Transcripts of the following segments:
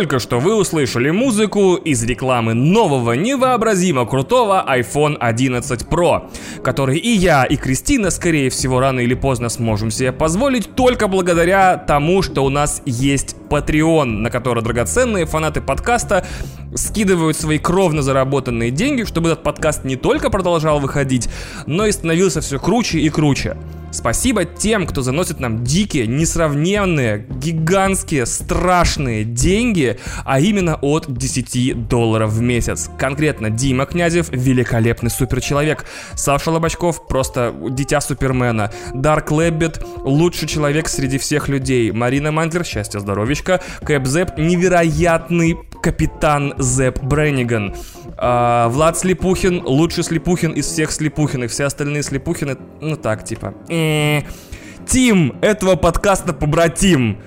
только что вы услышали музыку из рекламы нового невообразимо крутого iPhone 11 Pro, который и я, и Кристина, скорее всего, рано или поздно сможем себе позволить только благодаря тому, что у нас есть Patreon, на который драгоценные фанаты подкаста скидывают свои кровно заработанные деньги, чтобы этот подкаст не только продолжал выходить, но и становился все круче и круче. Спасибо тем, кто заносит нам дикие, несравненные, гигантские, страшные деньги, а именно от 10 долларов в месяц. Конкретно Дима Князев, великолепный суперчеловек. Саша Лобачков, просто дитя супермена. Дарк Лэббит, лучший человек среди всех людей. Марина Мантлер, счастье, здоровечка. Кэп Зэп, невероятный капитан Зэп Бренниган. А, Влад Слепухин, лучший Слепухин из всех Слепухин, и все остальные Слепухины, ну так, типа. Тим этого подкаста побратим.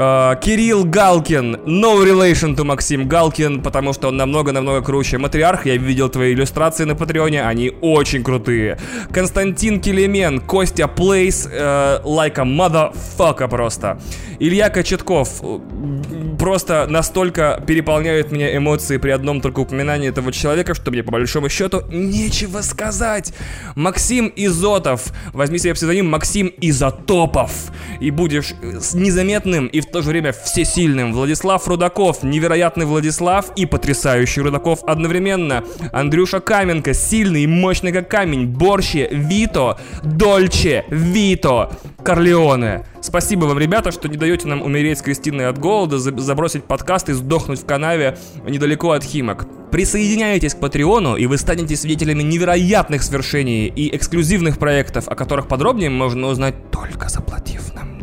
Uh, Кирилл Галкин, no relation to Максим Галкин, потому что он намного-намного круче. Матриарх, я видел твои иллюстрации на Патреоне, они очень крутые. Константин Келемен, Костя Плейс, uh, like a motherfucker просто. Илья Кочетков, просто настолько переполняют меня эмоции при одном только упоминании этого человека, что мне по большому счету нечего сказать. Максим Изотов, возьми себе псевдоним Максим Изотопов, и будешь незаметным и в то же время всесильным. Владислав Рудаков, невероятный Владислав и потрясающий Рудаков одновременно. Андрюша Каменко, сильный и мощный как камень. Борщи, Вито, Дольче, Вито, Корлеоне. Спасибо вам, ребята, что не даете нам умереть с Кристиной от голода, забросить подкаст и сдохнуть в канаве недалеко от Химок. Присоединяйтесь к Патреону, и вы станете свидетелями невероятных свершений и эксклюзивных проектов, о которых подробнее можно узнать только заплатив нам.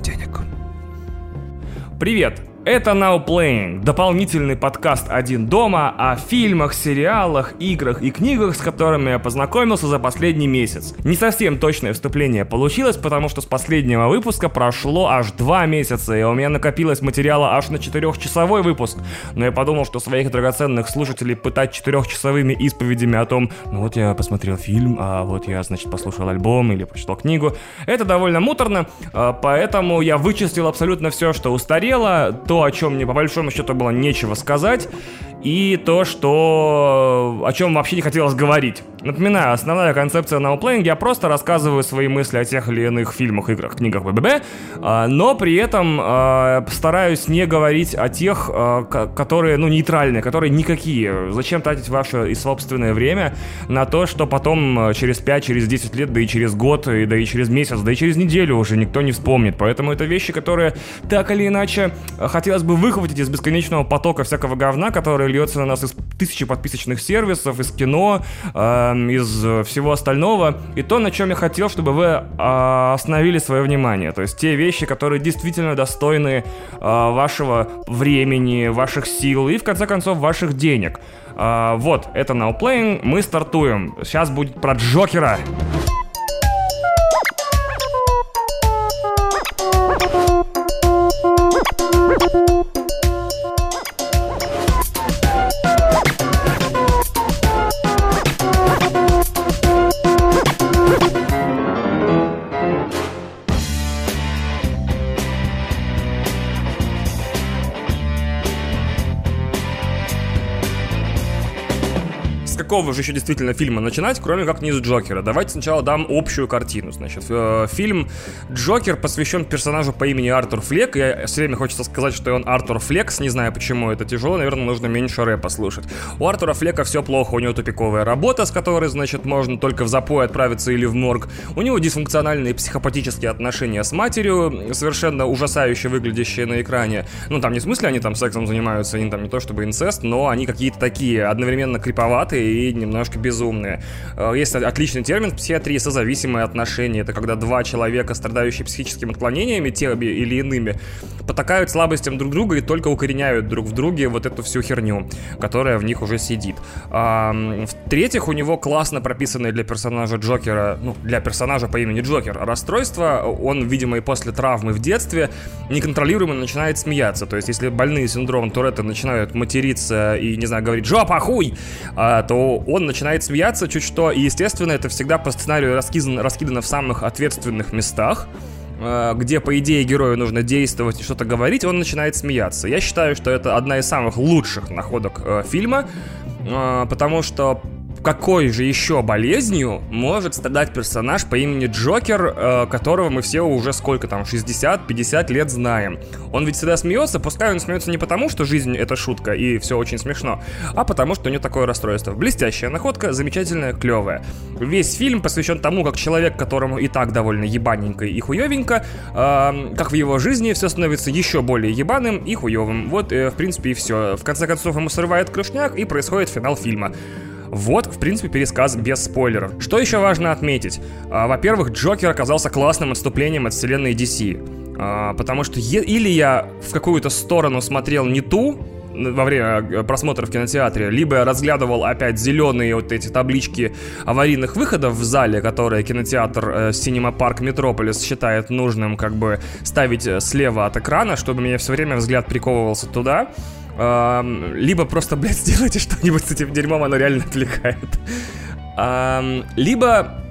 Привет! Это Now Playing, дополнительный подкаст «Один дома» о фильмах, сериалах, играх и книгах, с которыми я познакомился за последний месяц. Не совсем точное вступление получилось, потому что с последнего выпуска прошло аж два месяца, и у меня накопилось материала аж на четырехчасовой выпуск. Но я подумал, что своих драгоценных слушателей пытать четырехчасовыми исповедями о том, ну вот я посмотрел фильм, а вот я, значит, послушал альбом или прочитал книгу, это довольно муторно, а, поэтому я вычистил абсолютно все, что устарело, то, о чем мне по большому счету было нечего сказать, и то, что о чем вообще не хотелось говорить. Напоминаю, основная концепция Now я просто рассказываю свои мысли о тех или иных фильмах, играх, книгах, БББ, а, но при этом а, стараюсь не говорить о тех, а, которые, ну, нейтральные, которые никакие. Зачем тратить ваше и собственное время на то, что потом через 5, через 10 лет, да и через год, и, да и через месяц, да и через неделю уже никто не вспомнит. Поэтому это вещи, которые так или иначе хотелось бы выхватить из бесконечного потока всякого говна, который льется на нас из тысячи подписочных сервисов, из кино, из э, всего остального, и то, на чем я хотел, чтобы вы а, остановили свое внимание. То есть те вещи, которые действительно достойны а, вашего времени, ваших сил и, в конце концов, ваших денег. А, вот, это Now Playing, мы стартуем. Сейчас будет про Джокера. Какого же еще действительно фильма начинать, кроме как не с Джокера? Давайте сначала дам общую картину. Значит, э, фильм Джокер посвящен персонажу по имени Артур Флек. Я все время хочется сказать, что он Артур Флекс, не знаю почему это тяжело, наверное, нужно меньше рэпа слушать. У Артура Флека все плохо, у него тупиковая работа, с которой, значит, можно только в запой отправиться или в морг. У него дисфункциональные психопатические отношения с матерью, совершенно ужасающе выглядящие на экране. Ну, там не в смысле они там сексом занимаются, они там не то чтобы инцест, но они какие-то такие одновременно криповатые и немножко безумные. Э, есть отличный термин в психиатрии созависимые отношения. Это когда два человека, страдающие психическими отклонениями, теми или иными, потакают слабостям друг друга и только укореняют друг в друге вот эту всю херню, которая в них уже сидит. В-третьих, у него классно прописанное для персонажа Джокера, ну, для персонажа по имени Джокер, расстройство. Он, видимо, и после травмы в детстве неконтролируемо начинает смеяться. То есть, если больные синдромом Туретта начинают материться и, не знаю, говорить «жопа, хуй!», а, он начинает смеяться чуть что, и, естественно, это всегда по сценарию раскидано, раскидано в самых ответственных местах, э, где, по идее, герою нужно действовать и что-то говорить, он начинает смеяться. Я считаю, что это одна из самых лучших находок э, фильма, э, потому что какой же еще болезнью может страдать персонаж по имени Джокер, э, которого мы все уже сколько там, 60-50 лет знаем. Он ведь всегда смеется, пускай он смеется не потому, что жизнь это шутка и все очень смешно, а потому, что у него такое расстройство. Блестящая находка, замечательная, клевая. Весь фильм посвящен тому, как человек, которому и так довольно ебаненько и хуевенько, э, как в его жизни все становится еще более ебаным и хуевым. Вот, э, в принципе, и все. В конце концов, ему срывает крышняк и происходит финал фильма. Вот, в принципе, пересказ без спойлеров. Что еще важно отметить? А, во-первых, Джокер оказался классным отступлением от вселенной DC. А, потому что или я в какую-то сторону смотрел не ту, во время э, просмотра в кинотеатре, либо я разглядывал опять зеленые вот эти таблички аварийных выходов в зале, которые кинотеатр Cinema Park Metropolis считает нужным как бы ставить э, слева от экрана, чтобы мне все время взгляд приковывался туда либо просто, блядь, сделайте что-нибудь с этим дерьмом, оно реально отвлекает. Либо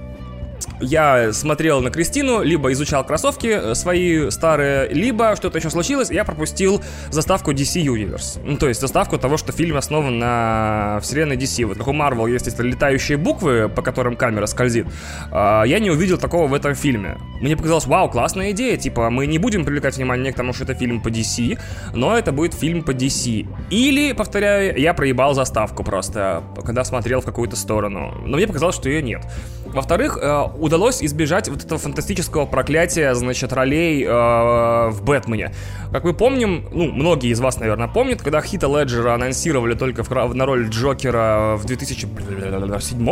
я смотрел на Кристину, либо изучал кроссовки э, свои старые, либо что-то еще случилось, и я пропустил заставку DC Universe. Ну, то есть заставку того, что фильм основан на вселенной DC. Вот как у Marvel есть эти летающие буквы, по которым камера скользит. А, я не увидел такого в этом фильме. Мне показалось, вау, классная идея. Типа, мы не будем привлекать внимание к тому, что это фильм по DC, но это будет фильм по DC. Или, повторяю, я проебал заставку просто, когда смотрел в какую-то сторону. Но мне показалось, что ее нет. Во-вторых, э, удалось избежать вот этого фантастического проклятия, значит, ролей э, в Бэтмене. Как мы помним, ну, многие из вас, наверное, помнят, когда Хита Леджера анонсировали только в, на роль Джокера в 2007,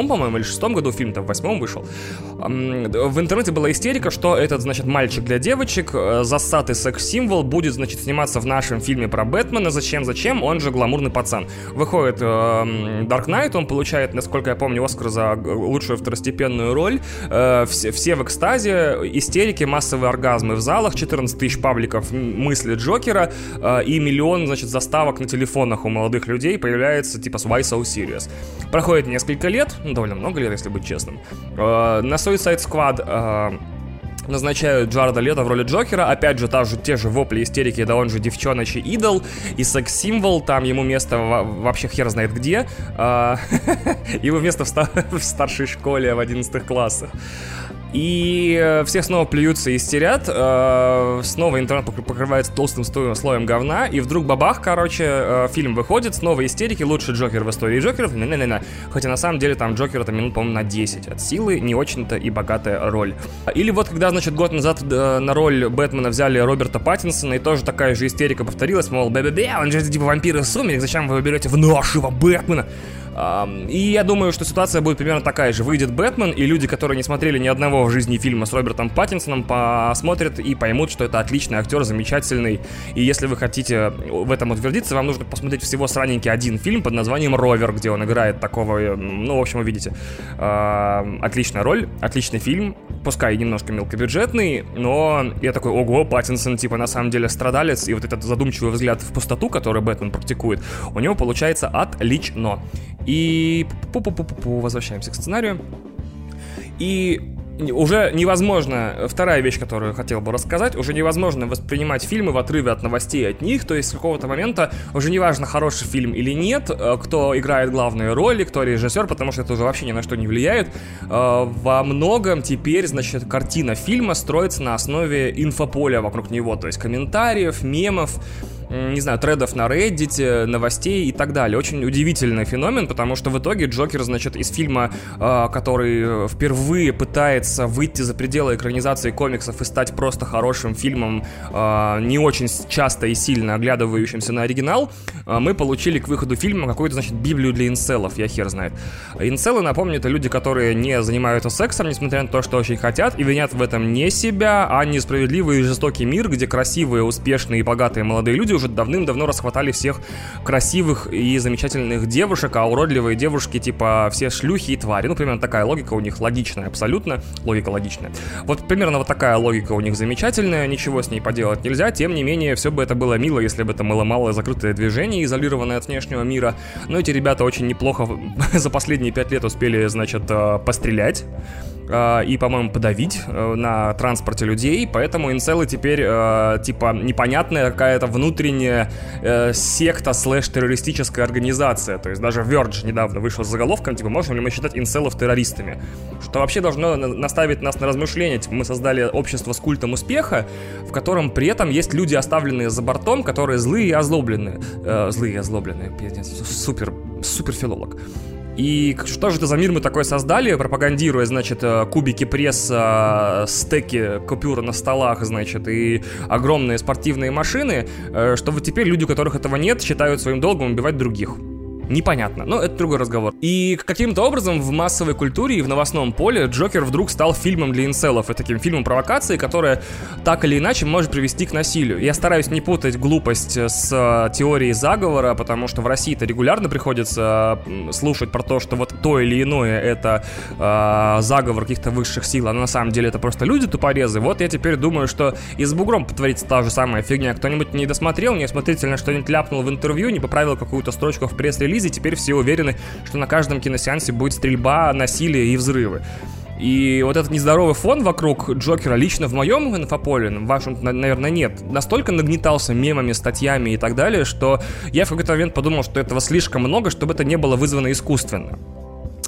по-моему, или 2006 году, фильм-то в 2008 вышел, в интернете была истерика, что этот, значит, мальчик для девочек, э, засатый секс-символ, будет, значит, сниматься в нашем фильме про Бэтмена. Зачем, зачем? Он же гламурный пацан. Выходит э, Dark Knight, он получает, насколько я помню, Оскар за лучшую второстепенную роль. Э, все, все в экстазе, истерики, массовые оргазмы в залах, 14 тысяч пабликов мысли Джокера э, и миллион, значит, заставок на телефонах у молодых людей появляется типа Why So Serious. Проходит несколько лет, ну, довольно много лет, если быть честным. Э, на Suicide Squad э, назначают Джареда Лето в роли Джокера, опять же, та же, те же вопли, истерики, да он же девчоночий идол и секс-символ, там ему место вообще хер знает где, а, его место в старшей школе в 11 классах. И э, все снова плюются и истерят, э, снова интернет покрывается толстым слоем говна, и вдруг бабах, короче, э, фильм выходит, снова истерики, лучший Джокер в истории Джокеров, не не не хотя на самом деле там Джокер это минут, по-моему, на 10 от силы, не очень-то и богатая роль. Или вот когда, значит, год назад на роль Бэтмена взяли Роберта Паттинсона, и тоже такая же истерика повторилась, мол, бе-бе-бе, он же типа вампир из сумерек, зачем вы берете в нашего Бэтмена? И я думаю, что ситуация будет примерно такая же. Выйдет Бэтмен, и люди, которые не смотрели ни одного в жизни фильма с Робертом Паттинсоном, посмотрят и поймут, что это отличный актер, замечательный. И если вы хотите в этом утвердиться, вам нужно посмотреть всего сраненький один фильм под названием «Ровер», где он играет такого, ну, в общем, вы видите. Отличная роль, отличный фильм, пускай немножко мелкобюджетный, но я такой, ого, Паттинсон, типа, на самом деле страдалец, и вот этот задумчивый взгляд в пустоту, который Бэтмен практикует, у него получается отлично. И пу-пу-пу-пу, возвращаемся к сценарию. И уже невозможно, вторая вещь, которую хотел бы рассказать, уже невозможно воспринимать фильмы в отрыве от новостей от них, то есть с какого-то момента уже неважно, хороший фильм или нет, э, кто играет главные роли, кто режиссер, потому что это уже вообще ни на что не влияет. Э, во многом теперь, значит, картина фильма строится на основе инфополя вокруг него, то есть комментариев, мемов, не знаю, тредов на Reddit, новостей и так далее. Очень удивительный феномен, потому что в итоге Джокер, значит, из фильма, а, который впервые пытается выйти за пределы экранизации комиксов и стать просто хорошим фильмом, а, не очень часто и сильно оглядывающимся на оригинал, а, мы получили к выходу фильма какую-то, значит, библию для инцелов, я хер знает. Инцелы, напомню, это люди, которые не занимаются сексом, несмотря на то, что очень хотят, и винят в этом не себя, а несправедливый и жестокий мир, где красивые, успешные и богатые молодые люди уже давным-давно расхватали всех красивых и замечательных девушек, а уродливые девушки типа все шлюхи и твари. Ну, примерно такая логика у них логичная абсолютно. Логика логичная. Вот примерно вот такая логика у них замечательная, ничего с ней поделать нельзя. Тем не менее, все бы это было мило, если бы это было малое закрытое движение, изолированное от внешнего мира. Но эти ребята очень неплохо за последние пять лет успели, значит, э, пострелять э, и, по-моему, подавить э, на транспорте людей, поэтому инцелы теперь, э, типа, непонятная какая-то внутренняя э, секта слэш-террористическая организация. То есть даже Verge недавно вышел с заголовком, типа, можем ли мы считать инцелов террористами? Что вообще должно наставить нас на размышления. Типа, мы создали общество с культом успеха, в котором при этом есть люди, оставленные за бортом, которые злые и озлобленные. Э, злые и озлобленные, супер, супер филолог. И что же это за мир мы такой создали, пропагандируя, значит, э, кубики пресса, стеки, купюры на столах, значит, и огромные спортивные машины, э, что вот теперь люди, у которых этого нет, считают своим долгом убивать других. Непонятно, но это другой разговор. И каким-то образом в массовой культуре и в новостном поле Джокер вдруг стал фильмом для инселов и таким фильмом провокации, которая так или иначе может привести к насилию. Я стараюсь не путать глупость с э, теорией заговора, потому что в России-то регулярно приходится слушать про то, что вот то или иное это э, заговор каких-то высших сил, а на самом деле это просто люди тупорезы. Вот я теперь думаю, что и с бугром потворится та же самая фигня. Кто-нибудь не досмотрел, неосмотрительно что-нибудь ляпнул в интервью, не поправил какую-то строчку в пресс-релизе, релизе теперь все уверены, что на каждом киносеансе будет стрельба, насилие и взрывы. И вот этот нездоровый фон вокруг Джокера лично в моем инфополе, в вашем, наверное, нет, настолько нагнетался мемами, статьями и так далее, что я в какой-то момент подумал, что этого слишком много, чтобы это не было вызвано искусственно.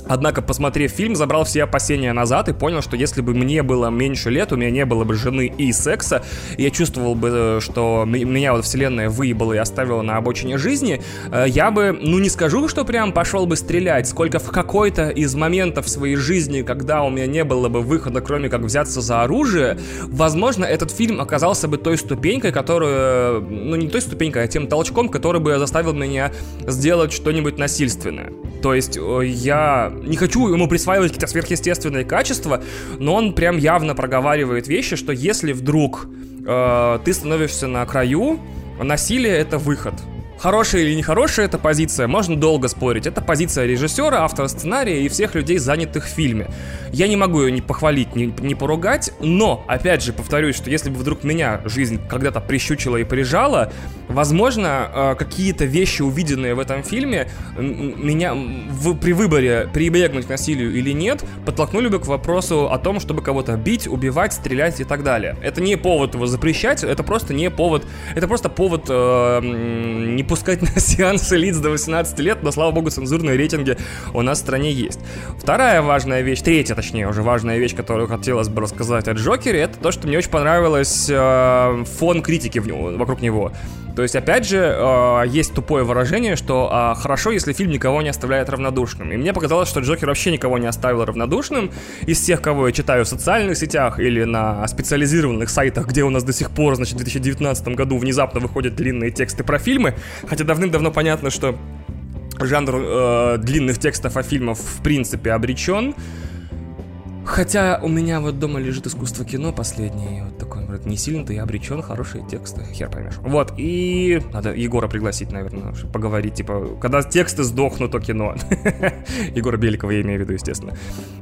Однако, посмотрев фильм, забрал все опасения назад и понял, что если бы мне было меньше лет, у меня не было бы жены и секса, я чувствовал бы, э, что меня вот вселенная выебала и оставила на обочине жизни, э, я бы, ну не скажу, что прям пошел бы стрелять, сколько в какой-то из моментов своей жизни, когда у меня не было бы выхода, кроме как взяться за оружие, возможно, этот фильм оказался бы той ступенькой, которую, ну не той ступенькой, а тем толчком, который бы заставил меня сделать что-нибудь насильственное. То есть э, я не хочу ему присваивать какие-то сверхъестественные качества, но он прям явно проговаривает вещи, что если вдруг э, ты становишься на краю, насилие это выход. Хорошая или нехорошая эта позиция, можно долго спорить. Это позиция режиссера, автора сценария и всех людей, занятых в фильме. Я не могу ее ни похвалить, ни, ни поругать, но, опять же, повторюсь, что если бы вдруг меня жизнь когда-то прищучила и прижала, возможно, э, какие-то вещи, увиденные в этом фильме, меня в, при выборе прибегнуть к насилию или нет, подтолкнули бы к вопросу о том, чтобы кого-то бить, убивать, стрелять и так далее. Это не повод его запрещать, это просто не повод, это просто повод э, не пускать на сеансы лиц до 18 лет, но, слава богу, цензурные рейтинги у нас в стране есть. Вторая важная вещь, третья, точнее, уже важная вещь, которую хотелось бы рассказать о Джокере, это то, что мне очень понравилось э, фон критики в вокруг него. То есть, опять же, э, есть тупое выражение, что э, хорошо, если фильм никого не оставляет равнодушным. И мне показалось, что Джокер вообще никого не оставил равнодушным. Из тех, кого я читаю в социальных сетях или на специализированных сайтах, где у нас до сих пор, значит, в 2019 году внезапно выходят длинные тексты про фильмы, Хотя давным-давно понятно, что жанр э, длинных текстов о фильмах в принципе обречен. Хотя у меня вот дома лежит искусство кино последнее, вот такой, говорит, не сильно-то я обречен, хорошие тексты, хер поймешь. Вот, и надо Егора пригласить, наверное, чтобы поговорить, типа, когда тексты сдохнут, то кино. Егора Беликова я имею в виду, естественно.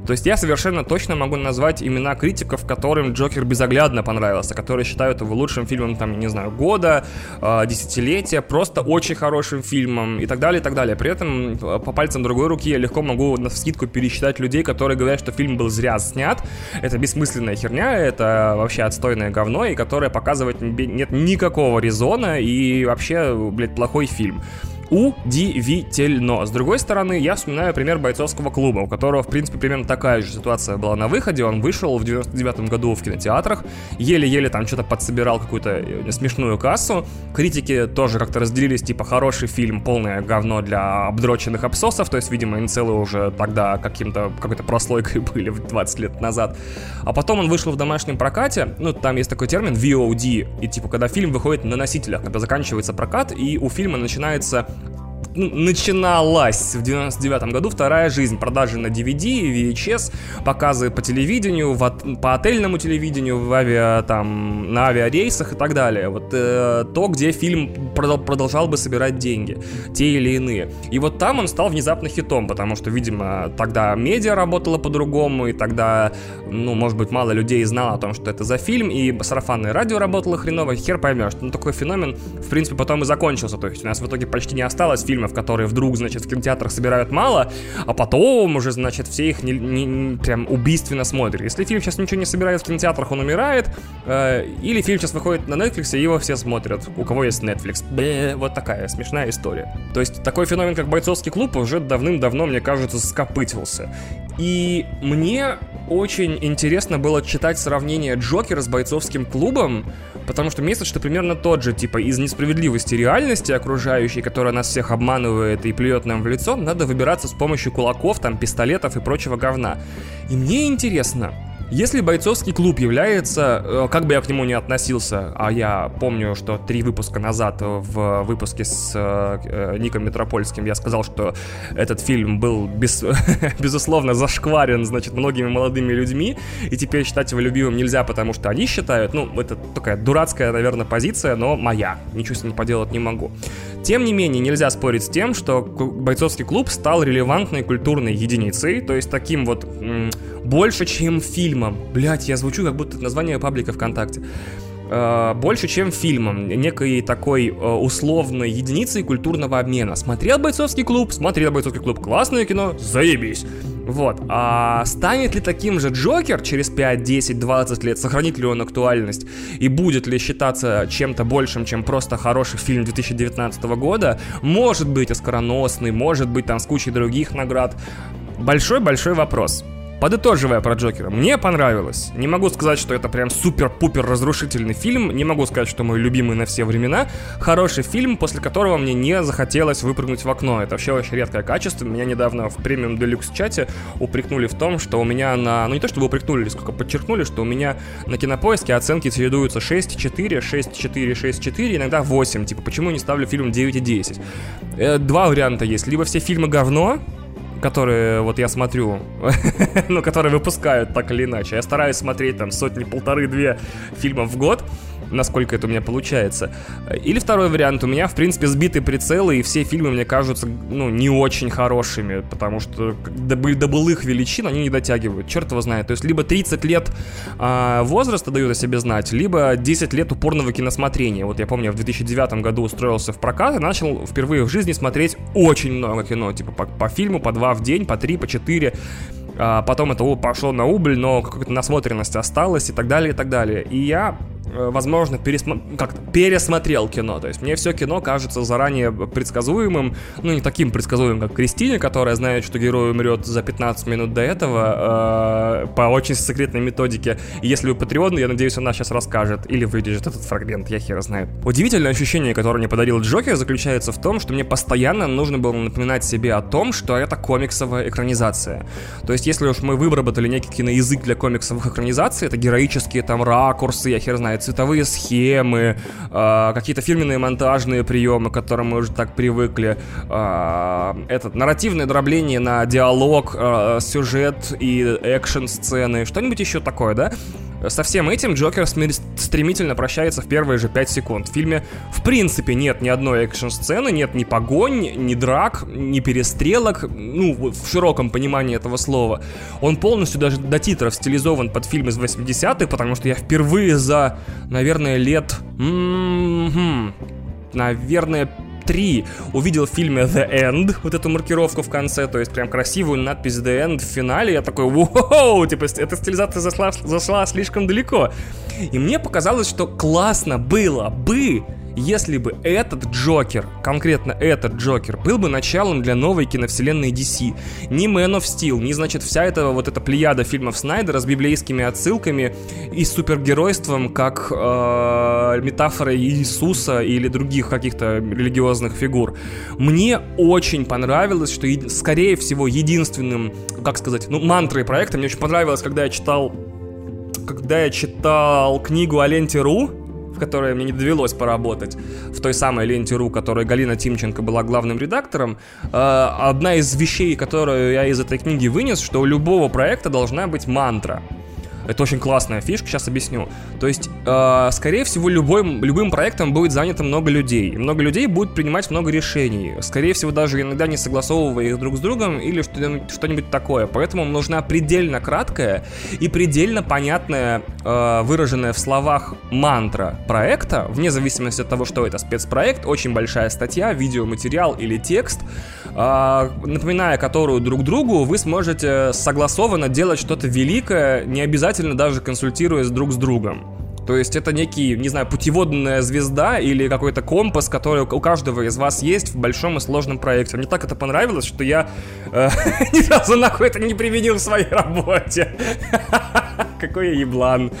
То есть я совершенно точно могу назвать имена критиков, которым Джокер безоглядно понравился, которые считают его лучшим фильмом, там, не знаю, года, э, десятилетия, просто очень хорошим фильмом и так далее, и так далее. При этом по пальцам другой руки я легко могу на скидку пересчитать людей, которые говорят, что фильм был зря снят. Это бессмысленная херня, это вообще отстойное говно, и которое показывать нет никакого резона, и вообще, блядь, плохой фильм удивительно. С другой стороны, я вспоминаю пример бойцовского клуба, у которого, в принципе, примерно такая же ситуация была на выходе. Он вышел в 99 году в кинотеатрах, еле-еле там что-то подсобирал какую-то э, смешную кассу. Критики тоже как-то разделились, типа, хороший фильм, полное говно для обдроченных обсосов, то есть, видимо, инцелы уже тогда каким-то, какой-то прослойкой были 20 лет назад. А потом он вышел в домашнем прокате, ну, там есть такой термин VOD, и, типа, когда фильм выходит на носителях, когда заканчивается прокат, и у фильма начинается начиналась в 99 году вторая жизнь. Продажи на DVD VHS, показы по телевидению, в, по отельному телевидению, в авиа, там, на авиарейсах и так далее. Вот э, то, где фильм продолжал бы собирать деньги, те или иные. И вот там он стал внезапно хитом, потому что, видимо, тогда медиа работала по-другому, и тогда, ну, может быть, мало людей знало о том, что это за фильм, и сарафанное радио работало хреново, хер поймешь. Ну, такой феномен, в принципе, потом и закончился. То есть у нас в итоге почти не осталось фильмов, фильмов, которые вдруг, значит, в кинотеатрах собирают мало, а потом уже, значит, все их не, не, не, прям убийственно смотрят. Если фильм сейчас ничего не собирает в кинотеатрах, он умирает, э, или фильм сейчас выходит на Netflix, и его все смотрят, у кого есть Netflix. Бе, вот такая смешная история. То есть такой феномен, как бойцовский клуб, уже давным-давно, мне кажется, скопытился. И мне очень интересно было читать сравнение Джокера с бойцовским клубом, потому что месяц, что примерно тот же, типа, из несправедливости реальности окружающей, которая нас всех обманывает и плюет нам в лицо, надо выбираться с помощью кулаков, там, пистолетов и прочего говна. И мне интересно, если бойцовский клуб является, э, как бы я к нему не относился, а я помню, что три выпуска назад в выпуске с э, э, Ником Метропольским я сказал, что этот фильм был без, безусловно зашкварен, значит, многими молодыми людьми, и теперь считать его любимым нельзя, потому что они считают, ну, это такая дурацкая, наверное, позиция, но моя, ничего с ним поделать не могу. Тем не менее, нельзя спорить с тем, что бойцовский клуб стал релевантной культурной единицей, то есть таким вот больше, чем фильмом. Блять, я звучу как будто название паблика ВКонтакте э, больше, чем фильмом, некой такой э, условной единицей культурного обмена. Смотрел «Бойцовский клуб», смотрел «Бойцовский клуб», классное кино, заебись. Вот, а станет ли таким же Джокер через 5, 10, 20 лет, сохранит ли он актуальность и будет ли считаться чем-то большим, чем просто хороший фильм 2019 года, может быть оскароносный, может быть там с кучей других наград. Большой-большой вопрос. Подытоживая про Джокера, мне понравилось. Не могу сказать, что это прям супер-пупер разрушительный фильм, не могу сказать, что мой любимый на все времена. Хороший фильм, после которого мне не захотелось выпрыгнуть в окно. Это вообще очень редкое качество. Меня недавно в премиум делюкс чате упрекнули в том, что у меня на... Ну не то чтобы упрекнули, сколько подчеркнули, что у меня на кинопоиске оценки чередуются 6,4, 6,4, 6,4, иногда 8. Типа, почему не ставлю фильм 9,10? Э, два варианта есть. Либо все фильмы говно, которые вот я смотрю, ну, которые выпускают так или иначе. Я стараюсь смотреть там сотни-полторы-две фильмов в год, насколько это у меня получается. Или второй вариант, у меня, в принципе, сбиты прицелы, и все фильмы мне кажутся, ну, не очень хорошими, потому что до, до былых величин они не дотягивают, черт его знает. То есть, либо 30 лет а, возраста дают о себе знать, либо 10 лет упорного киносмотрения. Вот я помню, в 2009 году устроился в прокат и начал впервые в жизни смотреть очень много кино, типа по, по фильму, по два в день, по три, по четыре а потом это пошло на убыль, но какая-то насмотренность осталась и так далее, и так далее. И я Э, возможно, пересмо... как пересмотрел кино. То есть мне все кино кажется заранее предсказуемым, ну не таким предсказуемым, как Кристине, которая знает, что герой умрет за 15 минут до этого э, по очень секретной методике. И если вы патреоны, я надеюсь, она сейчас расскажет или вырежет этот фрагмент, я хер знаю. Удивительное ощущение, которое мне подарил Джокер, заключается в том, что мне постоянно нужно было напоминать себе о том, что это комиксовая экранизация. То есть если уж мы выработали некий киноязык для комиксовых экранизаций, это героические там ракурсы, я хер знаю, цветовые схемы, э, какие-то фирменные монтажные приемы, к которым мы уже так привыкли, э, этот нарративное дробление на диалог, э, сюжет и экшн-сцены, что-нибудь еще такое, да? Со всем этим Джокер стремительно прощается в первые же 5 секунд. В фильме в принципе нет ни одной экшн-сцены, нет ни погонь, ни драк, ни перестрелок, ну, в широком понимании этого слова. Он полностью даже до титров стилизован под фильм из 80-х, потому что я впервые за, наверное, лет... М-м-м, наверное, 3 увидел в фильме The End, вот эту маркировку в конце, то есть прям красивую надпись The End в финале, я такой, воу, типа, эта стилизация зашла, зашла слишком далеко. И мне показалось, что классно было бы, если бы этот Джокер, конкретно этот Джокер, был бы началом для новой киновселенной DC. Ни Man of Steel, ни, значит, вся эта вот эта плеяда фильмов Снайдера с библейскими отсылками и супергеройством как э, метафорой Иисуса или других каких-то религиозных фигур. Мне очень понравилось, что, скорее всего, единственным, как сказать, ну, мантрой проекта мне очень понравилось, когда я читал когда я читал книгу о ленте Ру, в которой мне не довелось поработать, в той самой ленте РУ, которой Галина Тимченко была главным редактором, э, одна из вещей, которую я из этой книги вынес, что у любого проекта должна быть мантра. Это очень классная фишка, сейчас объясню. То есть, э, скорее всего, любой, любым проектом будет занято много людей. И много людей будет принимать много решений. Скорее всего, даже иногда не согласовывая их друг с другом или что-нибудь, что-нибудь такое. Поэтому нужна предельно краткая и предельно понятная, э, выраженная в словах мантра проекта, вне зависимости от того, что это спецпроект, очень большая статья, видеоматериал или текст, напоминая которую друг другу, вы сможете согласованно делать что-то великое, не обязательно даже консультируясь друг с другом. То есть это некий, не знаю, путеводная звезда или какой-то компас, который у каждого из вас есть в большом и сложном проекте. Мне так это понравилось, что я э, ни разу нахуй это не применил в своей работе. Какой я еблан.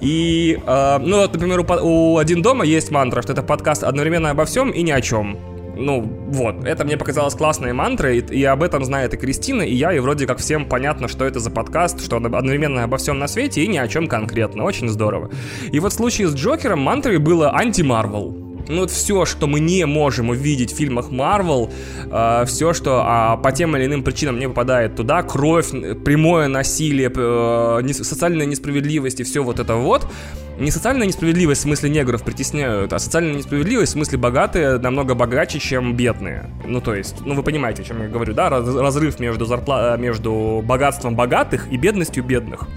И, э, ну, например, у, у «Один дома» есть мантра, что это подкаст одновременно обо всем и ни о чем ну, вот, это мне показалось классной мантрой, и об этом знает и Кристина, и я, и вроде как всем понятно, что это за подкаст, что он одновременно обо всем на свете и ни о чем конкретно, очень здорово. И вот в случае с Джокером мантрой было анти-Марвел. Ну вот все, что мы не можем увидеть в фильмах Марвел, э, все, что э, по тем или иным причинам не попадает туда, кровь, прямое насилие, э, социальная несправедливость и все вот это вот, не социальная несправедливость в смысле негров притесняют, а социальная несправедливость в смысле богатые намного богаче, чем бедные. Ну, то есть, ну, вы понимаете, о чем я говорю, да? Разрыв между, зарпла... между богатством богатых и бедностью бедных.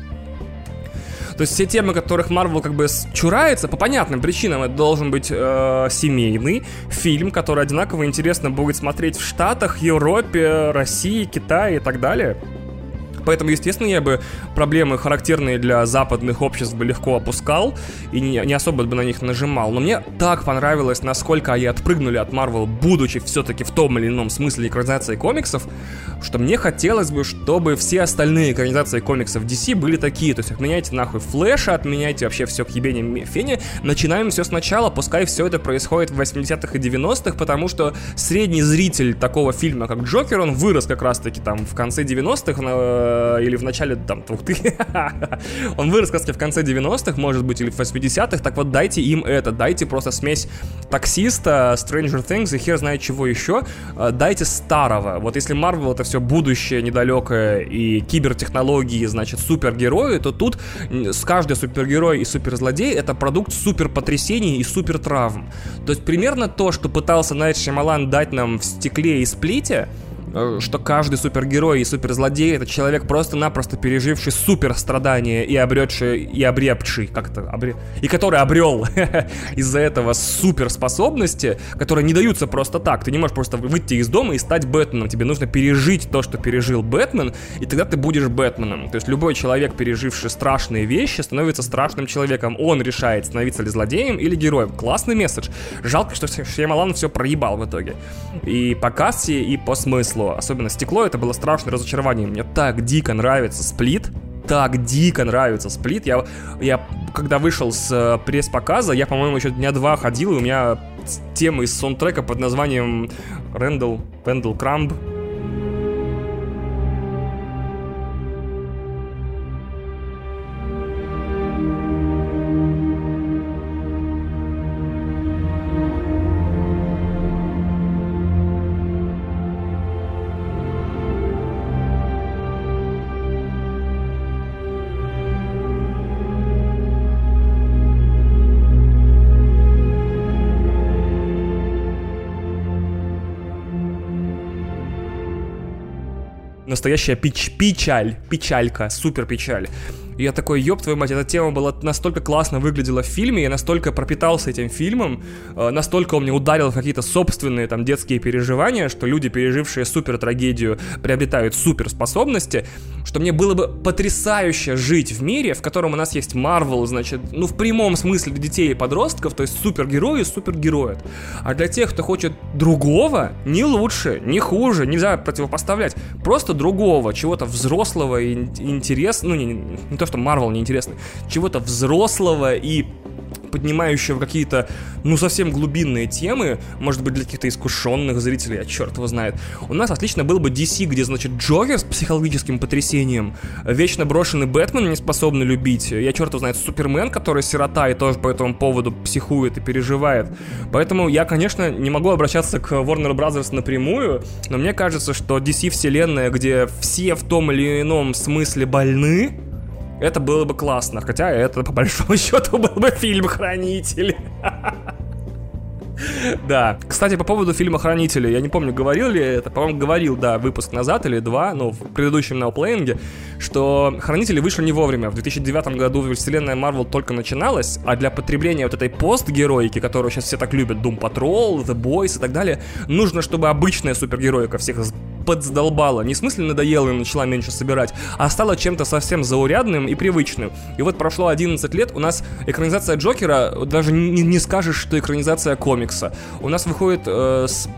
То есть все темы, которых Марвел как бы чурается, по понятным причинам, это должен быть э, семейный фильм, который одинаково интересно будет смотреть в Штатах, Европе, России, Китае и так далее. Поэтому, естественно, я бы проблемы, характерные для западных обществ, бы легко опускал и не, не особо бы на них нажимал. Но мне так понравилось, насколько они отпрыгнули от Marvel, будучи все-таки в том или ином смысле экранизацией комиксов, что мне хотелось бы, чтобы все остальные экранизации комиксов DC были такие. То есть отменяйте нахуй Флэша, отменяйте вообще все к ебене фене, начинаем все сначала, пускай все это происходит в 80-х и 90-х, потому что средний зритель такого фильма, как Джокер, он вырос как раз-таки там в конце 90-х, Э, или в начале там 2000 Он вырос, кстати, в конце 90-х, может быть, или в 80-х. Так вот, дайте им это. Дайте просто смесь таксиста, Stranger Things и хер знает чего еще. Э, дайте старого. Вот если Marvel это все будущее недалекое и кибертехнологии, значит, супергерои, то тут с каждый супергерой и суперзлодей это продукт супер потрясений и супер травм. То есть примерно то, что пытался Найт Шамалан дать нам в стекле и сплите, что каждый супергерой и суперзлодей это человек просто-напросто переживший супер страдания и обретший, и обребший, как-то, обре... и который обрел из-за этого суперспособности, которые не даются просто так. Ты не можешь просто выйти из дома и стать Бэтменом. Тебе нужно пережить то, что пережил Бэтмен, и тогда ты будешь Бэтменом. То есть любой человек, переживший страшные вещи, становится страшным человеком. Он решает, становиться ли злодеем или героем. Классный месседж. Жалко, что Шьямалан все проебал в итоге. И по кассе, и по смыслу стекло. Особенно стекло, это было страшное разочарование. Мне так дико нравится сплит, так дико нравится сплит. Я, я когда вышел с э, пресс-показа, я, по-моему, еще дня два ходил, и у меня тема из саундтрека под названием Рэндл, Рэндл Крамб, настоящая печ печаль, печалька, супер печаль. И я такой, ёб твою мать, эта тема была настолько классно выглядела в фильме, я настолько пропитался этим фильмом, э, настолько он мне ударил в какие-то собственные там детские переживания, что люди, пережившие супер трагедию, приобретают суперспособности, что мне было бы потрясающе жить в мире, в котором у нас есть Марвел, значит, ну в прямом смысле для детей и подростков, то есть супергерои и супергерои. А для тех, кто хочет другого, не лучше, не хуже, нельзя противопоставлять, просто другого, чего-то взрослого и интересного, ну не, не то то, что Марвел неинтересный, чего-то взрослого и поднимающего какие-то, ну, совсем глубинные темы, может быть, для каких-то искушенных зрителей, а черт его знает. У нас отлично был бы DC, где, значит, Джокер с психологическим потрясением, вечно брошенный Бэтмен не способный любить, я черт его знает, Супермен, который сирота и тоже по этому поводу психует и переживает. Поэтому я, конечно, не могу обращаться к Warner Bros. напрямую, но мне кажется, что DC-вселенная, где все в том или ином смысле больны, это было бы классно. Хотя это, по большому счету, был бы фильм «Хранители». Да. Кстати, по поводу фильма «Хранители», я не помню, говорил ли это, по-моему, говорил, да, выпуск назад или два, ну, в предыдущем науплеинге, что «Хранители» вышли не вовремя. В 2009 году вселенная Марвел только начиналась, а для потребления вот этой постгероики, которую сейчас все так любят, Doom Patrol, The Boys и так далее, нужно, чтобы обычная супергероика всех подзадолбала. Не в смысле надоела и начала меньше собирать, а стала чем-то совсем заурядным и привычным. И вот прошло 11 лет, у нас экранизация Джокера, даже не, не скажешь, что экранизация комикса. У нас выходит э, с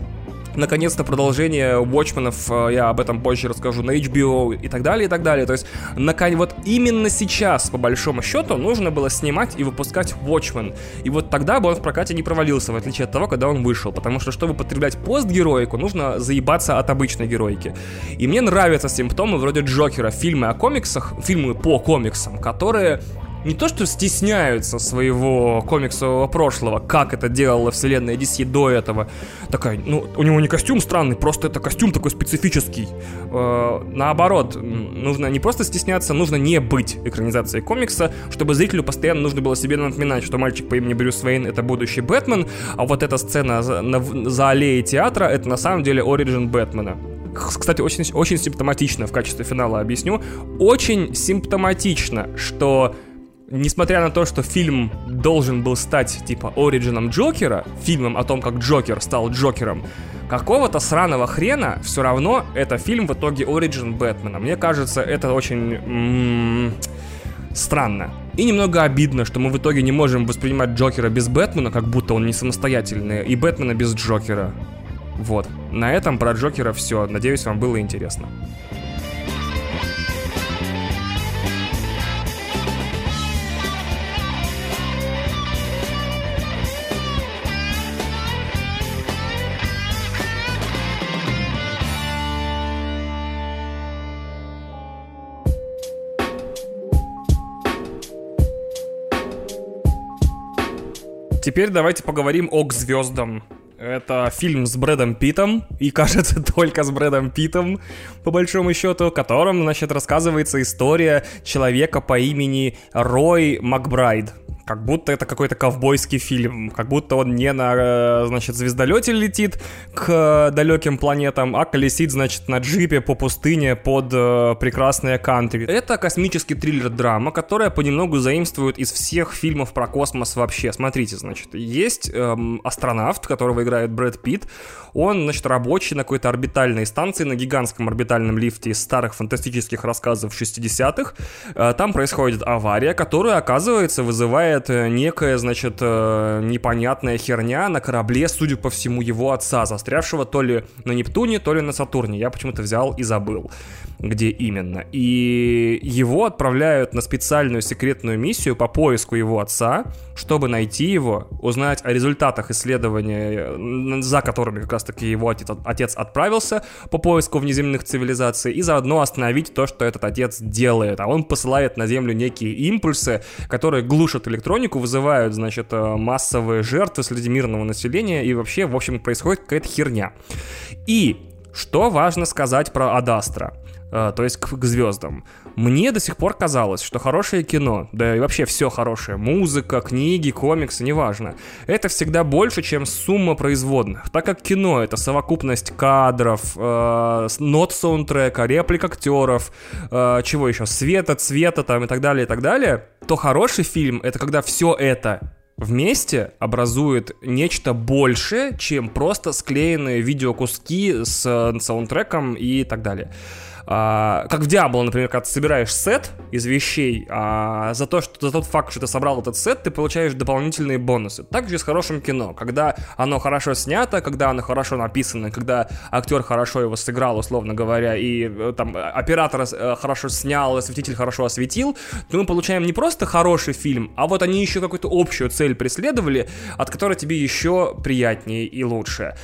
наконец-то продолжение Watchmen'ов, э, я об этом позже расскажу, на HBO и так далее, и так далее. То есть, наконец, вот именно сейчас, по большому счету, нужно было снимать и выпускать Watchmen. И вот тогда бы он в прокате не провалился, в отличие от того, когда он вышел. Потому что, чтобы потреблять постгероику, нужно заебаться от обычной героики. И мне нравятся симптомы вроде Джокера, фильмы о комиксах, фильмы по комиксам, которые не то что стесняются своего комиксового прошлого, как это делала вселенная DC до этого. Такая, ну, у него не костюм странный, просто это костюм такой специфический. Э, наоборот, нужно не просто стесняться, нужно не быть экранизацией комикса, чтобы зрителю постоянно нужно было себе напоминать, что мальчик по имени Брюс Вейн это будущий Бэтмен, а вот эта сцена за, на, за аллеей театра это на самом деле оригин Бэтмена кстати, очень, очень симптоматично в качестве финала объясню. Очень симптоматично, что несмотря на то, что фильм должен был стать типа оригином Джокера, фильмом о том, как Джокер стал Джокером, какого-то сраного хрена все равно это фильм в итоге оригин Бэтмена. Мне кажется, это очень странно. И немного обидно, что мы в итоге не можем воспринимать Джокера без Бэтмена, как будто он не самостоятельный, и Бэтмена без Джокера. Вот. На этом про Джокера все. Надеюсь, вам было интересно. Теперь давайте поговорим о звездам. Это фильм с Брэдом Питом, и кажется, только с Брэдом Питом, по большому счету, в котором, значит, рассказывается история человека по имени Рой Макбрайд как будто это какой-то ковбойский фильм, как будто он не на, э, значит, звездолете летит к далеким планетам, а колесит, значит, на джипе по пустыне под э, прекрасные кантри. Это космический триллер-драма, которая понемногу заимствует из всех фильмов про космос вообще. Смотрите, значит, есть эм, астронавт, которого играет Брэд Питт, он, значит, рабочий на какой-то орбитальной станции, на гигантском орбитальном лифте из старых фантастических рассказов 60-х. Э, там происходит авария, которая, оказывается, вызывает это некая, значит, э, непонятная херня на корабле, судя по всему, его отца, застрявшего то ли на Нептуне, то ли на Сатурне. Я почему-то взял и забыл, где именно. И его отправляют на специальную секретную миссию по поиску его отца, чтобы найти его, узнать о результатах исследования, э, за которыми как раз-таки его отец, отправился по поиску внеземных цивилизаций, и заодно остановить то, что этот отец делает. А он посылает на Землю некие импульсы, которые глушат электронику, вызывают, значит, э, массовые жертвы среди мирного населения, и вообще, в общем, происходит какая-то херня. И что важно сказать про Адастра? Uh, то есть к звездам. Мне до сих пор казалось, что хорошее кино, да и вообще все хорошее, музыка, книги, комиксы, неважно, это всегда больше, чем сумма производных, так как кино — это совокупность кадров, э, нот саундтрека, реплик актеров, э, чего еще, света, цвета там и так далее, и так далее, то хороший фильм — это когда все это вместе образует нечто большее, чем просто склеенные видеокуски с саундтреком и так далее. А, как в Diablo, например, когда ты собираешь сет из вещей, а за, то, что, за тот факт, что ты собрал этот сет, ты получаешь дополнительные бонусы. Также с хорошим кино. Когда оно хорошо снято, когда оно хорошо написано, когда актер хорошо его сыграл, условно говоря, и э, там оператор э, хорошо снял, осветитель хорошо осветил, то мы получаем не просто хороший фильм, а вот они еще какую-то общую цель преследовали, от которой тебе еще приятнее и лучше.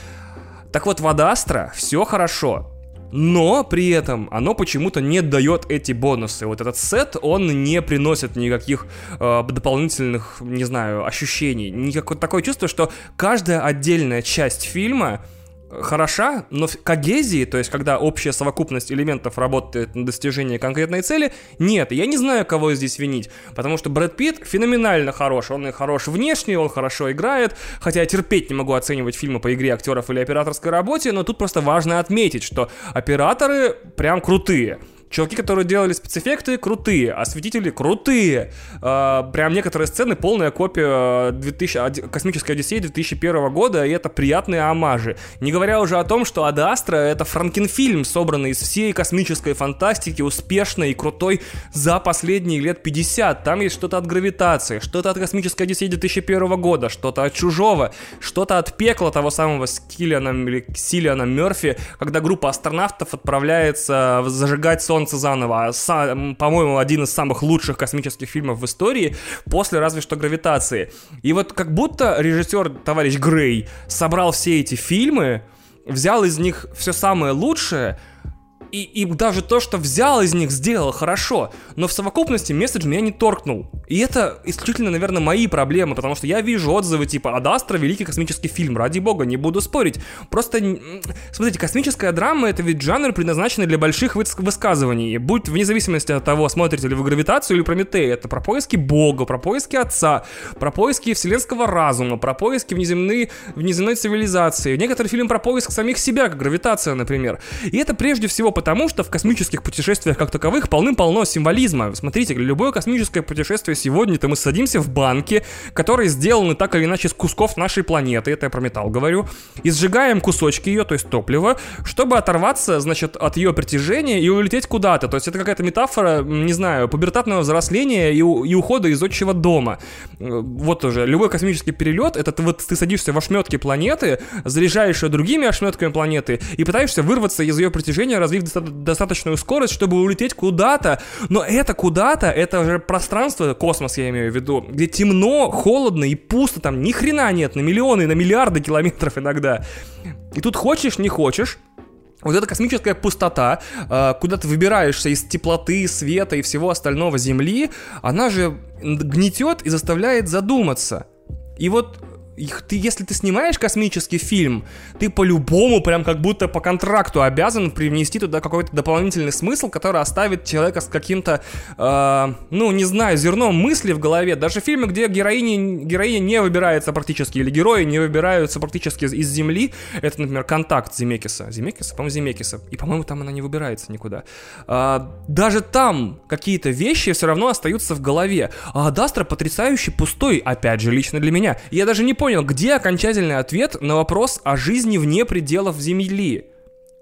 Так вот, в Адастра все хорошо но при этом оно почему-то не дает эти бонусы. Вот этот сет, он не приносит никаких э, дополнительных, не знаю, ощущений. Никакое такое чувство, что каждая отдельная часть фильма хороша, но в когезии, то есть когда общая совокупность элементов работает на достижение конкретной цели, нет. Я не знаю, кого здесь винить, потому что Брэд Питт феноменально хорош. Он и хорош внешне, он хорошо играет, хотя я терпеть не могу оценивать фильмы по игре актеров или операторской работе, но тут просто важно отметить, что операторы прям крутые. Чуваки, которые делали спецэффекты, крутые. Осветители крутые. Э, прям некоторые сцены полная копия 2000, Космической Одиссеи 2001 года, и это приятные амажи. Не говоря уже о том, что Ада Астра это франкенфильм, собранный из всей космической фантастики, успешный и крутой за последние лет 50. Там есть что-то от гравитации, что-то от Космической Одиссеи 2001 года, что-то от Чужого, что-то от пекла того самого Скиллиана или Силиана Мерфи, когда группа астронавтов отправляется зажигать сон солнце заново. А по-моему, один из самых лучших космических фильмов в истории, после разве что гравитации. И вот как будто режиссер товарищ Грей собрал все эти фильмы, взял из них все самое лучшее, и, и даже то, что взял из них, сделал хорошо, но в совокупности месседж меня не торкнул. И это исключительно, наверное, мои проблемы, потому что я вижу отзывы типа «Адастра» — великий космический фильм, ради бога, не буду спорить. Просто, смотрите, космическая драма — это ведь жанр, предназначенный для больших высказываний. Будь вне зависимости от того, смотрите ли вы «Гравитацию» или «Прометей», это про поиски бога, про поиски отца, про поиски вселенского разума, про поиски внеземной, внеземной цивилизации. Некоторые фильмы про поиск самих себя, как «Гравитация», например. И это прежде всего потому, что в космических путешествиях как таковых полным-полно символизма. Смотрите, любое космическое путешествие сегодня-то мы садимся в банке, которые сделаны так или иначе из кусков нашей планеты, это я про металл говорю, и сжигаем кусочки ее, то есть топливо, чтобы оторваться, значит, от ее притяжения и улететь куда-то. То есть это какая-то метафора, не знаю, пубертатного взросления и, и ухода из отчего дома. Вот уже, любой космический перелет, это ты, вот, ты садишься в ошметки планеты, заряжаешь ее другими ошметками планеты и пытаешься вырваться из ее притяжения, развив достаточную скорость, чтобы улететь куда-то. Но это куда-то, это же пространство, космос я имею в виду, где темно, холодно и пусто, там ни хрена нет, на миллионы, на миллиарды километров иногда. И тут хочешь, не хочешь, вот эта космическая пустота, а, куда ты выбираешься из теплоты, света и всего остального Земли, она же гнетет и заставляет задуматься. И вот ты, если ты снимаешь космический фильм, ты по-любому, прям как будто по контракту обязан привнести туда какой-то дополнительный смысл, который оставит человека с каким-то, э, ну, не знаю, зерном мысли в голове. Даже фильмы, где героиня, героиня не выбирается практически, или герои не выбираются практически из, из Земли, это, например, «Контакт» Земекиса. Земекиса? По-моему, Земекиса. И, по-моему, там она не выбирается никуда. Э, даже там какие-то вещи все равно остаются в голове. А Адастра потрясающе пустой, опять же, лично для меня. Я даже не понял, где окончательный ответ на вопрос о жизни вне пределов Земли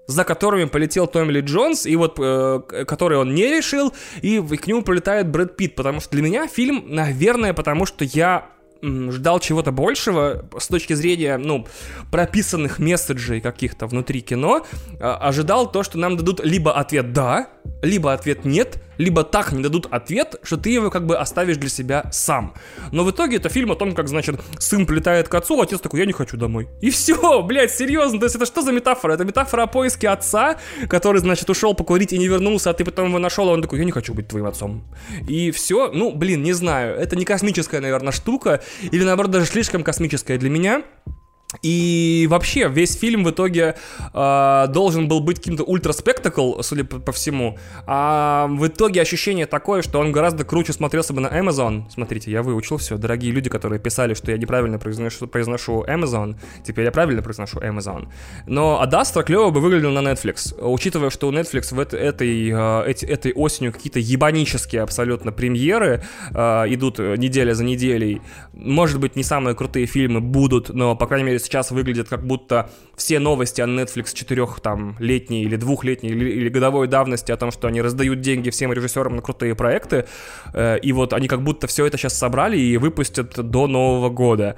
за которыми полетел Томми Джонс, и вот, э, который он не решил, и, к нему прилетает Брэд Питт, потому что для меня фильм, наверное, потому что я ждал чего-то большего с точки зрения, ну, прописанных месседжей каких-то внутри кино, а, ожидал то, что нам дадут либо ответ «да», либо ответ «нет», либо так не дадут ответ, что ты его как бы оставишь для себя сам. Но в итоге это фильм о том, как, значит, сын прилетает к отцу, а отец такой, я не хочу домой. И все, блядь, серьезно, то есть это что за метафора? Это метафора о поиске отца, который, значит, ушел покурить и не вернулся, а ты потом его нашел, а он такой, я не хочу быть твоим отцом. И все, ну, блин, не знаю, это не космическая, наверное, штука, или наоборот даже слишком космическая для меня. И вообще, весь фильм в итоге э, должен был быть каким-то ультра-спектакл, судя по, по всему. А в итоге ощущение такое, что он гораздо круче смотрелся бы на Amazon. Смотрите, я выучил все. Дорогие люди, которые писали, что я неправильно произношу, произношу Amazon, теперь я правильно произношу Amazon. Но Адастра клево бы выглядел на Netflix. Учитывая, что у Netflix в это, этой, э, эти, этой осенью какие-то ебанические абсолютно премьеры э, идут неделя за неделей. Может быть, не самые крутые фильмы будут, но, по крайней мере, сейчас выглядит как будто все новости о Netflix четырех там летней или двухлетней или, или годовой давности о том, что они раздают деньги всем режиссерам на крутые проекты, э, и вот они как будто все это сейчас собрали и выпустят до Нового года.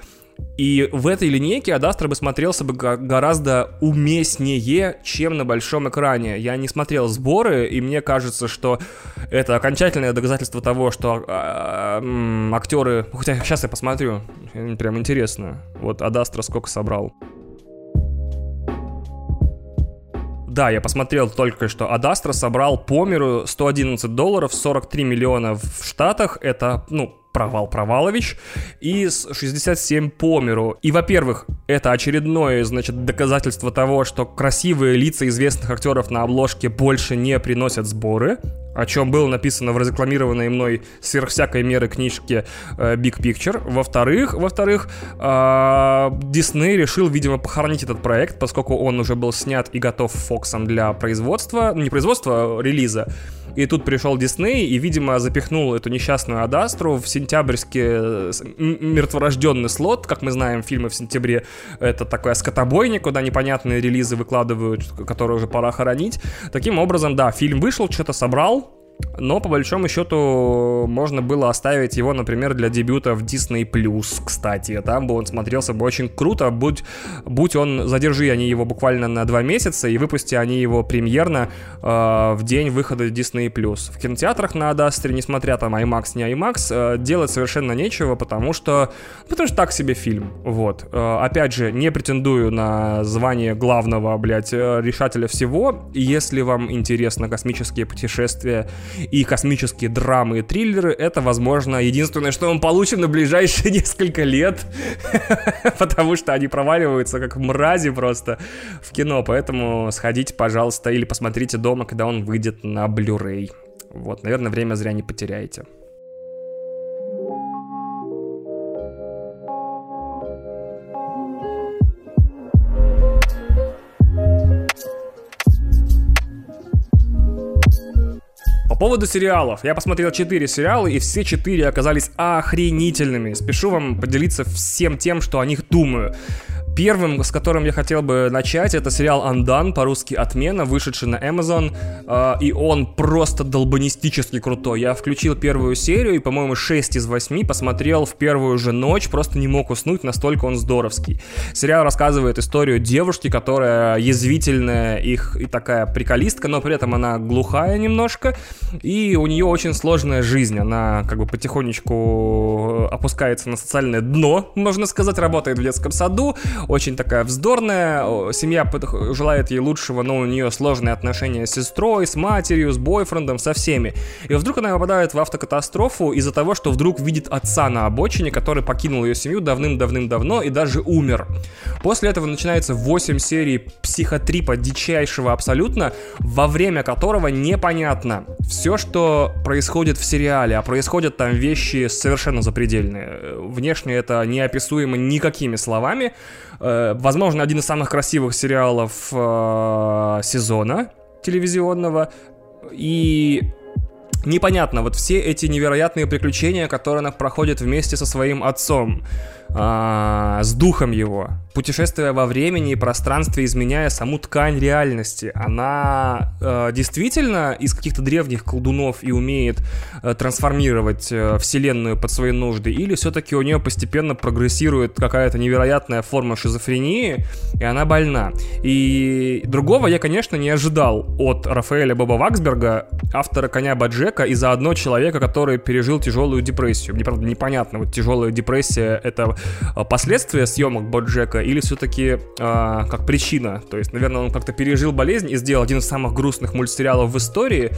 И в этой линейке Адастра бы смотрелся бы гораздо уместнее, чем на большом экране. Я не смотрел сборы, и мне кажется, что это окончательное доказательство того, что э, актеры... Хотя сейчас я посмотрю, прям интересно. Вот Адастра сколько собрал. Да, я посмотрел только что. Адастра собрал по миру 111 долларов, 43 миллиона в Штатах. Это, ну, провал Провалович, и 67 по миру. И, во-первых, это очередное, значит, доказательство того, что красивые лица известных актеров на обложке больше не приносят сборы, о чем было написано в разрекламированной мной сверх всякой меры книжке э, Big Picture. Во-вторых, во-вторых, Дисней э, решил, видимо, похоронить этот проект, поскольку он уже был снят и готов Фоксом для производства, не производства, а релиза. И тут пришел Дисней и, видимо, запихнул эту несчастную Адастру в сентябрьский э, мертворожденный слот. Как мы знаем, фильмы в сентябре — это такая скотобойня, куда непонятные релизы выкладывают, которые уже пора хоронить. Таким образом, да, фильм вышел, что-то собрал, но, по большому счету, можно было оставить его, например, для дебюта в Disney+, кстати. Там бы он смотрелся бы очень круто, будь, будь он, задержи они его буквально на два месяца, и выпусти они его премьерно э, в день выхода Disney+. В кинотеатрах на Адастре, несмотря там IMAX, не IMAX, э, делать совершенно нечего, потому что, потому что так себе фильм, вот. Э, опять же, не претендую на звание главного, блядь, э, решателя всего. Если вам интересно космические путешествия и космические драмы и триллеры, это, возможно, единственное, что мы получим на ближайшие несколько лет, потому что они проваливаются как мрази просто в кино, поэтому сходите, пожалуйста, или посмотрите дома, когда он выйдет на Blu-ray. Вот, наверное, время зря не потеряете. По поводу сериалов. Я посмотрел 4 сериала, и все 4 оказались охренительными. Спешу вам поделиться всем тем, что о них думаю. Первым, с которым я хотел бы начать, это сериал «Андан», по-русски «Отмена», вышедший на Amazon, э, и он просто долбанистически крутой. Я включил первую серию, и, по-моему, 6 из 8 посмотрел в первую же ночь, просто не мог уснуть, настолько он здоровский. Сериал рассказывает историю девушки, которая язвительная их и такая приколистка, но при этом она глухая немножко, и у нее очень сложная жизнь. Она как бы потихонечку опускается на социальное дно, можно сказать, работает в детском саду, очень такая вздорная, семья желает ей лучшего, но у нее сложные отношения с сестрой, с матерью, с бойфрендом, со всеми. И вдруг она попадает в автокатастрофу из-за того, что вдруг видит отца на обочине, который покинул ее семью давным-давным-давно и даже умер. После этого начинается 8 серий психотрипа дичайшего абсолютно, во время которого непонятно все, что происходит в сериале, а происходят там вещи совершенно запредельные. Внешне это неописуемо никакими словами, Э, возможно, один из самых красивых сериалов э, сезона телевизионного. И непонятно, вот все эти невероятные приключения, которые она проходит вместе со своим отцом а, с духом его, путешествуя во времени и пространстве, изменяя саму ткань реальности. Она э, действительно из каких-то древних колдунов и умеет э, трансформировать э, вселенную под свои нужды, или все-таки у нее постепенно прогрессирует какая-то невероятная форма шизофрении, и она больна. И другого я, конечно, не ожидал от Рафаэля Боба Ваксберга, автора «Коня Баджека», и заодно человека, который пережил тяжелую депрессию. Мне, правда, непонятно, вот тяжелая депрессия — это последствия съемок Боджека или все-таки э, как причина? То есть, наверное, он как-то пережил болезнь и сделал один из самых грустных мультсериалов в истории,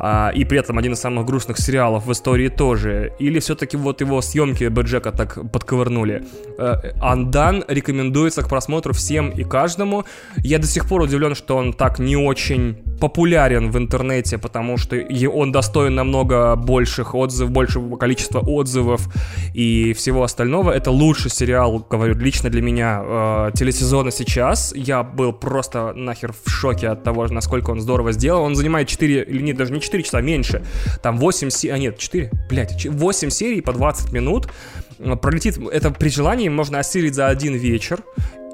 э, и при этом один из самых грустных сериалов в истории тоже. Или все-таки вот его съемки Боджека так подковырнули. Э, Андан рекомендуется к просмотру всем и каждому. Я до сих пор удивлен, что он так не очень популярен в интернете, потому что он достоин намного больших отзывов, большего количества отзывов и всего остального. Это лучший сериал, говорю, лично для меня э, телесезона сейчас. Я был просто нахер в шоке от того, насколько он здорово сделал. Он занимает 4, или нет, даже не 4 часа, меньше. Там 8 серий, а нет, 4, блядь, 8 серий по 20 минут. Пролетит, это при желании можно осилить за один вечер.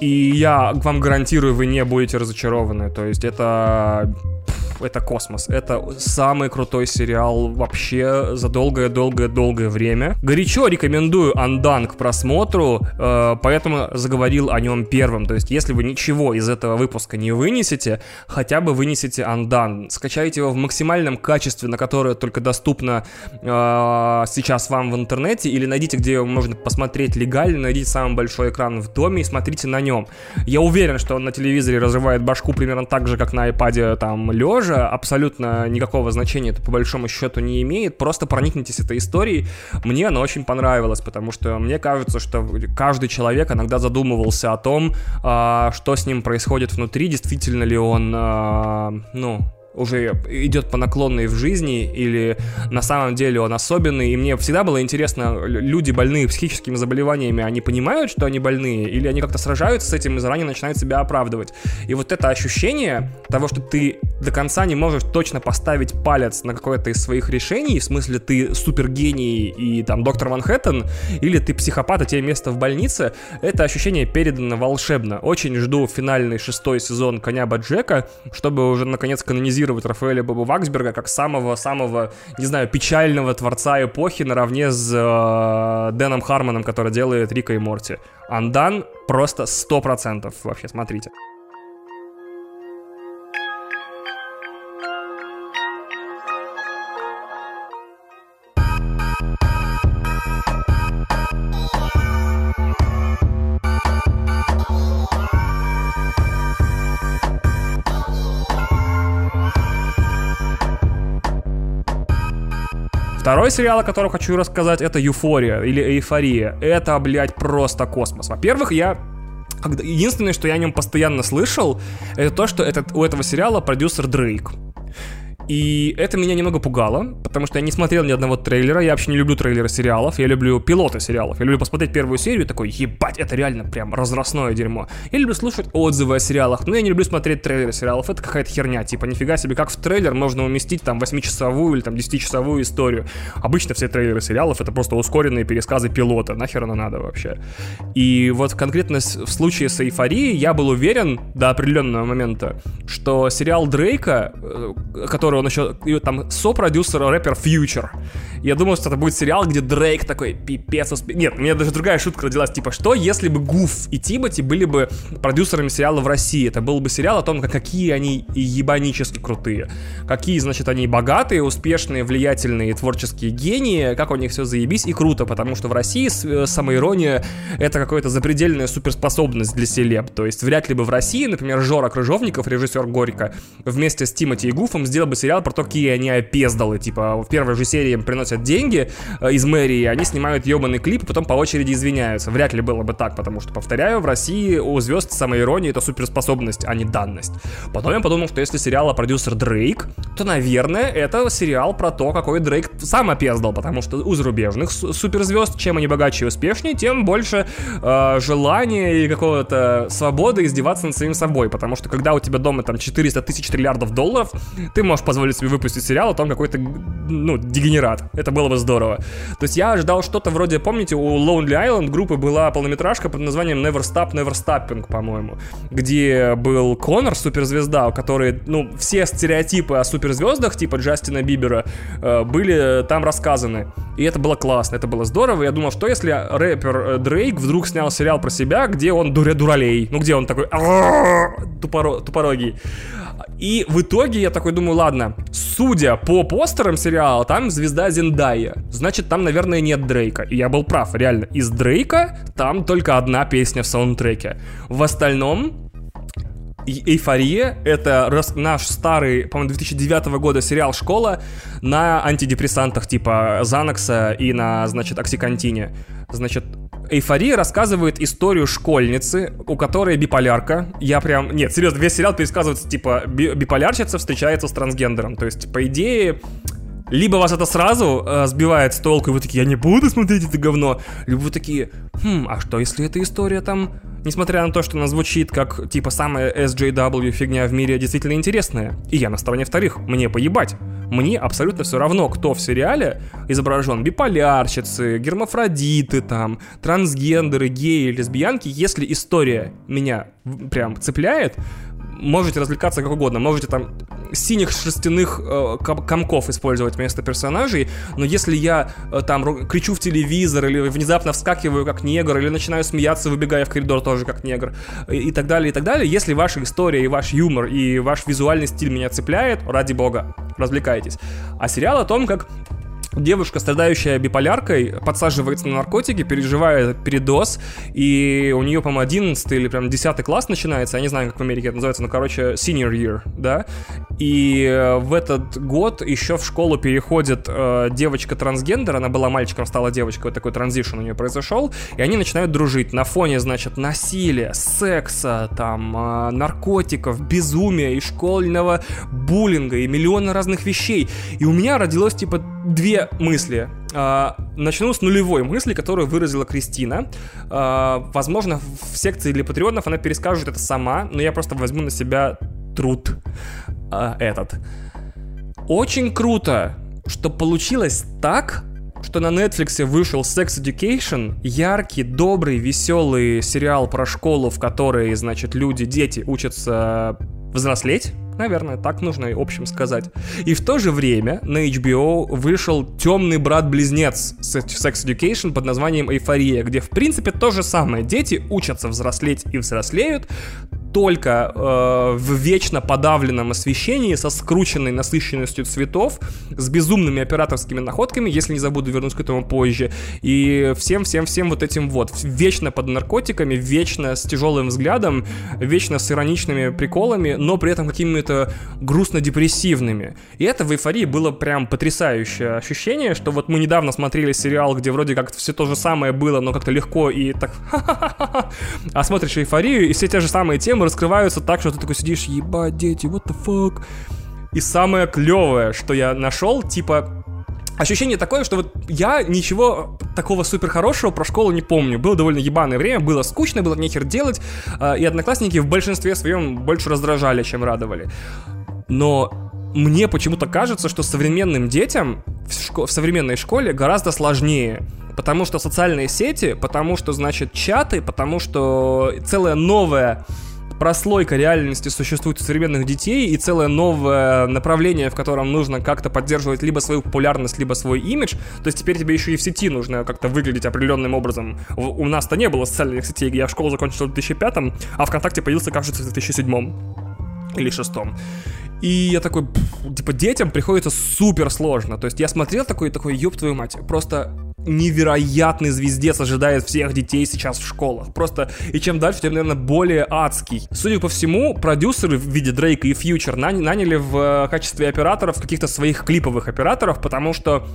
И я вам гарантирую, вы не будете разочарованы. То есть это это космос. Это самый крутой сериал вообще за долгое-долгое-долгое время. Горячо рекомендую Андан к просмотру, э, поэтому заговорил о нем первым. То есть, если вы ничего из этого выпуска не вынесете, хотя бы вынесите Андан. Скачайте его в максимальном качестве, на которое только доступно э, сейчас вам в интернете, или найдите, где его можно посмотреть легально, найдите самый большой экран в доме и смотрите на нем. Я уверен, что он на телевизоре разрывает башку примерно так же, как на iPad там лежа, тоже абсолютно никакого значения это по большому счету не имеет. Просто проникнитесь этой историей. Мне она очень понравилась, потому что мне кажется, что каждый человек иногда задумывался о том, а, что с ним происходит внутри, действительно ли он, а, ну, уже идет по наклонной в жизни, или на самом деле он особенный. И мне всегда было интересно, люди больные психическими заболеваниями, они понимают, что они больные, или они как-то сражаются с этим и заранее начинают себя оправдывать. И вот это ощущение того, что ты до конца не можешь точно поставить палец на какое-то из своих решений, в смысле ты супергений и там доктор Манхэттен, или ты психопат, и тебе место в больнице, это ощущение передано волшебно. Очень жду финальный шестой сезон «Коня Баджека», чтобы уже наконец канонизировать канонизировать Рафаэля Боба Ваксберга как самого-самого, не знаю, печального творца эпохи наравне с э, Дэном Хармоном, который делает Рика и Морти. Андан просто 100% вообще, смотрите. Второй сериал, о котором хочу рассказать, это «Юфория» или «Эйфория». Это, блядь, просто космос. Во-первых, я Единственное, что я о нем постоянно слышал, это то, что этот, у этого сериала продюсер Дрейк. И это меня немного пугало, потому что я не смотрел ни одного трейлера, я вообще не люблю трейлеры сериалов, я люблю пилоты сериалов, я люблю посмотреть первую серию такой, ебать, это реально прям разросное дерьмо. Я люблю слушать отзывы о сериалах, но я не люблю смотреть трейлеры сериалов, это какая-то херня, типа, нифига себе, как в трейлер можно уместить там 8-часовую или там 10-часовую историю. Обычно все трейлеры сериалов это просто ускоренные пересказы пилота, нахер оно надо вообще. И вот конкретно в случае с эйфорией я был уверен до определенного момента, что сериал Дрейка, э, который который он еще, и там сопродюсер рэпер Future. Я думал, что это будет сериал, где Дрейк такой пипец успе... Нет, у меня даже другая шутка родилась, типа, что если бы Гуф и Тиботи были бы продюсерами сериала в России? Это был бы сериал о том, какие они ебанически крутые. Какие, значит, они богатые, успешные, влиятельные, творческие гении, как у них все заебись и круто, потому что в России э, самоирония — это какая-то запредельная суперспособность для селеб. То есть вряд ли бы в России, например, Жора Крыжовников, режиссер Горько, вместе с Тимоти и Гуфом сделал бы сериал про то, какие они опездалы. Типа, в первой же серии им приносят деньги э, из мэрии, они снимают ебаный клип, и потом по очереди извиняются. Вряд ли было бы так, потому что, повторяю, в России у звезд самоирония это суперспособность, а не данность. Потом я подумал, что если сериала продюсер Дрейк, то, наверное, это сериал про то, какой Дрейк сам опездал, потому что у зарубежных суперзвезд, чем они богаче и успешнее, тем больше э, желания и какого-то свободы издеваться над самим собой, потому что когда у тебя дома там 400 тысяч триллиардов долларов, ты можешь позволить себе выпустить сериал о том, какой то ну, дегенерат. Это было бы здорово. То есть я ожидал что-то вроде, помните, у Lonely Island группы была полнометражка под названием Never Stop, Never Stopping, по-моему, где был Конор, суперзвезда, у которой, ну, все стереотипы о суперзвездах, типа Джастина Бибера, э, были там рассказаны. И это было классно, это было здорово. Я думал, что если рэпер э, Дрейк вдруг снял сериал про себя, где он дуре дуралей, ну, где он такой тупорогий. И в итоге я такой думаю, ладно, судя по постерам сериала, там звезда Зендая. Значит, там, наверное, нет Дрейка. И я был прав, реально. Из Дрейка там только одна песня в саундтреке. В остальном Эйфория — это наш старый, по-моему, 2009 года сериал «Школа» на антидепрессантах типа Занокса и на, значит, Оксикантине. Значит, Эйфория рассказывает историю школьницы, у которой биполярка. Я прям... Нет, серьезно, весь сериал пересказывается, типа, биполярщица встречается с трансгендером. То есть, по идее, либо вас это сразу э, сбивает с толку, и вы такие, я не буду смотреть это говно, либо вы такие, хм, а что если эта история там, несмотря на то, что она звучит как, типа, самая SJW фигня в мире, действительно интересная? И я на стороне вторых, мне поебать. Мне абсолютно все равно, кто в сериале изображен. Биполярщицы, гермафродиты там, трансгендеры, геи, лесбиянки. Если история меня прям цепляет, можете развлекаться как угодно, можете там синих шерстяных э, комков использовать вместо персонажей, но если я э, там кричу в телевизор или внезапно вскакиваю как негр, или начинаю смеяться, выбегая в коридор тоже как негр, и, и так далее, и так далее, если ваша история и ваш юмор и ваш визуальный стиль меня цепляет, ради бога, развлекайтесь. А сериал о том, как девушка, страдающая биполяркой, подсаживается на наркотики, переживает передоз, и у нее, по-моему, 11 или прям 10 класс начинается, я не знаю, как в Америке это называется, но, короче, senior year, да, и э, в этот год еще в школу переходит э, девочка-трансгендер, она была мальчиком, стала девочкой, вот такой транзишн у нее произошел, и они начинают дружить на фоне, значит, насилия, секса, там, э, наркотиков, безумия и школьного буллинга, и миллиона разных вещей. И у меня родилось, типа, две мысли. А, начну с нулевой мысли, которую выразила Кристина. А, возможно, в секции для патреонов она перескажет это сама, но я просто возьму на себя труд а, этот. Очень круто, что получилось так, что на Netflix вышел Sex Education, яркий, добрый, веселый сериал про школу, в которой, значит, люди, дети учатся взрослеть, Наверное, так нужно и общем сказать. И в то же время на HBO вышел темный брат-близнец Sex Education под названием Эйфория, где в принципе то же самое. Дети учатся взрослеть и взрослеют, только э, в вечно подавленном освещении со скрученной насыщенностью цветов, с безумными операторскими находками, если не забуду вернусь к этому позже, и всем-всем-всем вот этим вот, вечно под наркотиками, вечно с тяжелым взглядом, вечно с ироничными приколами, но при этом какими-то грустно-депрессивными. И это в эйфории было прям потрясающее ощущение, что вот мы недавно смотрели сериал, где вроде как все то же самое было, но как-то легко и так а смотришь эйфорию, и все те же самые темы раскрываются так, что ты такой сидишь, ебать, дети, what the fuck. И самое клевое, что я нашел, типа, Ощущение такое, что вот я ничего такого супер хорошего про школу не помню. Было довольно ебаное время, было скучно, было нехер делать, а, и одноклассники в большинстве своем больше раздражали, чем радовали. Но мне почему-то кажется, что современным детям в, шко- в современной школе гораздо сложнее. Потому что социальные сети, потому что, значит, чаты, потому что целая новая прослойка реальности существует у современных детей и целое новое направление, в котором нужно как-то поддерживать либо свою популярность, либо свой имидж. То есть теперь тебе еще и в сети нужно как-то выглядеть определенным образом. У нас-то не было социальных сетей, я школу закончил в 2005, а ВКонтакте появился, кажется, в 2007 или 2006. И я такой, типа, детям приходится супер сложно. То есть я смотрел такой, такой, ёб твою мать, просто невероятный звездец ожидает всех детей сейчас в школах. Просто, и чем дальше, тем, наверное, более адский. Судя по всему, продюсеры в виде Дрейка и Фьючер наняли в э, качестве операторов каких-то своих клиповых операторов, потому что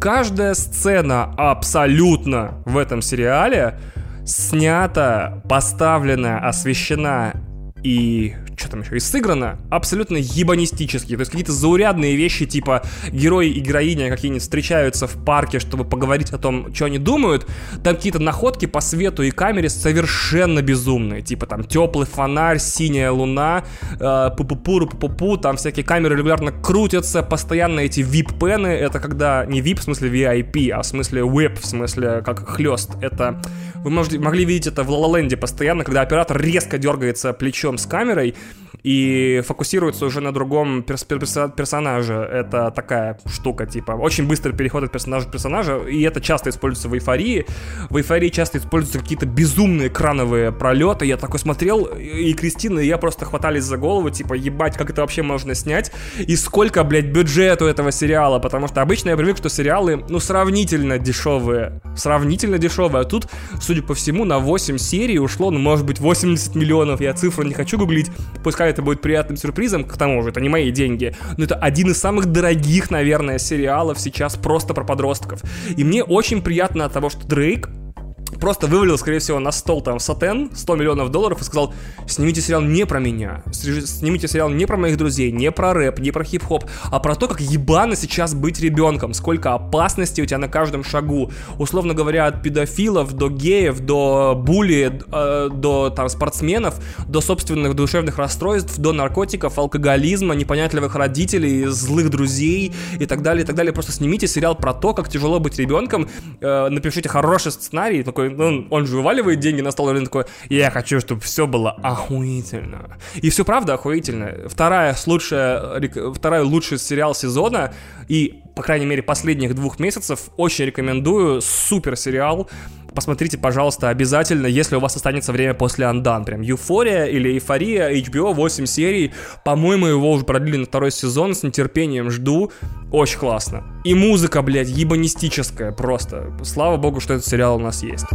каждая сцена абсолютно в этом сериале снята, поставлена, освещена и что там еще, и сыграно абсолютно ебанистически. То есть какие-то заурядные вещи, типа герои и героиня какие-нибудь встречаются в парке, чтобы поговорить о том, что они думают. Там какие-то находки по свету и камере совершенно безумные. Типа там теплый фонарь, синяя луна, э, пу-пу-пу, пу-пу-пу, там всякие камеры регулярно крутятся, постоянно эти VIP-пены, это когда не VIP в смысле VIP, а в смысле whip, в смысле как хлест. Это вы можете, могли видеть это в Лололенде постоянно, когда оператор резко дергается плечом с камерой, и фокусируется уже на другом перс перс персонаже. Это такая штука, типа, очень быстрый переход от персонажа к персонажу, и это часто используется в эйфории. В эйфории часто используются какие-то безумные крановые пролеты. Я такой смотрел, и Кристина, и я просто хватались за голову, типа, ебать, как это вообще можно снять, и сколько, блядь, бюджету этого сериала, потому что обычно я привык, что сериалы, ну, сравнительно дешевые. Сравнительно дешевые, а тут, судя по всему, на 8 серий ушло, ну, может быть, 80 миллионов. Я цифру не хочу гуглить, пускай это будет приятным сюрпризом, к тому же, это не мои деньги, но это один из самых дорогих, наверное, сериалов сейчас просто про подростков. И мне очень приятно от того, что Дрейк просто вывалил, скорее всего, на стол там сатен 100 миллионов долларов и сказал, снимите сериал не про меня, снимите сериал не про моих друзей, не про рэп, не про хип-хоп, а про то, как ебано сейчас быть ребенком, сколько опасностей у тебя на каждом шагу. Условно говоря, от педофилов до геев, до були, э, до там спортсменов, до собственных душевных расстройств, до наркотиков, алкоголизма, непонятливых родителей, злых друзей и так далее, и так далее. Просто снимите сериал про то, как тяжело быть ребенком, э, напишите хороший сценарий, такой, ну, он же вываливает деньги на стол, и он такой, я хочу, чтобы все было охуительно. И все правда охуительно. Вторая лучшая, вторая лучший сериал сезона, и, по крайней мере, последних двух месяцев очень рекомендую, супер сериал, посмотрите, пожалуйста, обязательно, если у вас останется время после Андан. Прям Юфория или Эйфория, HBO, 8 серий. По-моему, его уже продлили на второй сезон, с нетерпением жду. Очень классно. И музыка, блядь, ебанистическая просто. Слава богу, что этот сериал у нас есть.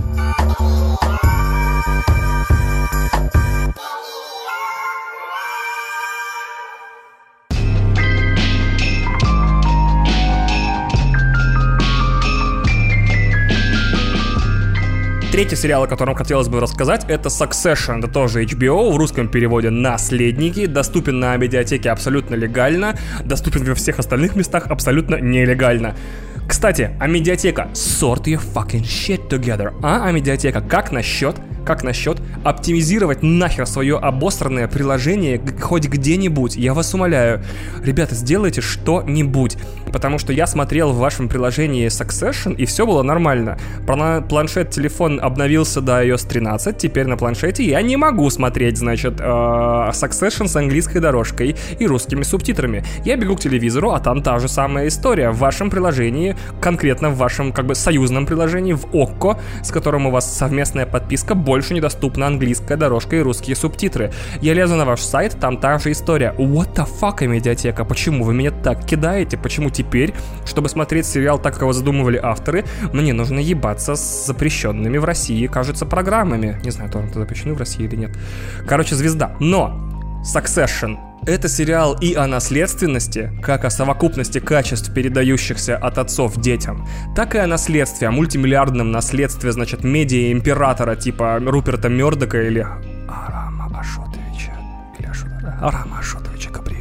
Третий сериал, о котором хотелось бы рассказать, это Succession. Это тоже HBO, в русском переводе «Наследники». Доступен на медиатеке абсолютно легально, доступен во всех остальных местах абсолютно нелегально. Кстати, а медиатека Sort your fucking shit together. А, а медиатека, как насчет как насчет оптимизировать нахер свое обосранное приложение хоть где-нибудь? Я вас умоляю. Ребята, сделайте что-нибудь. Потому что я смотрел в вашем приложении Succession, и все было нормально. Планшет телефон обновился до iOS 13, теперь на планшете я не могу смотреть, значит, э, Succession с английской дорожкой и русскими субтитрами. Я бегу к телевизору, а там та же самая история. В вашем приложении, конкретно в вашем, как бы, союзном приложении, в ОККО, с которым у вас совместная подписка, больше недоступна английская дорожка и русские субтитры. Я лезу на ваш сайт, там та же история. What the fuck, медиатека? Почему вы меня так кидаете? Почему теперь, чтобы смотреть сериал так, как его задумывали авторы, мне нужно ебаться с запрещенными в России, кажется, программами? Не знаю, тоже это запрещены в России или нет. Короче, звезда. Но Succession это сериал и о наследственности, как о совокупности качеств, передающихся от отцов детям, так и о наследстве, о мультимиллиардном наследстве, значит, медиа-императора типа Руперта Мёрдока или Арама Ашотовича. Или Ашотовича. Арама Ашотовича Габриэлянова.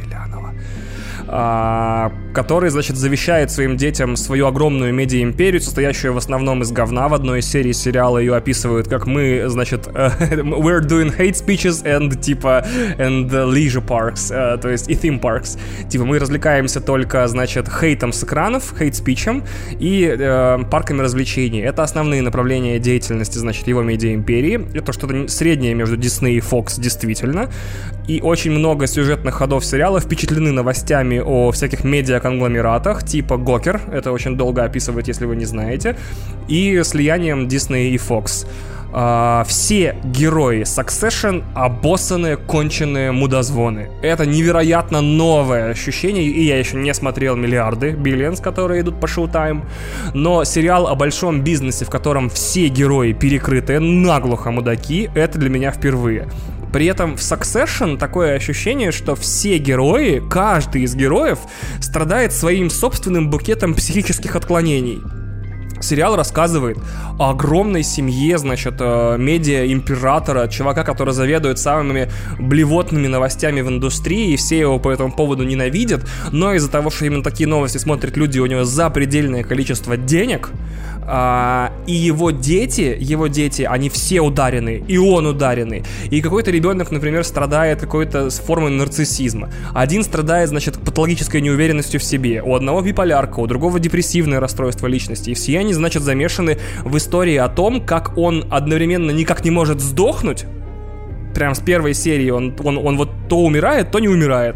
А, который, значит, завещает своим детям свою огромную медиа-империю, состоящую в основном из говна. В одной из серий сериала ее описывают, как мы, значит, we're doing hate speeches and, типа, and leisure parks, uh, то есть и theme parks. Типа, мы развлекаемся только, значит, хейтом с экранов, хейт-спичем и uh, парками развлечений. Это основные направления деятельности, значит, его медиа-империи. Это что-то среднее между Disney и Fox, действительно. И очень много сюжетных ходов сериала впечатлены новостями о всяких медиа конгломератах типа Гокер, это очень долго описывать, если вы не знаете, и слиянием Disney и Fox. Uh, все герои Succession обоссанные, конченые мудозвоны. Это невероятно новое ощущение, и я еще не смотрел миллиарды Биллианс, которые идут по Showtime, но сериал о большом бизнесе, в котором все герои перекрытые, наглухо мудаки, это для меня впервые. При этом в Succession такое ощущение, что все герои, каждый из героев страдает своим собственным букетом психических отклонений. Сериал рассказывает о огромной семье, значит, э, медиа-императора, чувака, который заведует самыми блевотными новостями в индустрии, и все его по этому поводу ненавидят, но из-за того, что именно такие новости смотрят люди, у него запредельное количество денег, а, и его дети, его дети, они все ударены, и он ударенный. И какой-то ребенок, например, страдает какой-то с формой нарциссизма. Один страдает, значит, патологической неуверенностью в себе. У одного биполярка, у другого депрессивное расстройство личности. И все они, значит, замешаны в истории о том, как он одновременно никак не может сдохнуть, прям с первой серии он, он, он вот то умирает, то не умирает.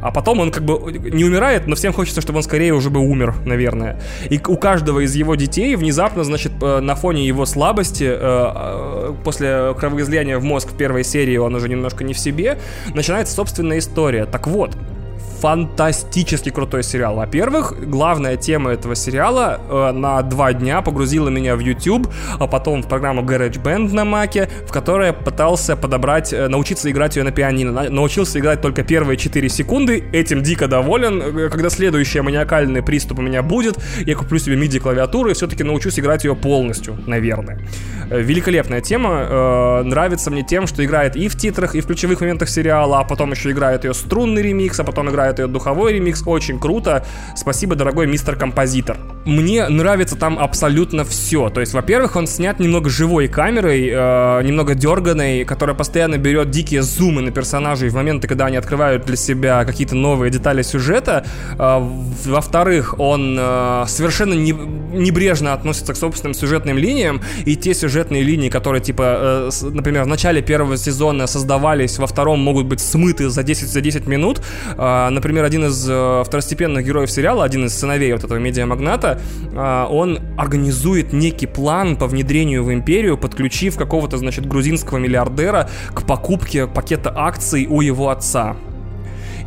А потом он как бы не умирает, но всем хочется, чтобы он скорее уже бы умер, наверное. И у каждого из его детей внезапно, значит, э, на фоне его слабости, э, э, после кровоизлияния в мозг в первой серии он уже немножко не в себе, начинается собственная история. Так вот, фантастически крутой сериал. Во-первых, главная тема этого сериала э, на два дня погрузила меня в YouTube, а потом в программу GarageBand на Маке, в которой я пытался подобрать, э, научиться играть ее на пианино. На, научился играть только первые 4 секунды, этим дико доволен. Э, когда следующий маниакальный приступ у меня будет, я куплю себе MIDI-клавиатуру и все-таки научусь играть ее полностью, наверное. Э, великолепная тема, э, нравится мне тем, что играет и в титрах, и в ключевых моментах сериала, а потом еще играет ее струнный ремикс, а потом играет играет ее духовой ремикс, очень круто. Спасибо, дорогой мистер композитор. Мне нравится там абсолютно все. То есть, во-первых, он снят немного живой камерой, э, немного дерганой, которая постоянно берет дикие зумы на персонажей в моменты, когда они открывают для себя какие-то новые детали сюжета. Э, во-вторых, он э, совершенно не, небрежно относится к собственным сюжетным линиям, и те сюжетные линии, которые, типа, э, например, в начале первого сезона создавались, во втором могут быть смыты за 10 за 10 минут. Э, например, один из э, второстепенных героев сериала, один из сыновей вот этого медиамагната, э, он организует некий план по внедрению в империю, подключив какого-то, значит, грузинского миллиардера к покупке пакета акций у его отца.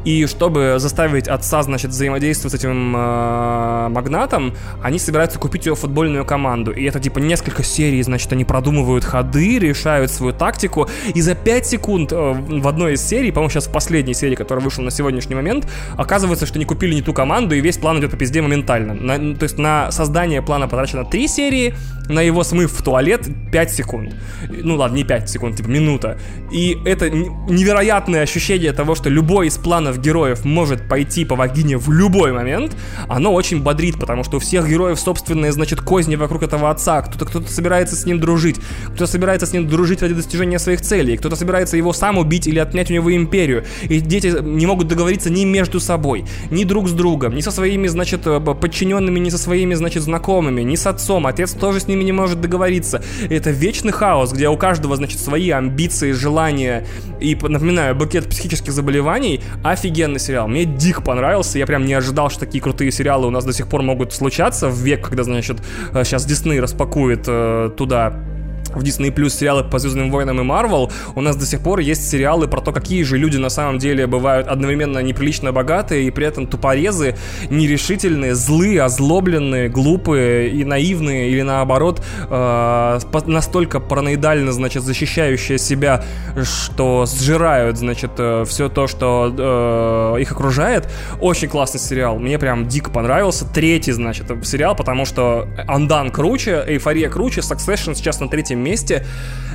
И чтобы заставить отца, значит, взаимодействовать с этим э, магнатом, они собираются купить его футбольную команду. И это типа несколько серий, значит, они продумывают ходы, решают свою тактику. И за 5 секунд э, в одной из серий, по-моему, сейчас в последней серии, которая вышла на сегодняшний момент, оказывается, что они купили не ту команду, и весь план идет по пизде моментально. На, то есть на создание плана потрачено 3 серии, на его смыв в туалет 5 секунд. Ну ладно, не 5 секунд, типа минута. И это невероятное ощущение того, что любой из планов героев может пойти по вагине в любой момент, оно очень бодрит, потому что у всех героев собственные, значит, козни вокруг этого отца. Кто-то кто собирается с ним дружить, кто-то собирается с ним дружить ради достижения своих целей, кто-то собирается его сам убить или отнять у него империю. И дети не могут договориться ни между собой, ни друг с другом, ни со своими, значит, э, подчиненными, ни со своими, значит, знакомыми, ни с отцом. Отец тоже с ними ними не может договориться. Это вечный хаос, где у каждого, значит, свои амбиции, желания. И, напоминаю, букет психических заболеваний. Офигенный сериал. Мне дико понравился. Я прям не ожидал, что такие крутые сериалы у нас до сих пор могут случаться в век, когда, значит, сейчас Дисней распакует э, туда в Disney Plus сериалы по Звездным войнам и Марвел, у нас до сих пор есть сериалы про то, какие же люди на самом деле бывают одновременно неприлично богатые и при этом тупорезы, нерешительные, злые, озлобленные, глупые и наивные, или наоборот, э, настолько параноидально, значит, защищающие себя, что сжирают, значит, э, все то, что э, их окружает. Очень классный сериал, мне прям дико понравился. Третий, значит, сериал, потому что Андан круче, Эйфория круче, Succession сейчас на третьем месте.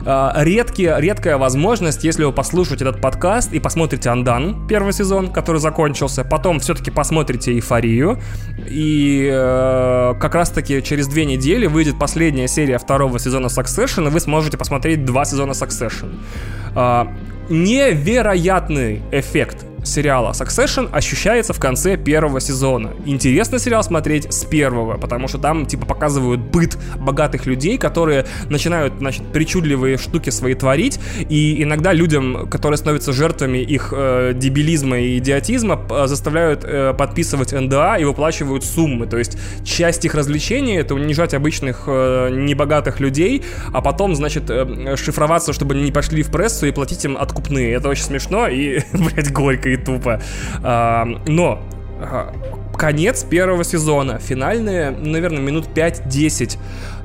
А, редкий, редкая возможность, если вы послушаете этот подкаст и посмотрите Андан, первый сезон, который закончился, потом все-таки посмотрите Эйфорию, и э, как раз-таки через две недели выйдет последняя серия второго сезона Succession, и вы сможете посмотреть два сезона Succession. Э, невероятный эффект сериала Succession ощущается в конце первого сезона. Интересно сериал смотреть с первого, потому что там, типа, показывают быт богатых людей, которые начинают, значит, причудливые штуки свои творить, и иногда людям, которые становятся жертвами их э, дебилизма и идиотизма, э, заставляют э, подписывать НДА и выплачивают суммы. То есть часть их развлечений — это унижать обычных э, небогатых людей, а потом, значит, э, шифроваться, чтобы они не пошли в прессу и платить им откупные. Это очень смешно и, блядь, горько и тупо. А, но конец первого сезона, финальные, наверное, минут 5-10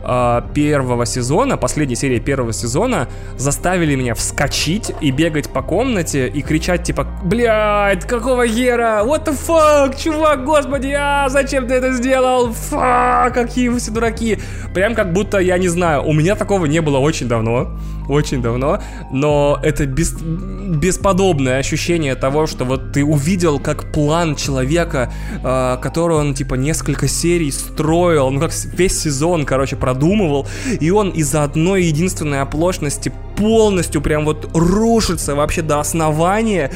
э, первого сезона, последней серии первого сезона, заставили меня вскочить и бегать по комнате и кричать типа, блядь, какого хера, what the fuck, чувак, господи, а, зачем ты это сделал, фак, какие вы все дураки. Прям как будто, я не знаю, у меня такого не было очень давно, очень давно, но это бес, бесподобное ощущение того, что вот ты увидел, как план человека, э, который он, типа, несколько серий строил, ну, как весь сезон, короче, про продумывал, и он из-за одной единственной оплошности полностью прям вот рушится вообще до основания.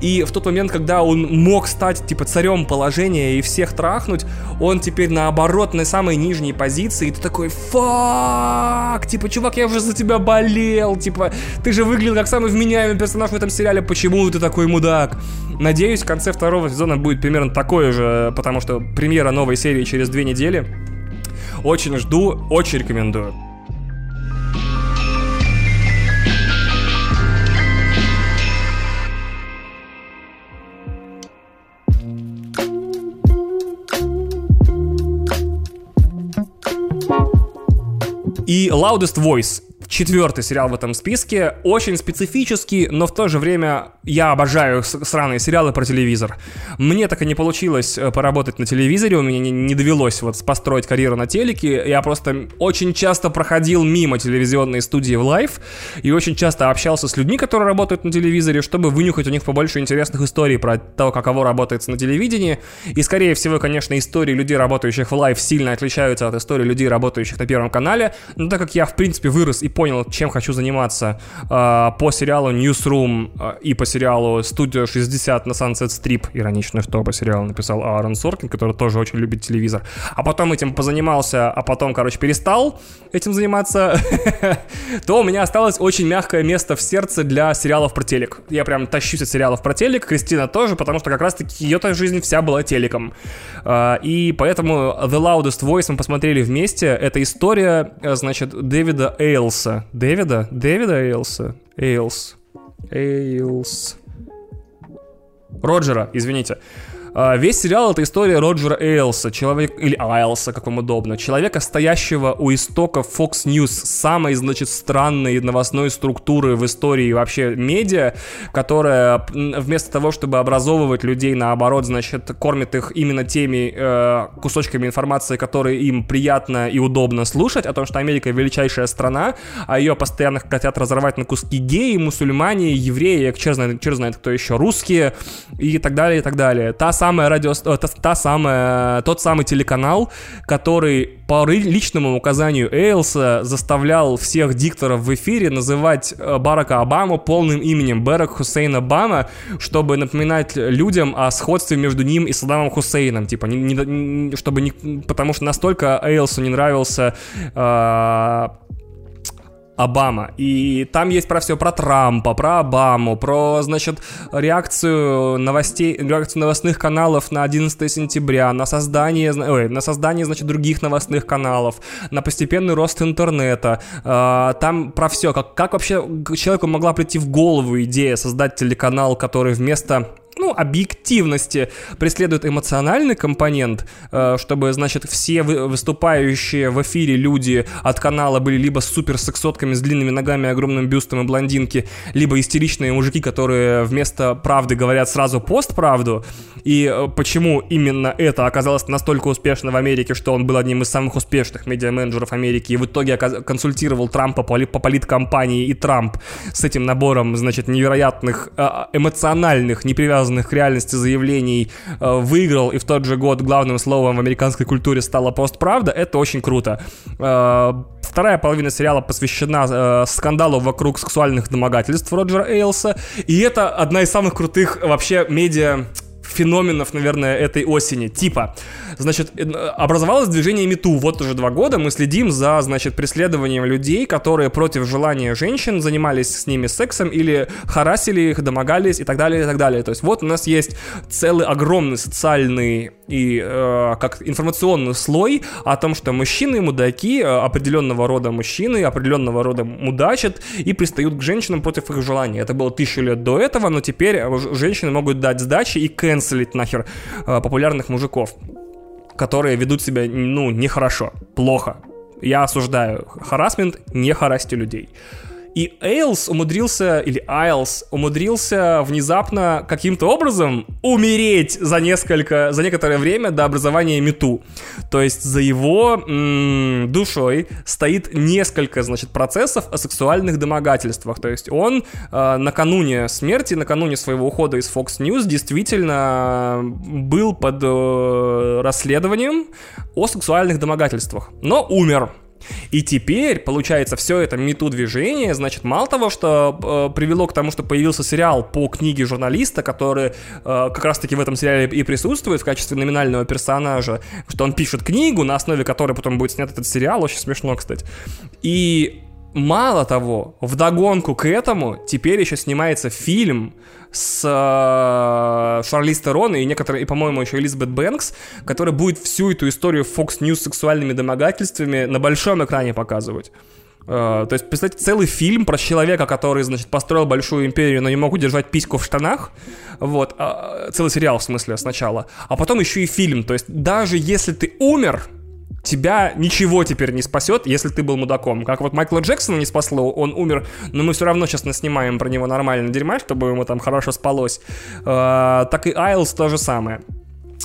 И в тот момент, когда он мог стать, типа, царем положения и всех трахнуть, он теперь, наоборот, на самой нижней позиции, и ты такой, фак, типа, чувак, я уже за тебя болел, типа, ты же выглядел как самый вменяемый персонаж в этом сериале, почему ты такой мудак? Надеюсь, в конце второго сезона будет примерно такое же, потому что премьера новой серии через две недели. Очень жду, очень рекомендую. И Loudest Voice четвертый сериал в этом списке. Очень специфический, но в то же время я обожаю сраные сериалы про телевизор. Мне так и не получилось э, поработать на телевизоре, у меня не, не довелось вот построить карьеру на телеке. Я просто очень часто проходил мимо телевизионной студии в Life и очень часто общался с людьми, которые работают на телевизоре, чтобы вынюхать у них побольше интересных историй про то, каково работает на телевидении. И, скорее всего, конечно, истории людей, работающих в Life, сильно отличаются от истории людей, работающих на Первом канале. Но так как я, в принципе, вырос и понял, чем хочу заниматься э, по сериалу Newsroom э, и по сериалу Studio 60 на Sunset Strip. Иронично, что по сериалу написал Аарон Соркин, который тоже очень любит телевизор. А потом этим позанимался, а потом, короче, перестал этим заниматься, то у меня осталось очень мягкое место в сердце для сериалов про телек. Я прям тащусь от сериалов про телек, Кристина тоже, потому что как раз-таки ее-то жизнь вся была телеком. Э, и поэтому The Loudest Voice мы посмотрели вместе. Это история, э, значит, Дэвида Эйлса. Дэвида? Дэвида Эйлса? Эйлс. Эйлс. Роджера, извините. А, весь сериал — это история Роджера Эйлса, человек, или Айлса, как вам удобно, человека, стоящего у истоков Fox News, самой, значит, странной новостной структуры в истории вообще медиа, которая вместо того, чтобы образовывать людей, наоборот, значит, кормит их именно теми э, кусочками информации, которые им приятно и удобно слушать, о том, что Америка величайшая страна, а ее постоянно хотят разорвать на куски геи, мусульмане, евреи, черт знает, черт знает кто еще, русские и так далее, и так далее. Та самая радио... Та, та самая... Тот самый телеканал, который по личному указанию Эйлса заставлял всех дикторов в эфире называть э, Барака Обаму полным именем Барак Хусейн Обама, чтобы напоминать людям о сходстве между ним и Саддамом Хусейном. Типа, не, не, чтобы не... Потому что настолько Эйлсу не нравился э, Обама. И там есть про все, про Трампа, про Обаму, про, значит, реакцию новостей, реакцию новостных каналов на 11 сентября, на создание, ой, на создание, значит, других новостных каналов, на постепенный рост интернета. А, там про все, как, как вообще человеку могла прийти в голову идея создать телеканал, который вместо ну, объективности преследует эмоциональный компонент, э, чтобы, значит, все выступающие в эфире люди от канала были либо супер сексотками с длинными ногами, огромным бюстом и блондинки, либо истеричные мужики, которые вместо правды говорят сразу постправду. И э, почему именно это оказалось настолько успешно в Америке, что он был одним из самых успешных медиа-менеджеров Америки и в итоге консультировал Трампа по политкомпании, и Трамп с этим набором, значит, невероятных э, эмоциональных, непривязанных привязанных к реальности заявлений э, выиграл, и в тот же год главным словом в американской культуре стала постправда, это очень круто. Э, вторая половина сериала посвящена э, скандалу вокруг сексуальных домогательств Роджера Эйлса, и это одна из самых крутых вообще медиа феноменов, наверное, этой осени. Типа, значит, э, образовалось движение МИТУ. Вот уже два года мы следим за, значит, преследованием людей, которые против желания женщин занимались с ними сексом или харасили их, домогались и так далее, и так далее. То есть вот у нас есть целый огромный социальный и э, как информационный слой о том, что мужчины мудаки, э, определенного рода мужчины, определенного рода мудачат и пристают к женщинам против их желания. Это было тысячу лет до этого, но теперь женщины могут дать сдачи и кэнселить нахер э, популярных мужиков которые ведут себя, ну, нехорошо, плохо. Я осуждаю харасмент, не харасьте людей. И Эйлс умудрился, или Айлс умудрился внезапно каким-то образом умереть за несколько, за некоторое время до образования Мету. То есть за его м- душой стоит несколько, значит, процессов о сексуальных домогательствах. То есть он э, накануне смерти, накануне своего ухода из Fox News действительно был под э, расследованием о сексуальных домогательствах, но умер. И теперь, получается, все это мету движение, значит, мало того, что э, привело к тому, что появился сериал по книге журналиста, который э, как раз-таки в этом сериале и присутствует в качестве номинального персонажа, что он пишет книгу, на основе которой потом будет снят этот сериал, очень смешно, кстати. И Мало того, в догонку к этому теперь еще снимается фильм с э, Шарлиз Терон и некоторые, и, по-моему, еще Элизабет Бэнкс, который будет всю эту историю Fox News с сексуальными домогательствами на большом экране показывать. Uh, то есть, представьте, целый фильм про человека, который, значит, построил большую империю, но не мог удержать письку в штанах. Вот. Uh, целый сериал, в смысле, сначала. А потом еще и фильм. То есть, даже если ты умер, тебя ничего теперь не спасет, если ты был мудаком. Как вот Майкла Джексона не спасло, он умер, но мы все равно сейчас снимаем про него нормально дерьма, чтобы ему там хорошо спалось. Э, так и Айлс то же самое.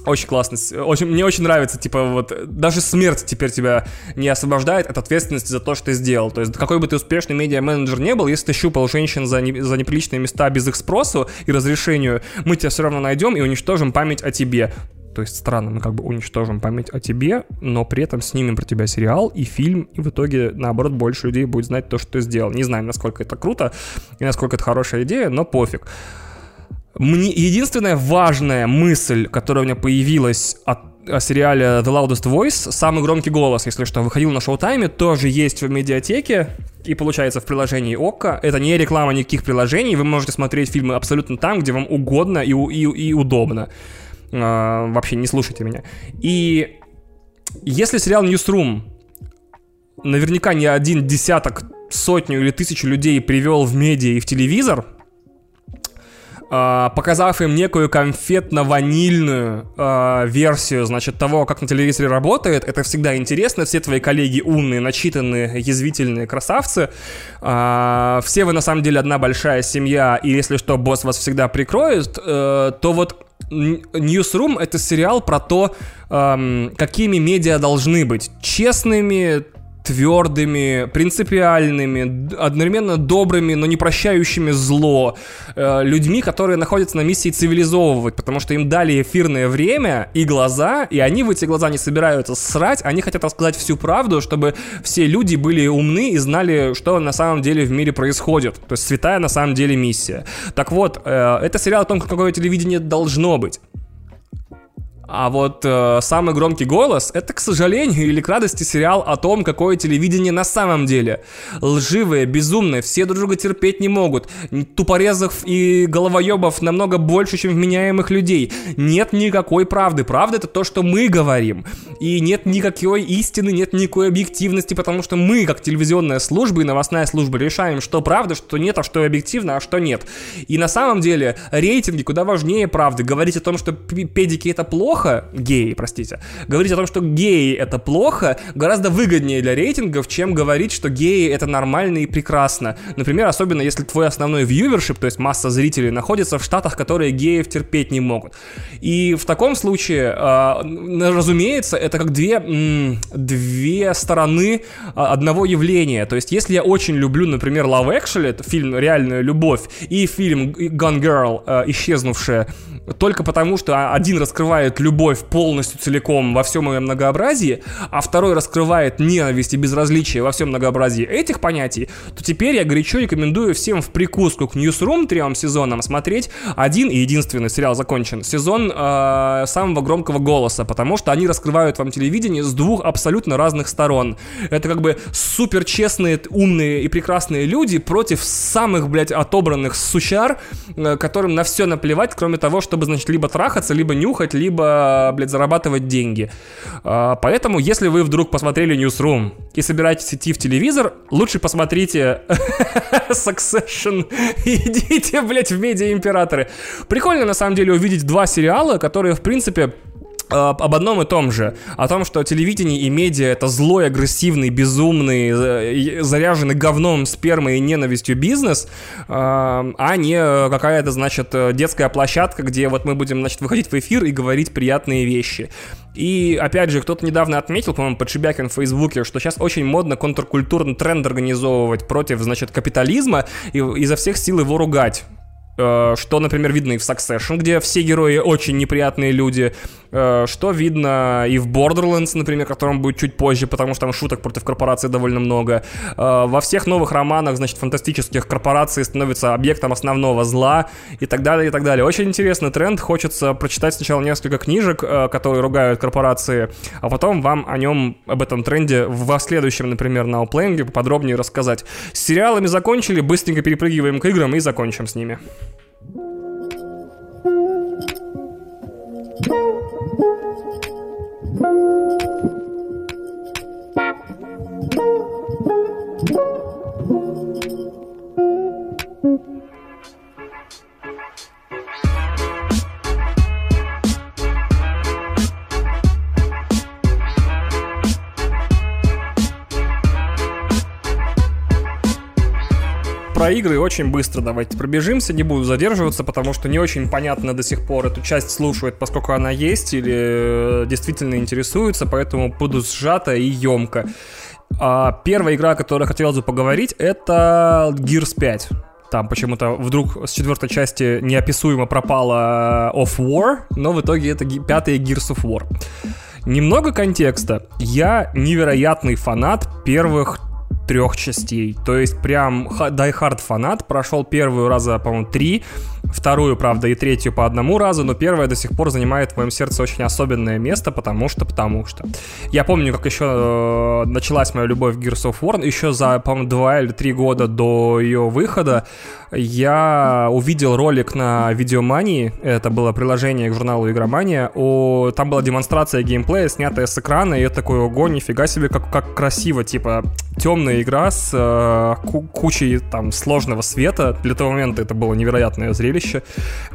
Очень классно. Очень, мне очень нравится, типа, вот, даже смерть теперь тебя не освобождает от ответственности за то, что ты сделал. То есть, какой бы ты успешный медиа-менеджер не был, если ты щупал женщин за, не, за неприличные места без их спросу и разрешению, мы тебя все равно найдем и уничтожим память о тебе. То есть странно, мы как бы уничтожим память о тебе, но при этом снимем про тебя сериал и фильм, и в итоге, наоборот, больше людей будет знать то, что ты сделал. Не знаю, насколько это круто и насколько это хорошая идея, но пофиг. Мне единственная важная мысль, которая у меня появилась от о сериале The Loudest Voice, самый громкий голос, если что, выходил на шоу-тайме, тоже есть в медиатеке и получается в приложении ОККО. Это не реклама никаких приложений, вы можете смотреть фильмы абсолютно там, где вам угодно и, и, и удобно. А, вообще не слушайте меня. И если сериал Newsroom наверняка не один десяток, сотню или тысячу людей привел в медиа и в телевизор, Uh, показав им некую конфетно-ванильную uh, версию, значит, того, как на телевизоре работает. Это всегда интересно. Все твои коллеги умные, начитанные, язвительные красавцы. Uh, все вы на самом деле одна большая семья, и если что, босс вас всегда прикроет, то вот Newsroom — это сериал про то, эм, какими медиа должны быть. Честными, твердыми, принципиальными, одновременно добрыми, но не прощающими зло, э, людьми, которые находятся на миссии цивилизовывать, потому что им дали эфирное время и глаза, и они в эти глаза не собираются срать, они хотят рассказать всю правду, чтобы все люди были умны и знали, что на самом деле в мире происходит. То есть святая на самом деле миссия. Так вот, э, это сериал о том, какое телевидение должно быть. А вот э, самый громкий голос — это, к сожалению или к радости, сериал о том, какое телевидение на самом деле. Лживые, безумные, все друг друга терпеть не могут. Тупорезов и головоебов намного больше, чем вменяемых людей. Нет никакой правды. Правда — это то, что мы говорим. И нет никакой истины, нет никакой объективности, потому что мы, как телевизионная служба и новостная служба, решаем, что правда, что нет, а что объективно, а что нет. И на самом деле рейтинги куда важнее правды. Говорить о том, что педики — это плохо, плохо, геи, простите, говорить о том, что геи это плохо, гораздо выгоднее для рейтингов, чем говорить, что геи это нормально и прекрасно. Например, особенно если твой основной вьювершип, то есть масса зрителей, находится в штатах, которые геев терпеть не могут. И в таком случае, э, разумеется, это как две, две стороны а, одного явления. То есть, если я очень люблю, например, Love Actually, фильм «Реальная любовь», и фильм Gone Girl, э, «Исчезнувшая», только потому, что один раскрывает любовь полностью целиком во всем ее многообразии, а второй раскрывает ненависть и безразличие во всем многообразии этих понятий, то теперь я горячо рекомендую всем в прикуску к Newsroom трем сезонам смотреть один и единственный сериал закончен, сезон э, самого громкого голоса, потому что они раскрывают вам телевидение с двух абсолютно разных сторон. Это как бы супер честные, умные и прекрасные люди против самых, блядь, отобранных сучар, э, которым на все наплевать, кроме того, чтобы, значит, либо трахаться, либо нюхать, либо, блядь, зарабатывать деньги. А, поэтому, если вы вдруг посмотрели Newsroom и собираетесь идти в телевизор, лучше посмотрите Succession и идите, блядь, в Медиа Императоры. Прикольно, на самом деле, увидеть два сериала, которые, в принципе, Э, об одном и том же. О том, что телевидение и медиа — это злой, агрессивный, безумный, э, заряженный говном, спермой и ненавистью бизнес, э, а не какая-то, значит, детская площадка, где вот мы будем, значит, выходить в эфир и говорить приятные вещи. И, опять же, кто-то недавно отметил, по-моему, Подшибякин в Фейсбуке, что сейчас очень модно контркультурный тренд организовывать против, значит, капитализма и изо всех сил его ругать. Э, что, например, видно и в Succession, где все герои очень неприятные люди, э, что видно и в Borderlands, например, которым будет чуть позже, потому что там шуток против корпорации довольно много. Э, во всех новых романах, значит, фантастических корпораций становится объектом основного зла и так далее, и так далее. Очень интересный тренд, хочется прочитать сначала несколько книжек, которые ругают корпорации, а потом вам о нем, об этом тренде в следующем, например, на Outplaying поподробнее рассказать. С сериалами закончили, быстренько перепрыгиваем к играм и закончим с ними. Thank you. Про игры очень быстро давайте пробежимся, не буду задерживаться, потому что не очень понятно до сих пор эту часть слушают, поскольку она есть или э, действительно интересуется, поэтому буду сжато и емко. А первая игра, о которой хотелось бы поговорить, это Gears 5. Там почему-то вдруг с четвертой части неописуемо пропала Of War, но в итоге это пятая Gears of War. Немного контекста. Я невероятный фанат первых трех частей. То есть прям Die Hard фанат. Прошел первую раза, по-моему, три. Вторую, правда, и третью по одному разу, но первая до сих пор занимает в моем сердце очень особенное место, потому что, потому что. Я помню, как еще э, началась моя любовь к Gears of War, еще за, по-моему, два или три года до ее выхода я увидел ролик на Видеомании, это было приложение к журналу Игромания, о, там была демонстрация геймплея, снятая с экрана, и я такой, ого, нифига себе, как, как красиво, типа, темная игра с э, кучей там сложного света, для того момента это было невероятное зрелище,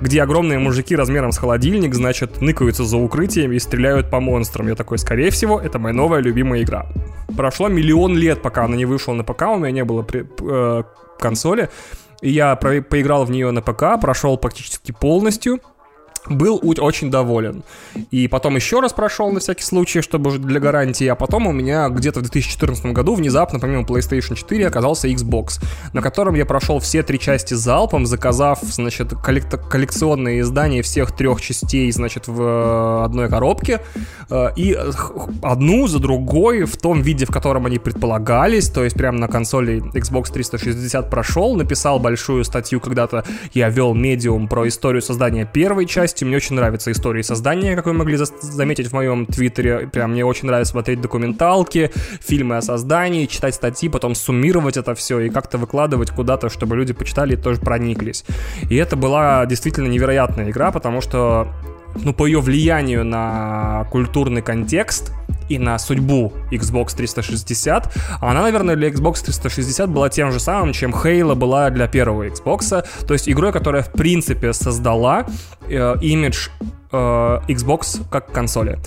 где огромные мужики размером с холодильник, значит, ныкаются за укрытием и стреляют по монстрам. Я такой, скорее всего, это моя новая любимая игра. Прошло миллион лет, пока она не вышла на ПК, у меня не было при, э, консоли, и я про- поиграл в нее на ПК, прошел практически полностью, был очень доволен. И потом еще раз прошел на всякий случай, чтобы уже для гарантии, а потом у меня где-то в 2014 году внезапно, помимо PlayStation 4, оказался Xbox, на котором я прошел все три части залпом, заказав, значит, коллек- коллекционные издания всех трех частей, значит, в э, одной коробке, э, и одну за другой в том виде, в котором они предполагались, то есть прямо на консоли Xbox 360 прошел, написал большую статью когда-то, я вел медиум про историю создания первой части, части. Мне очень нравятся истории создания, как вы могли заметить в моем твиттере. Прям мне очень нравится смотреть документалки, фильмы о создании, читать статьи, потом суммировать это все и как-то выкладывать куда-то, чтобы люди почитали и тоже прониклись. И это была действительно невероятная игра, потому что ну, по ее влиянию на культурный контекст и на судьбу Xbox 360, она, наверное, для Xbox 360 была тем же самым, чем Halo была для первого Xbox, то есть игрой, которая, в принципе, создала э, имидж Xbox как консоли.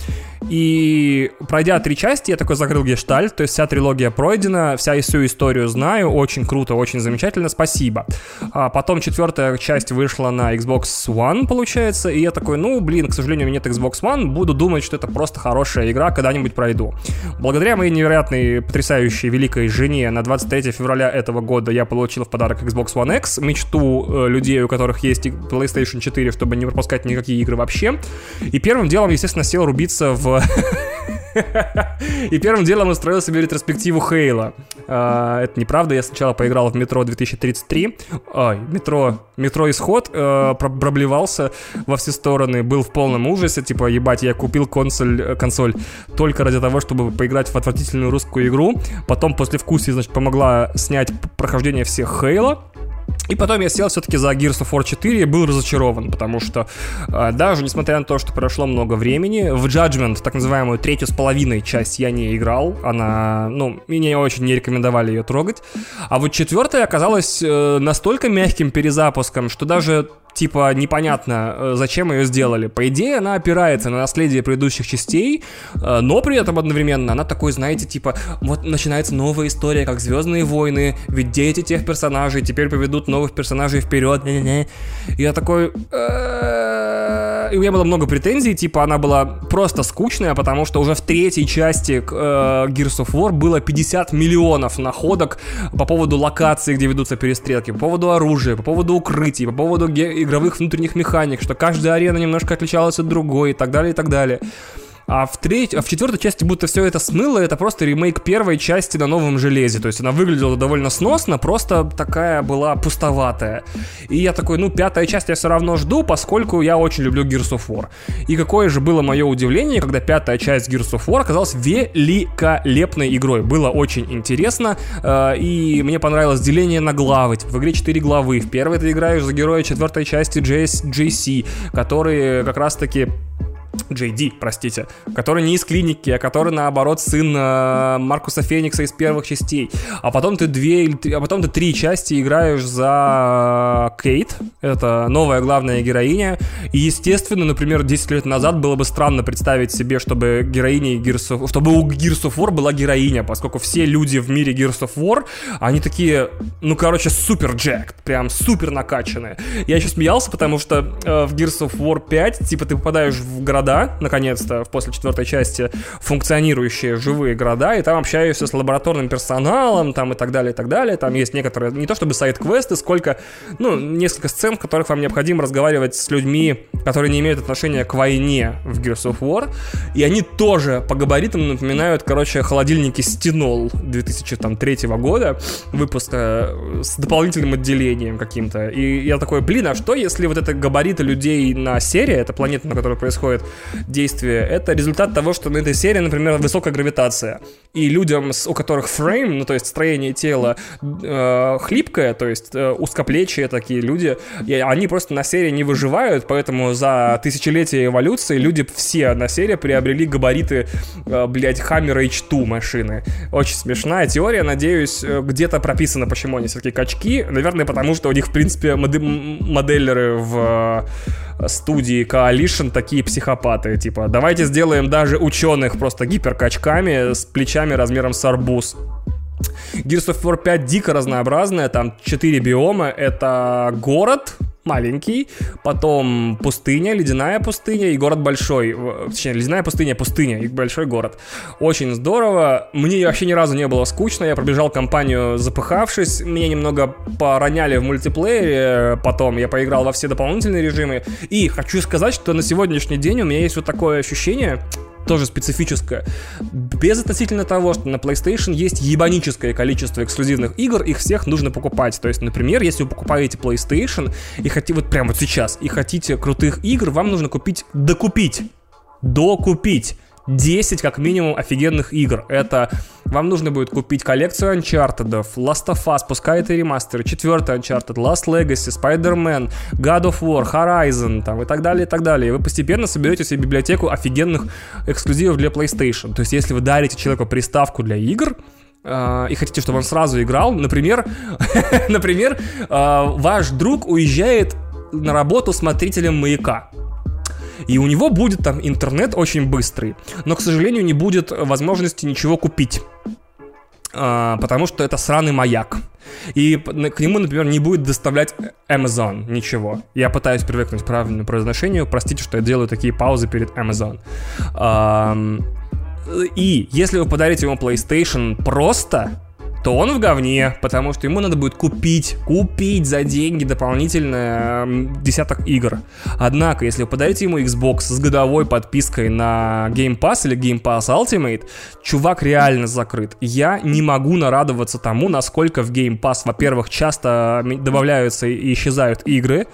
И пройдя три части, я такой закрыл гештальт, то есть вся трилогия пройдена, вся всю историю знаю, очень круто, очень замечательно, спасибо. А потом четвертая часть вышла на Xbox One, получается, и я такой, ну, блин, к сожалению, у меня нет Xbox One, буду думать, что это просто хорошая игра, когда-нибудь пройду. Благодаря моей невероятной, потрясающей, великой жене на 23 февраля этого года я получил в подарок Xbox One X, мечту э, людей, у которых есть PlayStation 4, чтобы не пропускать никакие игры вообще. И первым делом, естественно, сел рубиться в и первым делом устроил себе ретроспективу Хейла. А, это неправда, я сначала поиграл в Метро 2033. Ой, Метро, Метро Исход, э, проблевался во все стороны, был в полном ужасе, типа, ебать, я купил консоль, э, консоль только ради того, чтобы поиграть в отвратительную русскую игру. Потом после вкуса, значит, помогла снять прохождение всех Хейла. И потом я сел все-таки за Gears of War 4 и был разочарован, потому что э, даже несмотря на то, что прошло много времени, в Judgment, так называемую третью с половиной часть, я не играл. Она, ну, мне очень не рекомендовали ее трогать. А вот четвертая оказалась э, настолько мягким перезапуском, что даже типа непонятно, э, зачем ее сделали. По идее, она опирается на наследие предыдущих частей, э, но при этом одновременно она такой, знаете, типа, вот начинается новая история, как Звездные войны, ведь дети тех персонажей теперь поведут новых персонажей вперед. Я такой... «Э, и у меня было много претензий, типа она была просто скучная, потому что уже в третьей части э, Gears of War было 50 миллионов находок по поводу локаций, где ведутся перестрелки, по поводу оружия, по поводу укрытий, по поводу игровых внутренних механик, что каждая арена немножко отличалась от другой и так далее, и так далее. А в, треть, а в четвертой части будто все это смыло, это просто ремейк первой части на новом железе. То есть она выглядела довольно сносно, просто такая была пустоватая. И я такой, ну, пятая часть я все равно жду, поскольку я очень люблю Gears of War. И какое же было мое удивление, когда пятая часть Gears of War оказалась великолепной игрой. Было очень интересно, э, и мне понравилось деление на главы. В игре 4 главы. В первой ты играешь за героя четвертой части JC, который как раз-таки Джей простите, который не из клиники, а который, наоборот, сын э, Маркуса Феникса из первых частей. А потом ты две или три, а потом ты три части играешь за Кейт, это новая главная героиня. И, естественно, например, 10 лет назад было бы странно представить себе, чтобы героиней Gears of, чтобы у Gears of War была героиня, поскольку все люди в мире Gears of War, они такие, ну, короче, супер джек, прям супер накачанные. Я еще смеялся, потому что э, в Gears of War 5, типа, ты попадаешь в города, наконец-то, после четвертой части, функционирующие живые города, и там общаешься с лабораторным персоналом, там и так далее, и так далее. Там есть некоторые, не то чтобы сайт-квесты, сколько, ну, несколько сцен, в которых вам необходимо разговаривать с людьми, которые не имеют отношения к войне в Gears of War, и они тоже по габаритам напоминают, короче, холодильники Стенол 2003 года, выпуска э, с дополнительным отделением каким-то. И я такой, блин, а что если вот это габариты людей на серии, это планета, на которой происходит действие, это результат того, что на этой серии, например, высокая гравитация. И людям, у которых фрейм, ну то есть строение тела э, хлипкое, то есть э, узкоплечие такие люди, и они просто на серии не выживают, поэтому за тысячелетия эволюции люди все на серии приобрели габариты, э, блядь, Hammer H2 машины. Очень смешная теория, надеюсь, э, где-то прописано, почему они все-таки качки. Наверное, потому что у них, в принципе, модель моделлеры в студии Coalition такие психопаты. Типа, давайте сделаем даже ученых просто гиперкачками с плечами размером с арбуз. Gears of War 5 дико разнообразная, там 4 биома, это город, маленький, потом пустыня, ледяная пустыня и город большой. Точнее, ледяная пустыня, пустыня и большой город. Очень здорово. Мне вообще ни разу не было скучно. Я пробежал компанию запыхавшись. Меня немного пороняли в мультиплеере. Потом я поиграл во все дополнительные режимы. И хочу сказать, что на сегодняшний день у меня есть вот такое ощущение, тоже специфическое. Без относительно того, что на PlayStation есть ебаническое количество эксклюзивных игр, их всех нужно покупать. То есть, например, если вы покупаете PlayStation и хотите, вот прямо вот сейчас, и хотите крутых игр, вам нужно купить, докупить, докупить 10 как минимум офигенных игр. Это вам нужно будет купить коллекцию Uncharted, Last of Us, пускай это ремастер, четвертый Uncharted, Last Legacy, Spider-Man, God of War, Horizon там, и так далее, и так далее. И вы постепенно соберете себе библиотеку офигенных эксклюзивов для PlayStation. То есть, если вы дарите человеку приставку для игр, Uh, и хотите, чтобы он сразу играл, например, например, uh, ваш друг уезжает на работу смотрителем маяка и у него будет там интернет очень быстрый, но, к сожалению, не будет возможности ничего купить. А, потому что это сраный маяк. И к нему, например, не будет доставлять Amazon ничего. Я пытаюсь привыкнуть к правильному произношению. Простите, что я делаю такие паузы перед Amazon. И если вы подарите ему PlayStation просто, то он в говне, потому что ему надо будет купить, купить за деньги дополнительно десяток игр. Однако, если вы подарите ему Xbox с годовой подпиской на Game Pass или Game Pass Ultimate, чувак реально закрыт. Я не могу нарадоваться тому, насколько в Game Pass, во-первых, часто добавляются и исчезают игры,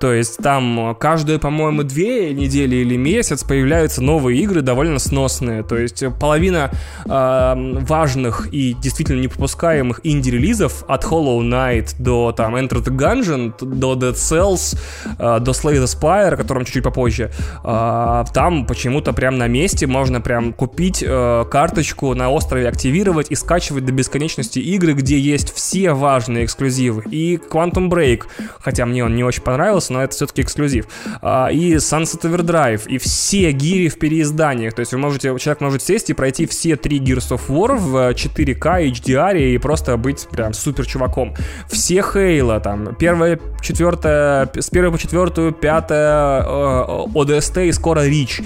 то есть там каждые, по-моему, две недели или месяц появляются новые игры довольно сносные. То есть половина э, важных и действительно непропускаемых инди-релизов от Hollow Knight до там Enter the Gungeon, до Dead Cells, э, до Slay the Spire, о котором чуть-чуть попозже, э, там почему-то прям на месте можно прям купить э, карточку на острове, активировать и скачивать до бесконечности игры, где есть все важные эксклюзивы. И Quantum Break, хотя мне он не очень понравился, но это все-таки эксклюзив. А, и Sunset Overdrive, и все гири в переизданиях. То есть вы можете, человек может сесть и пройти все три Gears of War в 4К, HDR и просто быть прям супер чуваком. Все Хейла, там, первая, четвертая, с первой по четвертую, пятая, э, и скоро Reach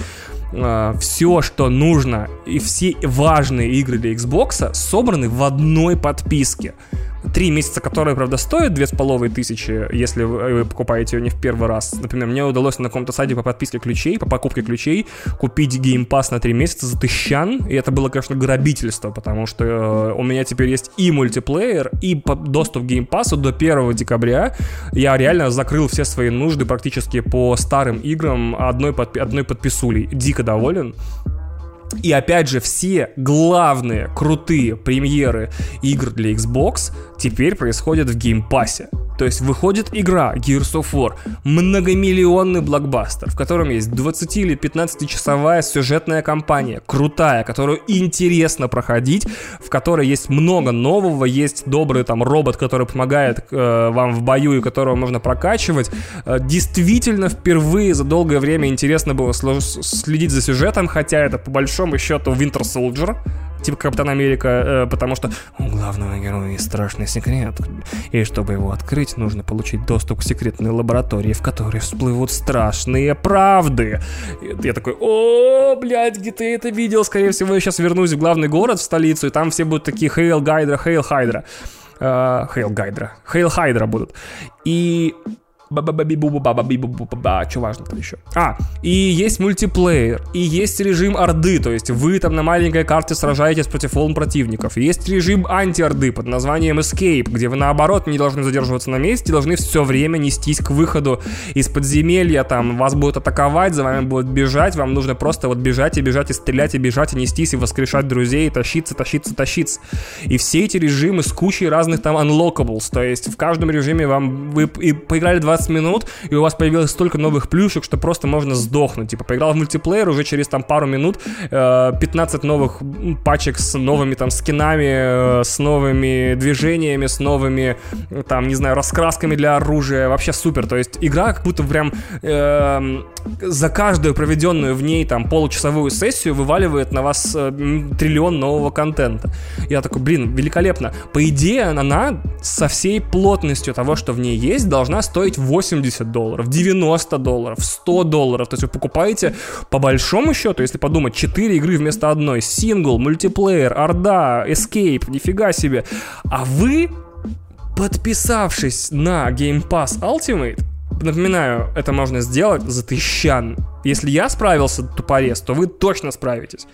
э, все, что нужно, и все важные игры для Xbox собраны в одной подписке. Три месяца, которые, правда, стоят две с половиной тысячи, если вы, вы покупаете ее не в первый раз. Например, мне удалось на каком-то сайте по подписке ключей, по покупке ключей, купить Game Pass на три месяца за тысячан, и это было, конечно, грабительство, потому что э, у меня теперь есть и мультиплеер, и доступ к Game Pass до 1 декабря. Я реально закрыл все свои нужды практически по старым играм одной, подпи- одной подписулей. Дико доволен. И опять же, все главные крутые премьеры игр для Xbox теперь происходят в Game Pass е. То есть выходит игра Gears of War, многомиллионный блокбастер, в котором есть 20 или 15-часовая сюжетная кампания, крутая, которую интересно проходить, в которой есть много нового, есть добрый там робот, который помогает э, вам в бою и которого можно прокачивать. Э, действительно, впервые за долгое время интересно было следить за сюжетом, хотя это по большому счету Winter Soldier, типа Капитан Америка, э, потому что у главного героя есть страшный секрет, и чтобы его открыть, нужно получить доступ к секретной лаборатории, в которой всплывут страшные правды. И я такой, о, блядь, где ты это видел? Скорее всего, я сейчас вернусь в главный город, в столицу, и там все будут такие Хейл Гайдра, Хейл Хайдра. Хейл Гайдра. Хейл Хайдра будут. И что важно там еще? А, и есть мультиплеер, и есть режим Орды, то есть вы там на маленькой карте сражаетесь против волн противников. Есть режим анти-Орды под названием Escape, где вы наоборот не должны задерживаться на месте, должны все время нестись к выходу из подземелья, там вас будут атаковать, за вами будут бежать, вам нужно просто вот бежать и бежать и стрелять и бежать и нестись и воскрешать друзей, и тащиться, тащиться, тащиться. И все эти режимы с кучей разных там unlockables, то есть в каждом режиме вам вы и поиграли 20 15 минут, и у вас появилось столько новых плюшек, что просто можно сдохнуть. Типа, поиграл в мультиплеер, уже через там пару минут э, 15 новых пачек с новыми там скинами, э, с новыми движениями, с новыми, там, не знаю, раскрасками для оружия. Вообще супер. То есть игра как будто прям э, за каждую проведенную в ней там получасовую сессию вываливает на вас э, триллион нового контента. Я такой, блин, великолепно. По идее, она со всей плотностью того, что в ней есть, должна стоить 80 долларов, 90 долларов, 100 долларов. То есть вы покупаете по большому счету, если подумать, 4 игры вместо одной. Сингл, мультиплеер, Орда, Escape, нифига себе. А вы, подписавшись на Game Pass Ultimate, напоминаю, это можно сделать за тысячан. Если я справился, тупорез, то вы точно справитесь.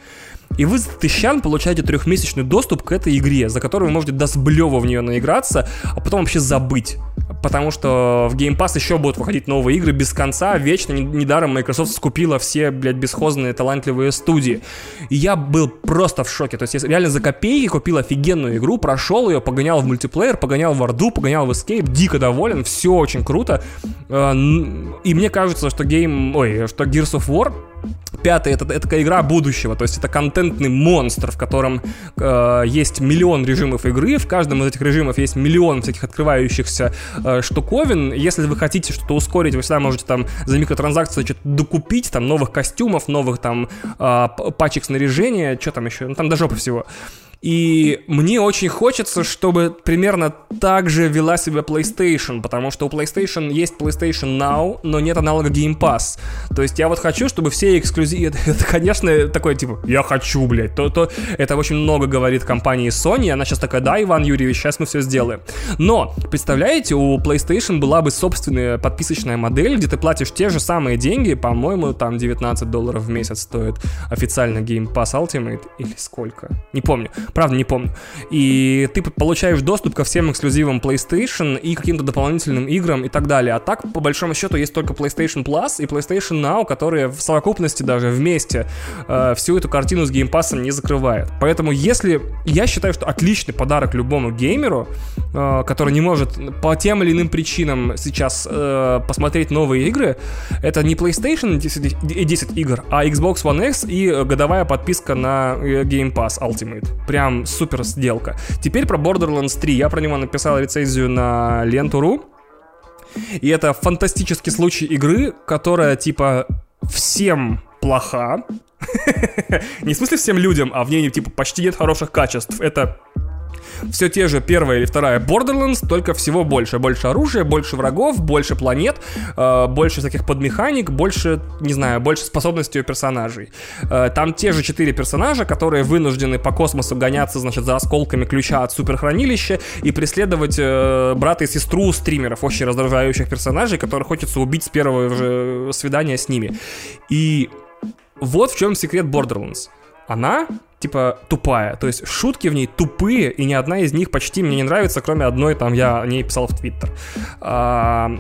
И вы за тысячан получаете трехмесячный доступ к этой игре, за которую вы можете до сблева в нее наиграться, а потом вообще забыть. Потому что в Game Pass еще будут выходить новые игры без конца, вечно. Недаром Microsoft скупила все, блядь, бесхозные талантливые студии. И я был просто в шоке. То есть я реально за копейки купил офигенную игру, прошел ее, погонял в мультиплеер, погонял в Орду, погонял в Escape, дико доволен, все очень круто. Э, и мне кажется, что Game... Ой, что Gears of War Пятый это, это игра будущего, то есть это контентный монстр, в котором э, есть миллион режимов игры, в каждом из этих режимов есть миллион всяких открывающихся э, штуковин. Если вы хотите что-то ускорить, вы всегда можете там за микротранзакции что-то докупить, там новых костюмов, новых там э, пачек снаряжения, что там еще, ну там до жопы всего. И мне очень хочется, чтобы примерно так же вела себя PlayStation, потому что у PlayStation есть PlayStation Now, но нет аналога Game Pass. То есть я вот хочу, чтобы все эксклюзивы... Это, конечно, такое типа, я хочу, блядь. То, то, это очень много говорит компании Sony, она сейчас такая, да, Иван Юрьевич, сейчас мы все сделаем. Но, представляете, у PlayStation была бы собственная подписочная модель, где ты платишь те же самые деньги, по-моему, там 19 долларов в месяц стоит официально Game Pass Ultimate, или сколько? Не помню. Правда, не помню. И ты получаешь доступ ко всем эксклюзивам PlayStation и каким-то дополнительным играм и так далее. А так, по большому счету, есть только PlayStation Plus и PlayStation Now, которые в совокупности даже вместе э, всю эту картину с геймпасом не закрывают. Поэтому, если... Я считаю, что отличный подарок любому геймеру, э, который не может по тем или иным причинам сейчас э, посмотреть новые игры, это не PlayStation 10, 10 игр, а Xbox One X и годовая подписка на э, Game Pass Ultimate. Прям прям супер сделка. Теперь про Borderlands 3. Я про него написал рецензию на ленту.ру. И это фантастический случай игры, которая типа всем плоха. Не в смысле всем людям, а в ней типа почти нет хороших качеств. Это все те же первая или вторая Borderlands, только всего больше. Больше оружия, больше врагов, больше планет, э, больше всяких подмеханик, больше, не знаю, больше способностей у персонажей. Э, там те же четыре персонажа, которые вынуждены по космосу гоняться, значит, за осколками ключа от суперхранилища и преследовать э, брата и сестру стримеров, очень раздражающих персонажей, которых хочется убить с первого же свидания с ними. И вот в чем секрет Borderlands. Она типа, тупая. То есть шутки в ней тупые, и ни одна из них почти мне не нравится, кроме одной, там, я о ней писал в Твиттер. А,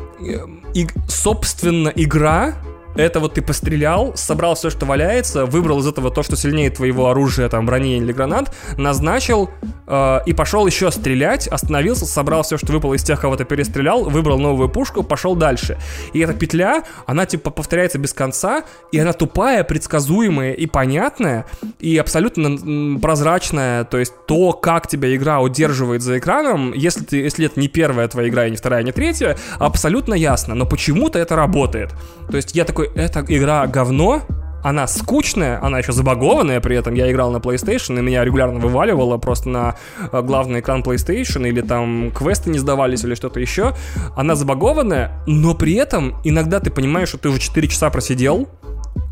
и, собственно, игра это вот ты пострелял, собрал все, что валяется, выбрал из этого то, что сильнее твоего оружия, там, брони или гранат, назначил э, и пошел еще стрелять, остановился, собрал все, что выпало из тех, кого ты перестрелял, выбрал новую пушку, пошел дальше. И эта петля, она типа повторяется без конца, и она тупая, предсказуемая и понятная, и абсолютно прозрачная, то есть то, как тебя игра удерживает за экраном, если, ты, если это не первая твоя игра, и не вторая, и не третья, абсолютно ясно, но почему-то это работает. То есть я такой, эта игра говно, она скучная, она еще забагованная при этом. Я играл на PlayStation, и меня регулярно вываливало просто на э, главный экран PlayStation, или там квесты не сдавались, или что-то еще. Она забагованная, но при этом иногда ты понимаешь, что ты уже 4 часа просидел,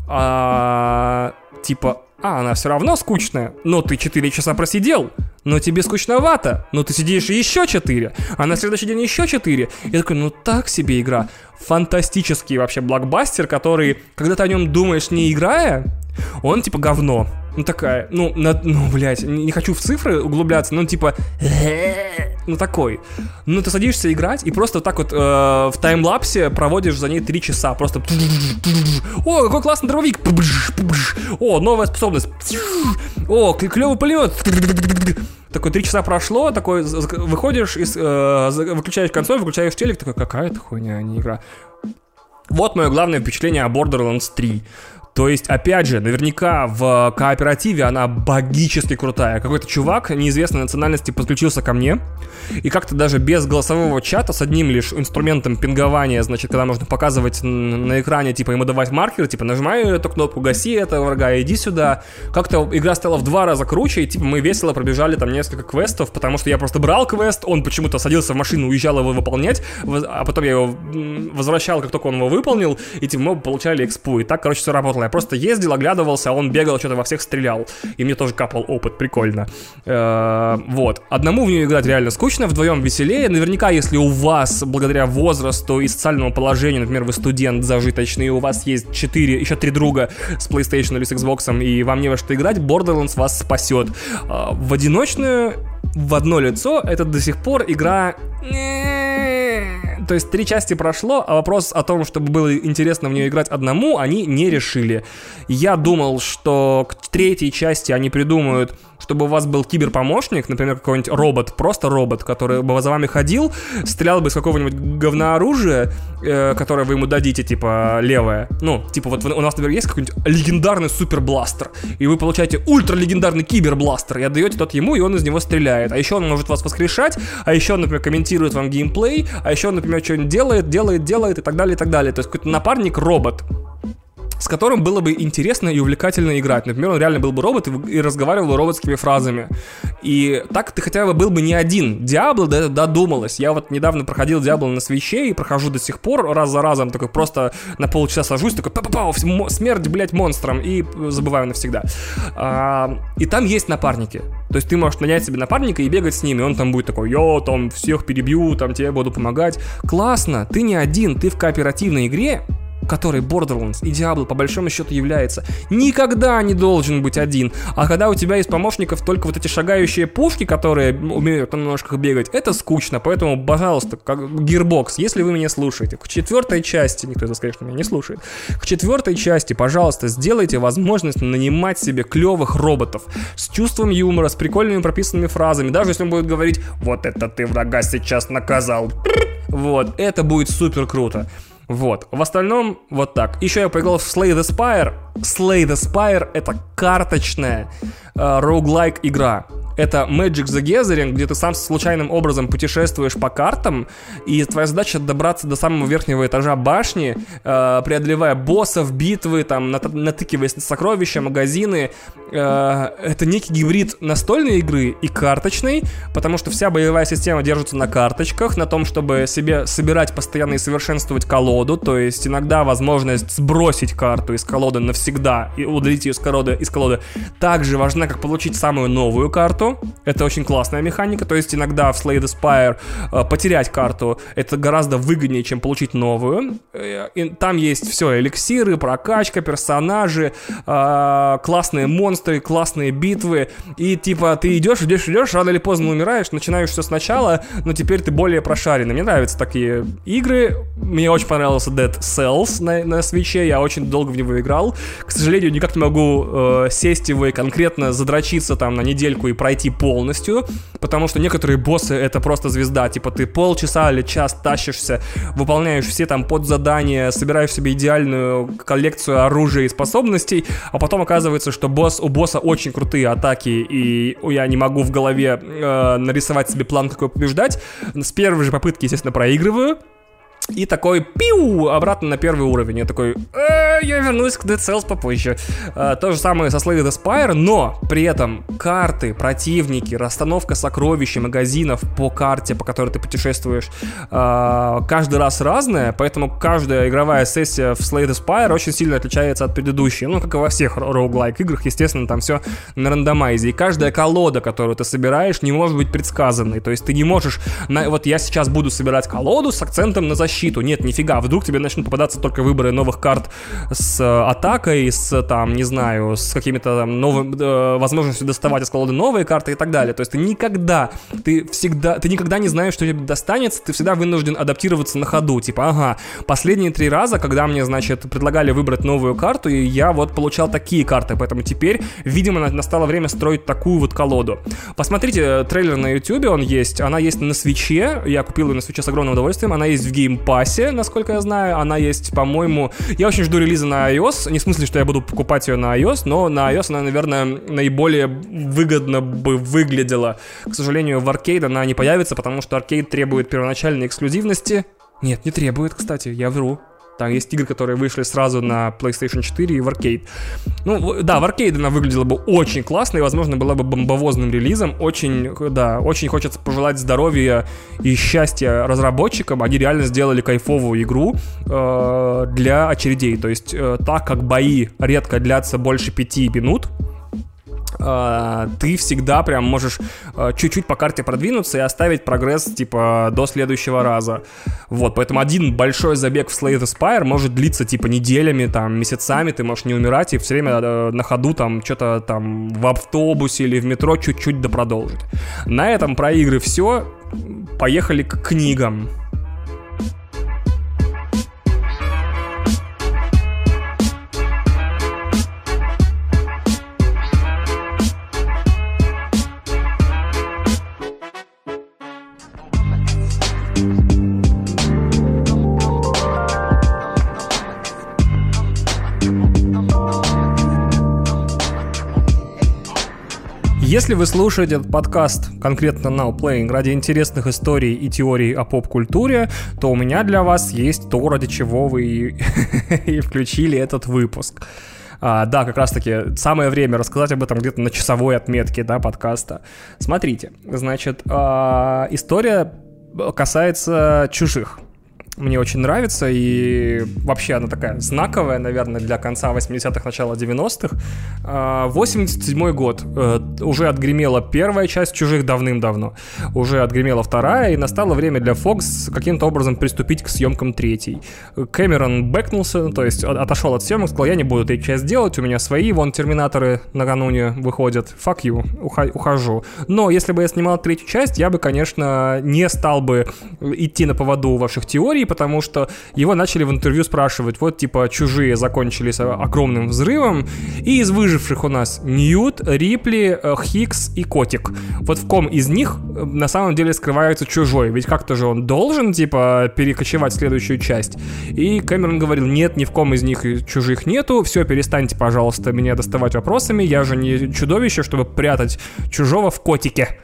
а, типа, а, она все равно скучная, но ты 4 часа просидел, но тебе скучновато, но ты сидишь еще 4, а на следующий день еще 4. Я такой, ну так себе игра. Фантастический вообще блокбастер, который, когда ты о нем думаешь не играя, он типа говно. Ну такая, ну, на, ну, блядь, не, не хочу в цифры углубляться, но типа, ну такой. Ну ты садишься играть и просто вот так вот э, в таймлапсе проводишь за ней 3 часа, просто о, какой классный дробовик, о, новая способность, о, клевый пулемет, такой три часа прошло, такой выходишь, из, э, выключаешь консоль, выключаешь телек, такой, какая-то хуйня, а не игра. Вот мое главное впечатление о Borderlands 3. То есть, опять же, наверняка в кооперативе она богически крутая. Какой-то чувак неизвестной национальности подключился ко мне, и как-то даже без голосового чата с одним лишь инструментом пингования, значит, когда можно показывать на экране, типа, ему давать маркеры, типа, нажимай эту кнопку, гаси этого врага, иди сюда. Как-то игра стала в два раза круче, и, типа, мы весело пробежали там несколько квестов, потому что я просто брал квест, он почему-то садился в машину, уезжал его выполнять, а потом я его возвращал, как только он его выполнил, и, типа, мы получали экспу. И так, короче, все работало. Я просто ездил, оглядывался, а он бегал, что-то во всех стрелял. И мне тоже капал опыт, прикольно. Э, вот. Одному в нее играть реально скучно, вдвоем веселее. Наверняка, если у вас, благодаря возрасту и социальному положению, например, вы студент зажиточный, у вас есть 4, еще 3 друга с PlayStation или с Xbox, и вам не во что играть, Borderlands вас спасет. Э, в одиночную, в одно лицо, это до сих пор игра то есть три части прошло, а вопрос о том, чтобы было интересно в нее играть одному, они не решили. Я думал, что к третьей части они придумают чтобы у вас был киберпомощник, например, какой-нибудь робот, просто робот, который бы за вами ходил, стрелял бы из какого-нибудь говнооружия, э, которое вы ему дадите, типа, левое. Ну, типа, вот у нас, например, есть какой-нибудь легендарный супербластер, и вы получаете ультралегендарный кибербластер, и отдаете тот ему, и он из него стреляет. А еще он может вас воскрешать, а еще например, комментирует вам геймплей, а еще например, что-нибудь делает, делает, делает и так далее, и так далее. То есть какой-то напарник-робот с которым было бы интересно и увлекательно играть. Например, он реально был бы робот и, и разговаривал роботскими фразами. И так ты хотя бы был бы не один. Диабло до этого додумалась. Я вот недавно проходил Диабло на свече и прохожу до сих пор раз за разом, такой просто на полчаса сажусь, такой па па па смерть, блядь, монстром, и забываю навсегда. А, и там есть напарники. То есть ты можешь нанять себе напарника и бегать с ним, и он там будет такой, я там всех перебью, там тебе буду помогать. Классно, ты не один, ты в кооперативной игре, который Borderlands и Diablo по большому счету является, никогда не должен быть один. А когда у тебя есть помощников только вот эти шагающие пушки, которые умеют на ножках бегать, это скучно. Поэтому, пожалуйста, как Gearbox, если вы меня слушаете, к четвертой части, никто из вас, конечно, меня не слушает, к четвертой части, пожалуйста, сделайте возможность нанимать себе клевых роботов с чувством юмора, с прикольными прописанными фразами, даже если он будет говорить «Вот это ты врага сейчас наказал». Вот, это будет супер круто. Вот. В остальном, вот так. Еще я поиграл в Slay the Spire. Slay the Spire — это карточная э, роуглайк игра это Magic the Gathering, где ты сам случайным образом путешествуешь по картам, и твоя задача добраться до самого верхнего этажа башни, э, преодолевая боссов, битвы, там, натыкиваясь на сокровища, магазины. Э, это некий гибрид настольной игры и карточной, потому что вся боевая система держится на карточках, на том, чтобы себе собирать постоянно и совершенствовать колоду, то есть иногда возможность сбросить карту из колоды навсегда и удалить ее из колоды, из колоды также важна, как получить самую новую карту, это очень классная механика. То есть иногда в Slay the Spire э, потерять карту это гораздо выгоднее, чем получить новую. Э, и там есть все, эликсиры, прокачка, персонажи, э, классные монстры, классные битвы. И типа ты идешь, идешь, идешь, рано или поздно умираешь, начинаешь все сначала, но теперь ты более прошаренный. Мне нравятся такие игры. Мне очень понравился Dead Cells на, на свече, я очень долго в него играл. К сожалению, никак не могу э, сесть его и конкретно задрочиться там на недельку и пройти пройти полностью, потому что некоторые боссы это просто звезда, типа ты полчаса или час тащишься, выполняешь все там подзадания, собираешь себе идеальную коллекцию оружия и способностей, а потом оказывается, что босс, у босса очень крутые атаки, и я не могу в голове э, нарисовать себе план, какой побеждать. С первой же попытки, естественно, проигрываю, и такой пиу обратно на первый уровень. Я такой, э, я вернусь к Dead Cells попозже. Э, то же самое со Slay the Spire, но при этом карты, противники, расстановка сокровищ, магазинов по карте, по которой ты путешествуешь, э, каждый раз разная, поэтому каждая игровая сессия в Slay the Spire очень сильно отличается от предыдущей. Ну, как и во всех роуглайк играх, естественно, там все на рандомайзе. И каждая колода, которую ты собираешь, не может быть предсказанной. То есть ты не можешь... На... Вот я сейчас буду собирать колоду с акцентом на защиту. Нет, нифига. Вдруг тебе начнут попадаться только выборы новых карт с э, атакой, с, там, не знаю, с какими-то там новыми... Э, возможностью доставать из колоды новые карты и так далее. То есть ты никогда, ты всегда, ты никогда не знаешь, что тебе достанется, ты всегда вынужден адаптироваться на ходу. Типа, ага, последние три раза, когда мне, значит, предлагали выбрать новую карту, и я вот получал такие карты, поэтому теперь, видимо, настало время строить такую вот колоду. Посмотрите э, трейлер на YouTube, он есть, она есть на Switch е, я купил ее на свече с огромным удовольствием, она есть в Game Pass е, насколько я знаю, она есть, по-моему, я очень жду релиза на iOS, не в смысле, что я буду покупать ее на iOS, но на iOS она, наверное, наиболее выгодно бы выглядела. К сожалению, в аркейд она не появится, потому что аркейд требует первоначальной эксклюзивности. Нет, не требует, кстати, я вру. Там есть игры, которые вышли сразу на PlayStation 4 и в аркейд. Ну, да, в аркейд она выглядела бы очень классно и, возможно, была бы бомбовозным релизом. Очень, да, очень хочется пожелать здоровья и счастья разработчикам. Они реально сделали кайфовую игру э, для очередей. То есть, э, так как бои редко длятся больше пяти минут, Uh, ты всегда прям можешь uh, чуть-чуть по карте продвинуться и оставить прогресс, типа, до следующего раза. Вот, поэтому один большой забег в Slay the Spire может длиться, типа, неделями, там, месяцами, ты можешь не умирать и все время uh, на ходу, там, что-то там в автобусе или в метро чуть-чуть допродолжить. На этом про игры все. Поехали к книгам. Если вы слушаете этот подкаст конкретно Now Playing ради интересных историй и теорий о поп-культуре, то у меня для вас есть то, ради чего вы и включили этот выпуск. А, да, как раз-таки самое время рассказать об этом где-то на часовой отметке да, подкаста. Смотрите, значит, а, история касается чужих мне очень нравится, и вообще она такая знаковая, наверное, для конца 80-х, начала 90-х. 87 а, год. Э, уже отгремела первая часть «Чужих» давным-давно. Уже отгремела вторая, и настало время для Fox каким-то образом приступить к съемкам третьей. Кэмерон бэкнулся, то есть отошел от съемок, сказал, я не буду третью часть делать, у меня свои, вон, терминаторы накануне выходят. Fuck you, ухожу. Но если бы я снимал третью часть, я бы, конечно, не стал бы идти на поводу ваших теорий, потому что его начали в интервью спрашивать, вот типа чужие закончились огромным взрывом, и из выживших у нас Ньют, Рипли, э, Хикс и Котик. Вот в ком из них э, на самом деле скрывается чужой, ведь как-то же он должен типа перекочевать в следующую часть. И Кэмерон говорил, нет, ни в ком из них чужих нету, все, перестаньте, пожалуйста, меня доставать вопросами, я же не чудовище, чтобы прятать чужого в котике.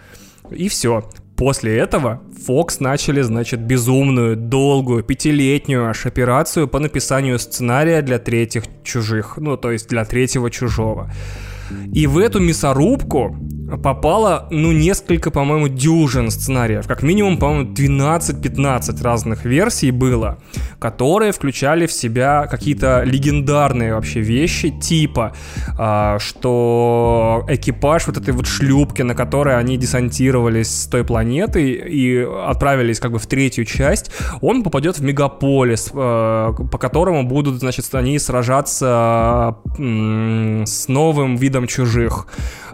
И все. После этого Fox начали, значит, безумную, долгую, пятилетнюю аж операцию по написанию сценария для третьих чужих, ну, то есть для третьего чужого. И в эту мясорубку попало, ну, несколько, по-моему, дюжин сценариев. Как минимум, по-моему, 12-15 разных версий было, которые включали в себя какие-то легендарные вообще вещи, типа, а, что экипаж вот этой вот шлюпки, на которой они десантировались с той планеты и отправились как бы в третью часть, он попадет в мегаполис, а, по которому будут, значит, они сражаться с новым видом чужих.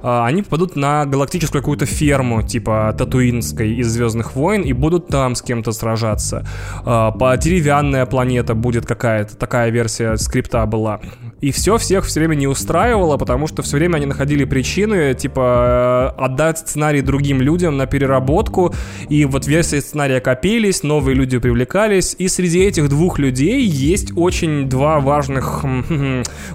А, они попадут на галактическую какую-то ферму, типа Татуинской из Звездных войн, и будут там с кем-то сражаться. А, по деревянная планета будет какая-то, такая версия скрипта была. И все всех все время не устраивало, потому что все время они находили причины, типа, э, отдать сценарий другим людям на переработку. И вот версии сценария копились, новые люди привлекались. И среди этих двух людей есть очень два важных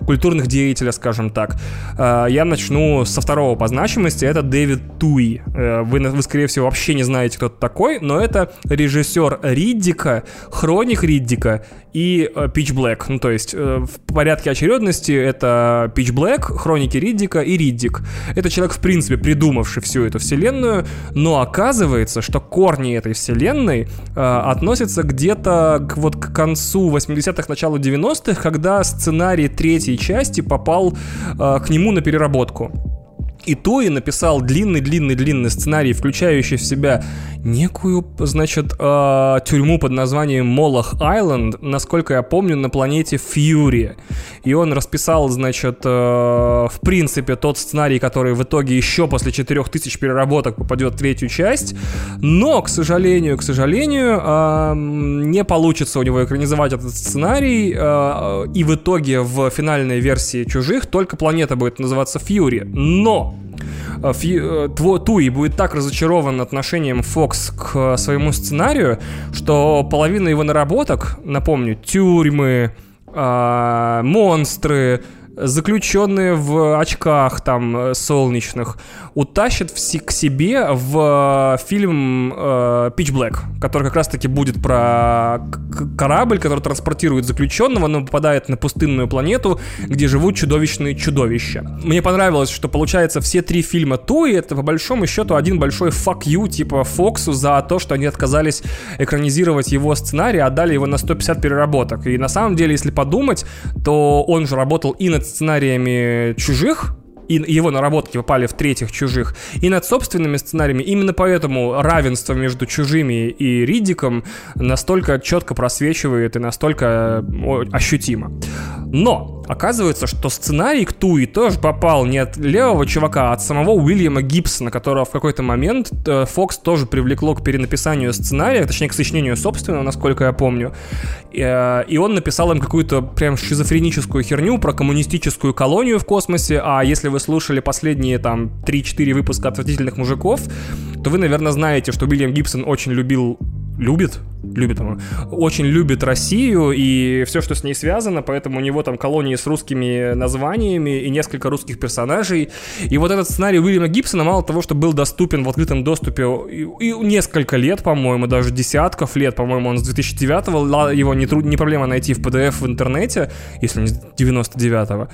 культурных деятеля, скажем так. Э, я начну со второго по значимости. Это Дэвид Туи. Э, вы, вы, скорее всего, вообще не знаете, кто это такой, но это режиссер Риддика, Хроник Риддика и Pitch Black. Ну, то есть в порядке очередности очередности это Pitch Black, Хроники Риддика и Риддик. Это человек, в принципе, придумавший всю эту вселенную, но оказывается, что корни этой вселенной э, относятся где-то к, вот к концу 80-х, началу 90-х, когда сценарий третьей части попал э, к нему на переработку. И Туи написал длинный-длинный-длинный сценарий, включающий в себя некую, значит, э, тюрьму под названием Молох Айленд, насколько я помню, на планете Фьюри. И он расписал, значит, э, в принципе, тот сценарий, который в итоге еще после 4000 переработок попадет в третью часть. Но, к сожалению, к сожалению, э, не получится у него экранизовать этот сценарий. Э, и в итоге в финальной версии «Чужих» только планета будет называться Фьюри. Но Э, э, Туи будет так разочарован отношением Фокс к своему сценарию, что половина его наработок, напомню, тюрьмы, э, монстры, заключенные в очках там э, солнечных утащат к себе в э, фильм э, Pitch Black, который как раз-таки будет про корабль, который транспортирует заключенного, но попадает на пустынную планету, где живут чудовищные чудовища. Мне понравилось, что получается все три фильма Туи это по большому счету один большой fuck you типа Фоксу за то, что они отказались экранизировать его сценарий, отдали его на 150 переработок. И на самом деле, если подумать, то он же работал и над сценариями чужих, и его наработки попали в третьих чужих, и над собственными сценариями. Именно поэтому равенство между чужими и Риддиком настолько четко просвечивает и настолько ощутимо. Но оказывается, что сценарий к Туи тоже попал не от левого чувака, а от самого Уильяма Гибсона, которого в какой-то момент Фокс тоже привлекло к перенаписанию сценария, точнее, к сочинению собственного, насколько я помню. Э, и он написал им какую-то прям шизофреническую херню про коммунистическую колонию в космосе, а если вы слушали последние там 3-4 выпуска «Отвратительных мужиков», то вы, наверное, знаете, что Уильям Гибсон очень любил любит, любит он, очень любит Россию и все, что с ней связано, поэтому у него там колонии с русскими названиями и несколько русских персонажей. И вот этот сценарий Уильяма Гибсона мало того, что был доступен в открытом доступе и, и несколько лет, по-моему, даже десятков лет, по-моему, он с 2009-го, его не, труд, не проблема найти в PDF в интернете, если не с 99-го.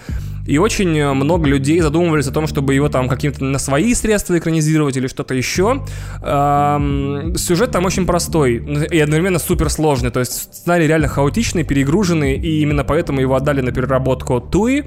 И очень много людей задумывались о том, чтобы его там каким-то на свои средства экранизировать или что-то еще. Эм, сюжет там очень простой и одновременно супер сложный. То есть сценарий реально хаотичный, перегруженный, и именно поэтому его отдали на переработку Туи.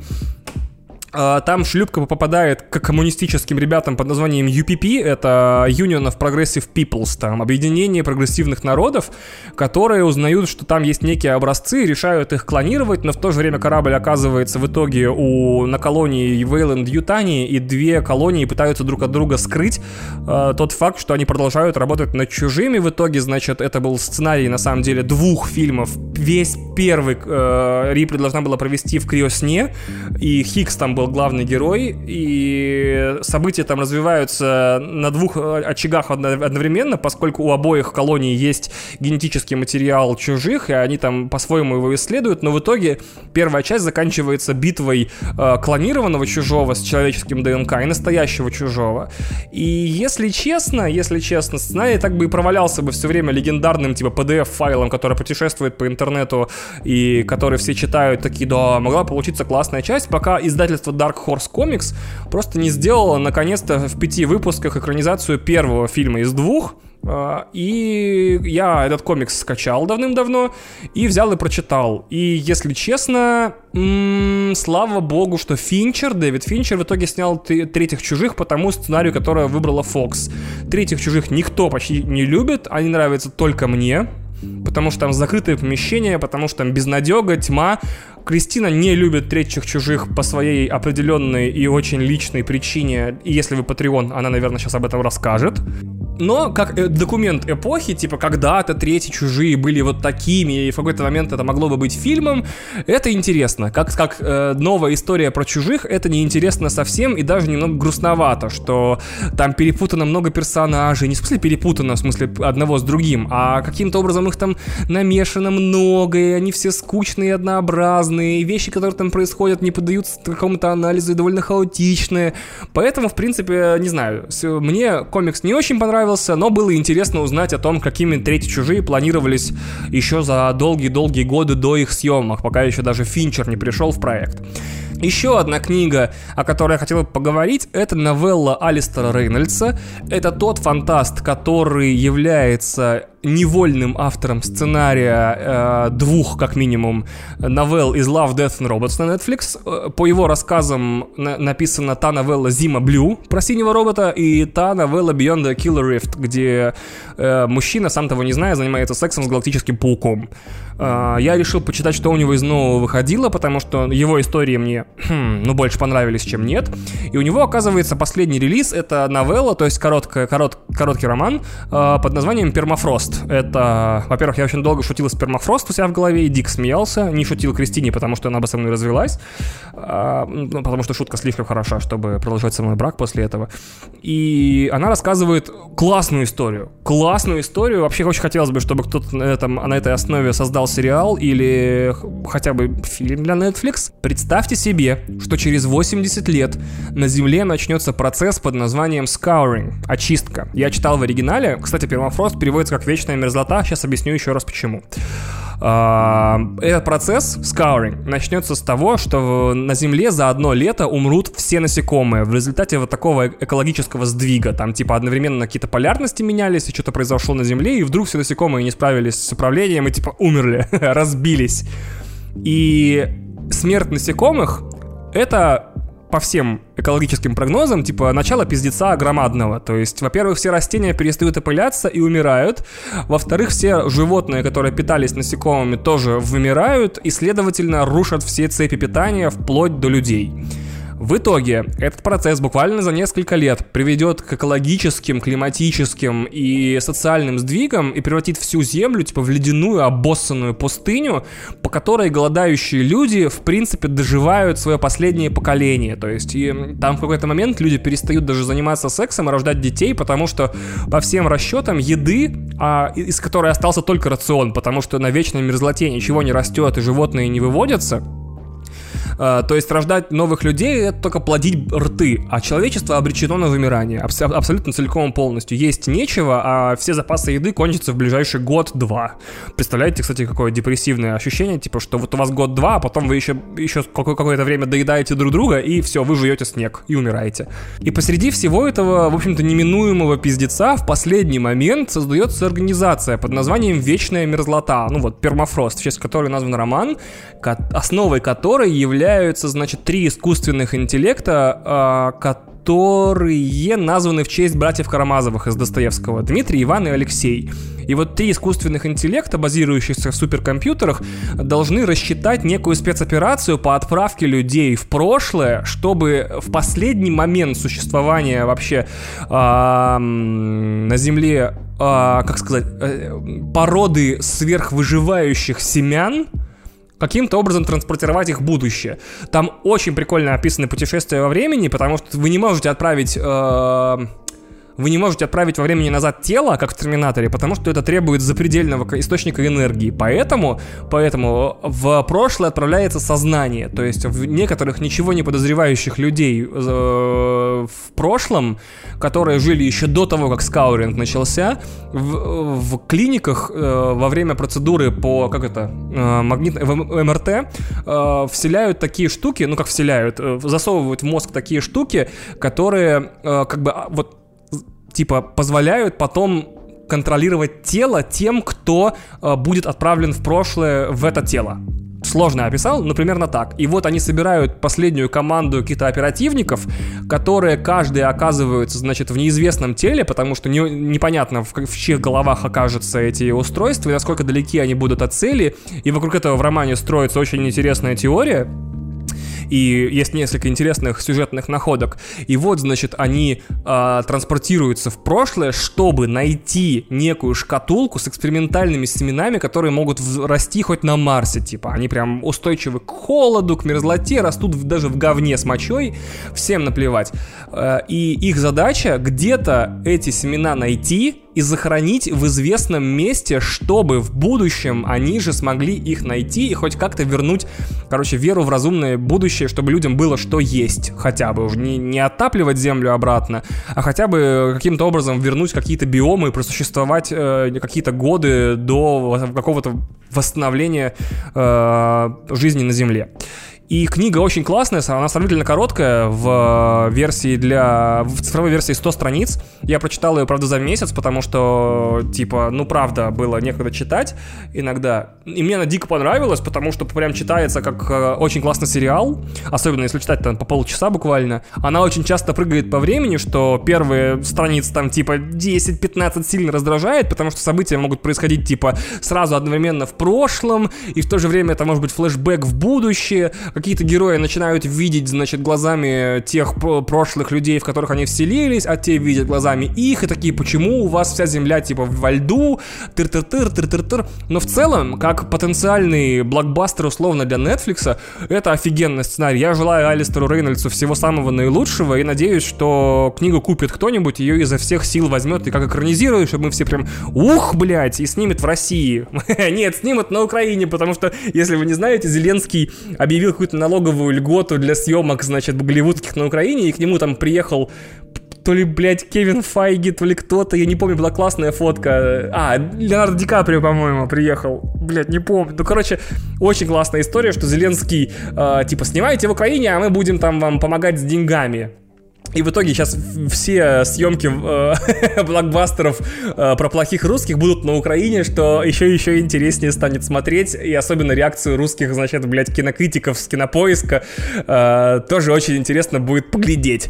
А, там шлюпка попадает к коммунистическим ребятам под названием UPP, это Union of Progressive Peoples, там объединение прогрессивных народов, которые узнают, что там есть некие образцы, решают их клонировать, но в то же время корабль оказывается в итоге у, на колонии Вейланд Ютани, и две колонии пытаются друг от друга скрыть э, тот факт, что они продолжают работать над чужими. В итоге, значит, это был сценарий, на самом деле, двух фильмов. Весь первый э, Рипли должна была провести в криосне, и Хикс там был был главный герой, и события там развиваются на двух э, очагах одновременно, поскольку у обоих колоний есть генетический материал чужих, и они там по-своему его исследуют, но в итоге первая часть заканчивается битвой э, клонированного чужого с человеческим ДНК и настоящего чужого. И если честно, если честно, сценарий так бы и провалялся бы все время легендарным типа PDF-файлом, который путешествует по интернету и который все читают, такие, да, могла получиться классная часть, пока издательство Dark Horse Comics просто не сделала наконец-то в пяти выпусках экранизацию первого фильма из двух, а, и я этот комикс скачал давным-давно и взял и прочитал. И, если честно, м-м, слава богу, что Финчер, Дэвид Финчер в итоге снял «Третьих чужих» по тому сценарию, который выбрала Fox. «Третьих чужих» никто почти не любит, они нравятся только мне, потому что там закрытое помещение, потому что там безнадега, тьма. Кристина не любит третьих чужих по своей определенной и очень личной причине. И если вы Patreon, она, наверное, сейчас об этом расскажет. Но как э, документ эпохи, типа когда-то третьи чужие были вот такими, и в какой-то момент это могло бы быть фильмом, это интересно. Как, как э, новая история про чужих, это неинтересно совсем и даже немного грустновато, что там перепутано много персонажей, не в смысле перепутано, в смысле одного с другим, а каким-то образом их там намешано много, и они все скучные однообразные, и вещи, которые там происходят, не поддаются какому-то анализу и довольно хаотичные. Поэтому, в принципе, не знаю, мне комикс не очень понравился, понравился, но было интересно узнать о том, какими «Третьи чужие» планировались еще за долгие-долгие годы до их съемок, пока еще даже Финчер не пришел в проект. Еще одна книга, о которой я хотел поговорить, это новелла Алистера Рейнольдса. Это тот фантаст, который является невольным автором сценария э, двух, как минимум, новелл из Love, Death and Robots на Netflix. Э, по его рассказам на- написана та новелла Зима Блю про синего робота и та новелла Beyond the Killer Rift, где э, мужчина, сам того не зная, занимается сексом с галактическим пауком. Э, я решил почитать, что у него из нового выходило, потому что его истории мне, хм, ну, больше понравились, чем нет. И у него, оказывается, последний релиз — это новелла, то есть короткая, корот, короткий роман э, под названием «Пермафрост». Это, во-первых, я очень долго шутил с пермафрост у себя в голове, и Дик смеялся. Не шутил Кристине, потому что она бы со мной развелась. А, ну, потому что шутка слишком хороша, чтобы продолжать со мной брак после этого. И она рассказывает классную историю. Классную историю. Вообще очень хотелось бы, чтобы кто-то на, этом, на этой основе создал сериал или хотя бы фильм для Netflix. Представьте себе, что через 80 лет на Земле начнется процесс под названием scouring, очистка. Я читал в оригинале. Кстати, пермафрост переводится как вечная мерзлота. Сейчас объясню еще раз почему. А, этот процесс, scouring, начнется с того, что на Земле за одно лето умрут все насекомые в результате вот такого экологического сдвига. Там типа одновременно какие-то полярности менялись, и что-то произошло на Земле, и вдруг все насекомые не справились с управлением и типа умерли, разбились. И смерть насекомых это по всем экологическим прогнозам, типа, начало пиздеца громадного. То есть, во-первых, все растения перестают опыляться и умирают. Во-вторых, все животные, которые питались насекомыми, тоже вымирают и, следовательно, рушат все цепи питания вплоть до людей. В итоге этот процесс буквально за несколько лет приведет к экологическим, климатическим и социальным сдвигам и превратит всю Землю типа в ледяную обоссанную пустыню, по которой голодающие люди в принципе доживают свое последнее поколение. То есть и там в какой-то момент люди перестают даже заниматься сексом и рождать детей, потому что по всем расчетам еды, а, из которой остался только рацион, потому что на вечной мерзлоте ничего не растет и животные не выводятся, то есть рождать новых людей это только плодить рты, а человечество обречено на вымирание. абсолютно целиком полностью. Есть нечего, а все запасы еды кончатся в ближайший год-два. Представляете, кстати, какое депрессивное ощущение, типа, что вот у вас год-два, а потом вы еще, еще какое-то время доедаете друг друга, и все, вы жуете снег и умираете. И посреди всего этого, в общем-то, неминуемого пиздеца в последний момент создается организация под названием «Вечная мерзлота», ну вот, пермафрост, в честь которой назван роман, основой которой является являются, значит, три искусственных интеллекта, а, которые названы в честь братьев Карамазовых из Достоевского. Дмитрий, Иван и Алексей. И вот три искусственных интеллекта, базирующихся в суперкомпьютерах, должны рассчитать некую спецоперацию по отправке людей в прошлое, чтобы в последний момент существования вообще э, на Земле, э, как сказать, э, породы сверхвыживающих семян, каким-то образом транспортировать их будущее. Там очень прикольно описаны путешествия во времени, потому что вы не можете отправить... Э, вы не можете отправить во времени назад тело, как в Терминаторе, потому что это требует запредельного источника энергии. Поэтому, поэтому в прошлое отправляется сознание. То есть в некоторых ничего не подозревающих людей э, в прошлом, которые жили еще до того, как скауринг начался, в, в клиниках э, во время процедуры по, как это, э, магнит, в МРТ вселяют такие штуки, ну как вселяют, засовывают в мозг такие штуки, которые как бы а, вот типа позволяют потом контролировать тело тем, кто э, будет отправлен в прошлое в это тело. Сложно описал, но примерно так. И вот они собирают последнюю команду каких-то оперативников, которые каждый оказываются, значит, в неизвестном теле, потому что не, непонятно, в, в чьих головах окажутся эти устройства, и насколько далеки они будут от цели. И вокруг этого в романе строится очень интересная теория, И есть несколько интересных сюжетных находок. И вот, значит, они э, транспортируются в прошлое, чтобы найти некую шкатулку с экспериментальными семенами, которые могут расти хоть на Марсе, типа. Они прям устойчивы к холоду, к мерзлоте, растут даже в говне с мочой. Всем наплевать. Э, и их задача где-то эти семена найти, и захоронить в известном месте, чтобы в будущем они же смогли их найти и хоть как-то вернуть, короче, веру в разумное будущее, чтобы людям было что есть хотя бы. Уже не, не отапливать землю обратно, а хотя бы каким-то образом вернуть какие-то биомы и просуществовать э, какие-то годы до какого-то восстановления э, жизни на Земле. И книга очень классная, она сравнительно короткая в версии для... в цифровой версии 100 страниц. Я прочитал ее, правда, за месяц, потому что, типа, ну, правда, было некогда читать иногда. И мне она дико понравилась, потому что прям читается как э, очень классный сериал, особенно если читать там по полчаса буквально. Она очень часто прыгает по времени, что первые страницы там типа 10-15 сильно раздражает, потому что события могут происходить типа сразу одновременно в прошлом, и в то же время это может быть флешбэк в будущее, какие-то герои начинают видеть, значит, глазами тех прошлых людей, в которых они вселились, а те видят глазами их, и такие, почему у вас вся земля, типа, во льду, тыр-тыр-тыр, тыр-тыр-тыр. Но в целом, как потенциальный блокбастер, условно, для Netflix, это офигенный сценарий. Я желаю Алистеру Рейнольдсу всего самого наилучшего и надеюсь, что книгу купит кто-нибудь, ее изо всех сил возьмет и как экранизирует, чтобы мы все прям, ух, блядь, и снимет в России. Нет, снимет на Украине, потому что, если вы не знаете, Зеленский объявил какую-то налоговую льготу для съемок, значит, голливудских на Украине, и к нему там приехал то ли, блядь, Кевин Файги, то ли кто-то, я не помню, была классная фотка. А, Леонардо Ди Каприо, по-моему, приехал. Блядь, не помню. Ну, короче, очень классная история, что Зеленский, э, типа, снимайте в Украине, а мы будем там вам помогать с деньгами. И в итоге сейчас все съемки э, блокбастеров э, про плохих русских будут на Украине, что еще еще интереснее станет смотреть. И особенно реакцию русских, значит, блядь, кинокритиков с кинопоиска э, тоже очень интересно будет поглядеть.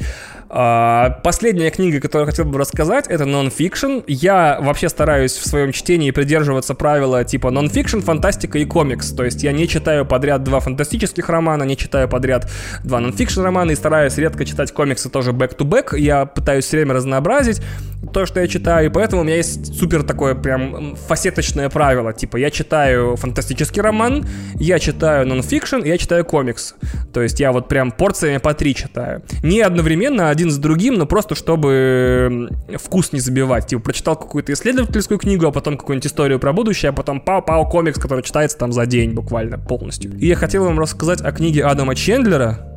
А, последняя книга, которую я хотел бы рассказать, это нон-фикшн. Я вообще стараюсь в своем чтении придерживаться правила типа нон-фикшн, фантастика и комикс. То есть я не читаю подряд два фантастических романа, не читаю подряд два нон-фикшн романа и стараюсь редко читать комиксы тоже back-to-back. Я пытаюсь все время разнообразить то, что я читаю, и поэтому у меня есть супер такое прям фасеточное правило. Типа я читаю фантастический роман, я читаю нон-фикшн, я читаю комикс. То есть я вот прям порциями по три читаю. Не одновременно, один с другим, но просто чтобы вкус не забивать. Типа, прочитал какую-то исследовательскую книгу, а потом какую-нибудь историю про будущее, а потом пау-пау комикс, который читается там за день буквально полностью. И я хотел вам рассказать о книге Адама Чендлера,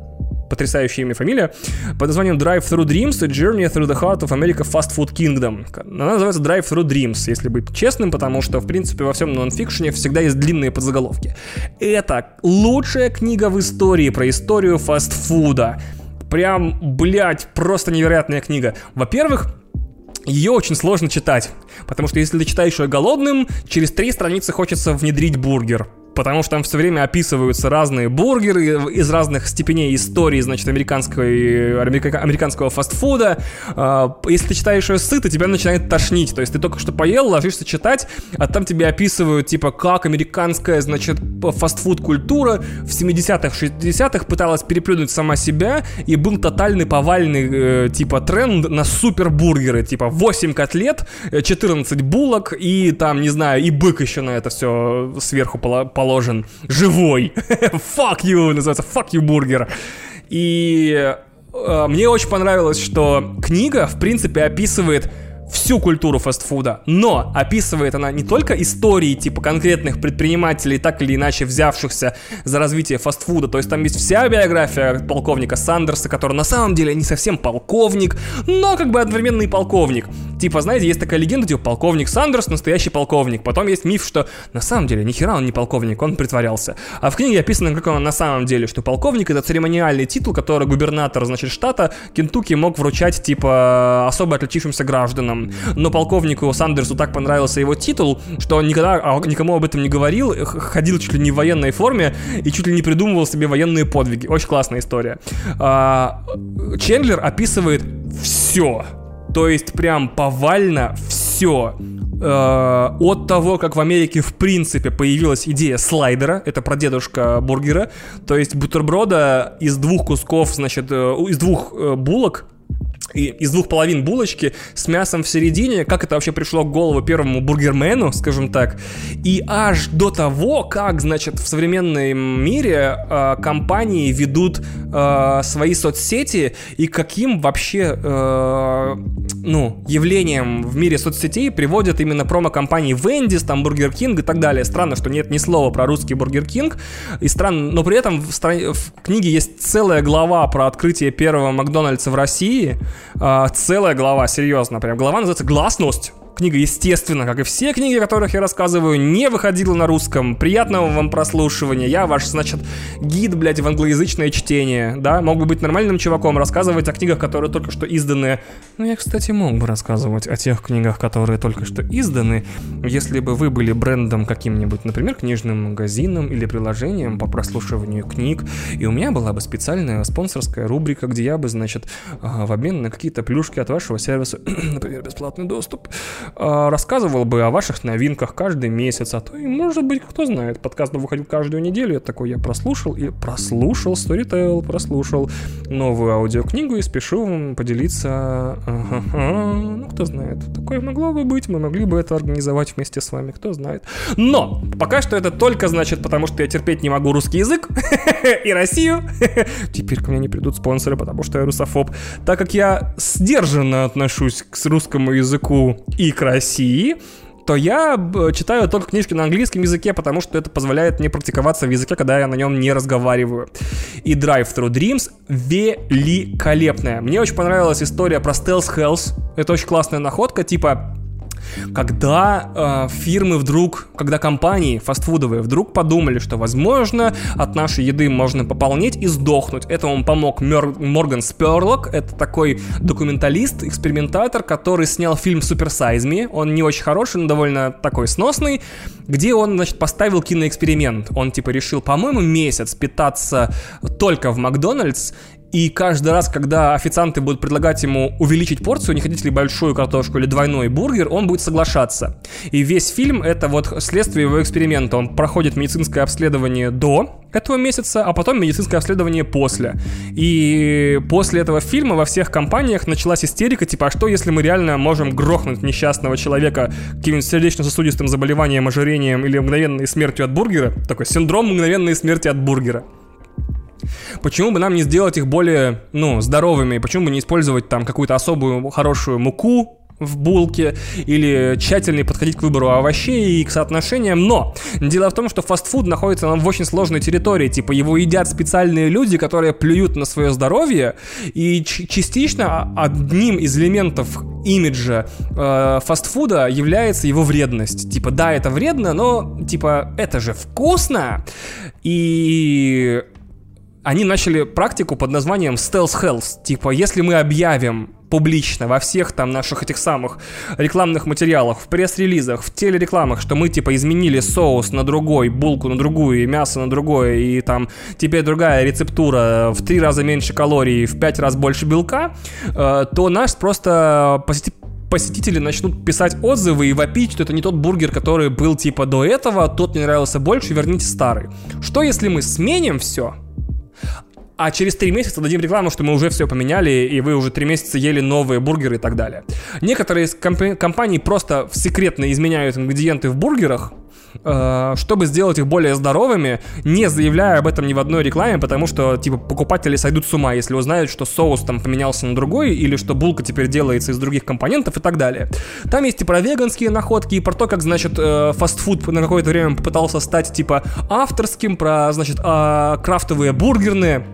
потрясающее имя и фамилия, под названием Drive Through Dreams A Journey Through the Heart of America Fast Food Kingdom. Она называется Drive Through Dreams, если быть честным, потому что, в принципе, во всем нонфикшене всегда есть длинные подзаголовки. Это лучшая книга в истории про историю фастфуда. Прям, блядь, просто невероятная книга. Во-первых, ее очень сложно читать, потому что если ты читаешь ее голодным, через три страницы хочется внедрить бургер потому что там все время описываются разные бургеры из разных степеней истории, значит, американской, американского фастфуда. А, если ты читаешь ее сыто, тебя начинает тошнить. То есть ты только что поел, ложишься читать, а там тебе описывают, типа, как американская, значит, фастфуд-культура в 70-х, 60-х пыталась переплюнуть сама себя, и был тотальный повальный, э, типа, тренд на супербургеры, типа, 8 котлет, 14 булок, и там, не знаю, и бык еще на это все сверху положил положен живой. Fuck you, называется Fuck you бургер. И э, мне очень понравилось, что книга, в принципе, описывает всю культуру фастфуда, но описывает она не только истории типа конкретных предпринимателей, так или иначе взявшихся за развитие фастфуда, то есть там есть вся биография полковника Сандерса, который на самом деле не совсем полковник, но как бы одновременно и полковник. Типа, знаете, есть такая легенда, типа полковник Сандерс, настоящий полковник. Потом есть миф, что на самом деле ни хера он не полковник, он притворялся. А в книге описано, как он на самом деле, что полковник это церемониальный титул, который губернатор, значит, штата Кентукки мог вручать, типа, особо отличившимся гражданам там. Но полковнику Сандерсу так понравился его титул, что он никогда никому об этом не говорил, ходил чуть ли не в военной форме и чуть ли не придумывал себе военные подвиги. Очень классная история. А, Чендлер описывает все. То есть прям повально все э, от того, как в Америке в принципе появилась идея слайдера, это прадедушка бургера, то есть бутерброда из двух кусков, значит, э, из двух э, булок, из двух половин булочки с мясом в середине, как это вообще пришло к голову первому бургермену, скажем так, и аж до того, как, значит, в современном мире э, компании ведут э, свои соцсети и каким вообще, э, ну, явлением в мире соцсетей приводят именно промо-компании Wendy's, там Бургер Кинг и так далее. Странно, что нет ни слова про русский Бургер Кинг, и странно, но при этом в, в книге есть целая глава про открытие первого Макдональдса в России, целая глава, серьезно, прям глава называется «Гласность». Книга, естественно, как и все книги, о которых я рассказываю, не выходила на русском. Приятного вам прослушивания. Я ваш, значит, гид, блядь, в англоязычное чтение. Да, мог бы быть нормальным чуваком, рассказывать о книгах, которые только что изданы. Ну, я, кстати, мог бы рассказывать о тех книгах, которые только что изданы, если бы вы были брендом каким-нибудь, например, книжным магазином или приложением по прослушиванию книг, и у меня была бы специальная спонсорская рубрика, где я бы, значит, а, в обмен на какие-то плюшки от вашего сервиса, например, бесплатный доступ, рассказывал бы о ваших новинках каждый месяц, а то и, может быть, кто знает, подкаст бы выходил каждую неделю, я такой, я прослушал и прослушал Storytel, прослушал новую аудиокнигу и спешу вам поделиться, ну, кто знает, такое могло бы быть, мы могли бы это организовать вместе с вами, кто знает. Но, пока что это только, значит, потому что я терпеть не могу русский язык и Россию. Теперь ко мне не придут спонсоры, потому что я русофоб. Так как я сдержанно отношусь к русскому языку и к России, то я читаю только книжки на английском языке, потому что это позволяет мне практиковаться в языке, когда я на нем не разговариваю. И Drive Through Dreams великолепная. Мне очень понравилась история про Stealth Health. Это очень классная находка, типа когда э, фирмы вдруг, когда компании фастфудовые вдруг подумали, что, возможно, от нашей еды можно пополнеть и сдохнуть. Этому помог Мер, Морган Сперлок, это такой документалист, экспериментатор, который снял фильм «Супер Size Me». Он не очень хороший, но довольно такой сносный, где он, значит, поставил киноэксперимент. Он, типа, решил, по-моему, месяц питаться только в Макдональдс и каждый раз, когда официанты будут предлагать ему увеличить порцию, не хотите ли большую картошку или двойной бургер, он будет соглашаться. И весь фильм — это вот следствие его эксперимента. Он проходит медицинское обследование до этого месяца, а потом медицинское обследование после. И после этого фильма во всех компаниях началась истерика, типа, а что если мы реально можем грохнуть несчастного человека каким-нибудь сердечно-сосудистым заболеванием, ожирением или мгновенной смертью от бургера? Такой синдром мгновенной смерти от бургера. Почему бы нам не сделать их более, ну, здоровыми? Почему бы не использовать там какую-то особую хорошую муку, в булке или тщательнее подходить к выбору овощей и к соотношениям. Но дело в том, что фастфуд находится в очень сложной территории. Типа его едят специальные люди, которые плюют на свое здоровье. И частично одним из элементов имиджа э, фастфуда является его вредность. Типа, да, это вредно, но типа это же вкусно. И они начали практику под названием Stealth Health. Типа, если мы объявим публично во всех там наших этих самых рекламных материалах, в пресс-релизах, в телерекламах, что мы типа изменили соус на другой, булку на другую, и мясо на другое, и там теперь другая рецептура, в три раза меньше калорий, в пять раз больше белка, э, то наш просто посетитель посетители начнут писать отзывы и вопить, что это не тот бургер, который был типа до этого, тот мне нравился больше, верните старый. Что если мы сменим все, а через три месяца дадим рекламу, что мы уже все поменяли, и вы уже три месяца ели новые бургеры и так далее. Некоторые из комп- компаний просто секретно изменяют ингредиенты в бургерах, чтобы сделать их более здоровыми, не заявляя об этом ни в одной рекламе, потому что, типа, покупатели сойдут с ума, если узнают, что соус там поменялся на другой, или что булка теперь делается из других компонентов и так далее. Там есть и про веганские находки, и про то, как, значит, э, фастфуд на какое-то время попытался стать, типа, авторским, про, значит, э, крафтовые бургерные,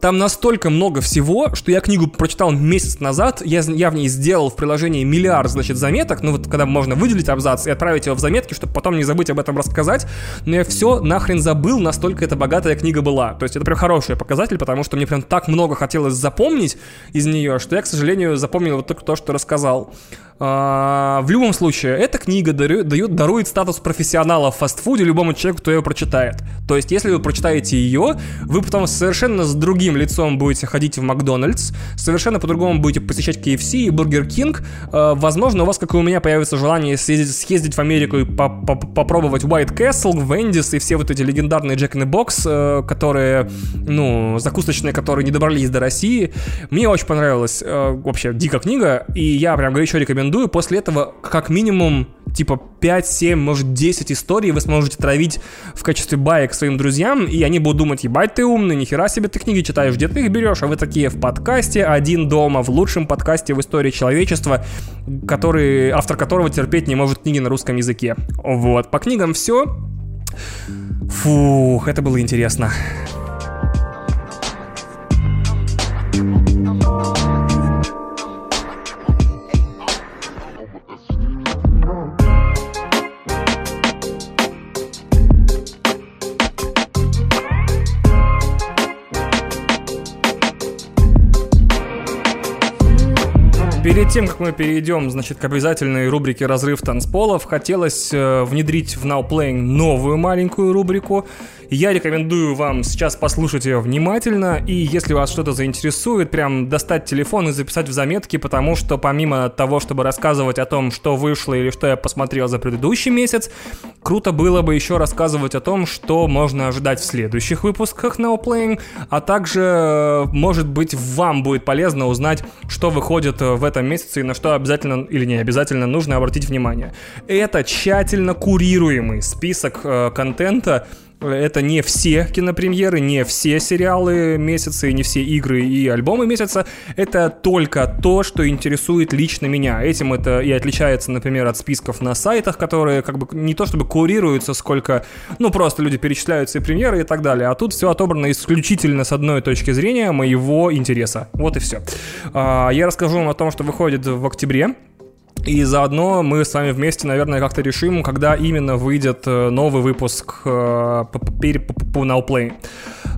там настолько много всего, что я книгу прочитал месяц назад, я, я в ней сделал в приложении миллиард, значит, заметок, ну вот когда можно выделить абзац и отправить его в заметки, чтобы потом не забыть об этом рассказать, но я все нахрен забыл, настолько эта богатая книга была. То есть это прям хороший показатель, потому что мне прям так много хотелось запомнить из нее, что я, к сожалению, запомнил вот только то, что рассказал. А, в любом случае, эта книга дает, дарует статус профессионала в фастфуде любому человеку, кто ее прочитает. То есть, если вы прочитаете ее, вы потом совершенно с другим лицом будете ходить в Макдональдс, совершенно по-другому будете посещать KFC и Burger King. Э, возможно, у вас, как и у меня, появится желание съездить, съездить в Америку и по -по попробовать White Castle, Wendy's и все вот эти легендарные Jack in the Box, э, которые, ну, закусочные, которые не добрались до России. Мне очень понравилась э, вообще дико книга, и я прям горячо рекомендую. После этого, как минимум, типа 5, 7, может 10 историй вы сможете травить в качестве баек своим друзьям, и они будут думать, ебать ты умный, нихера себе ты книги читаешь, где ты их берешь, а вы такие в подкасте «Один дома», в лучшем подкасте в истории человечества, который, автор которого терпеть не может книги на русском языке. Вот, по книгам все. Фух, это было интересно. Перед тем, как мы перейдем, значит, к обязательной рубрике «Разрыв танцполов», хотелось э, внедрить в Now Playing новую маленькую рубрику – я рекомендую вам сейчас послушать ее внимательно, и если вас что-то заинтересует, прям достать телефон и записать в заметки, потому что помимо того, чтобы рассказывать о том, что вышло или что я посмотрел за предыдущий месяц, круто было бы еще рассказывать о том, что можно ожидать в следующих выпусках Now Playing, а также, может быть, вам будет полезно узнать, что выходит в этом месяце и на что обязательно или не обязательно нужно обратить внимание. Это тщательно курируемый список э, контента, это не все кинопремьеры, не все сериалы месяца и не все игры и альбомы месяца. Это только то, что интересует лично меня. Этим это и отличается, например, от списков на сайтах, которые как бы не то чтобы курируются, сколько, ну, просто люди перечисляют все премьеры и так далее. А тут все отобрано исключительно с одной точки зрения моего интереса. Вот и все. А, я расскажу вам о том, что выходит в октябре. И заодно мы с вами вместе, наверное, как-то решим, когда именно выйдет э, новый выпуск по Now Play.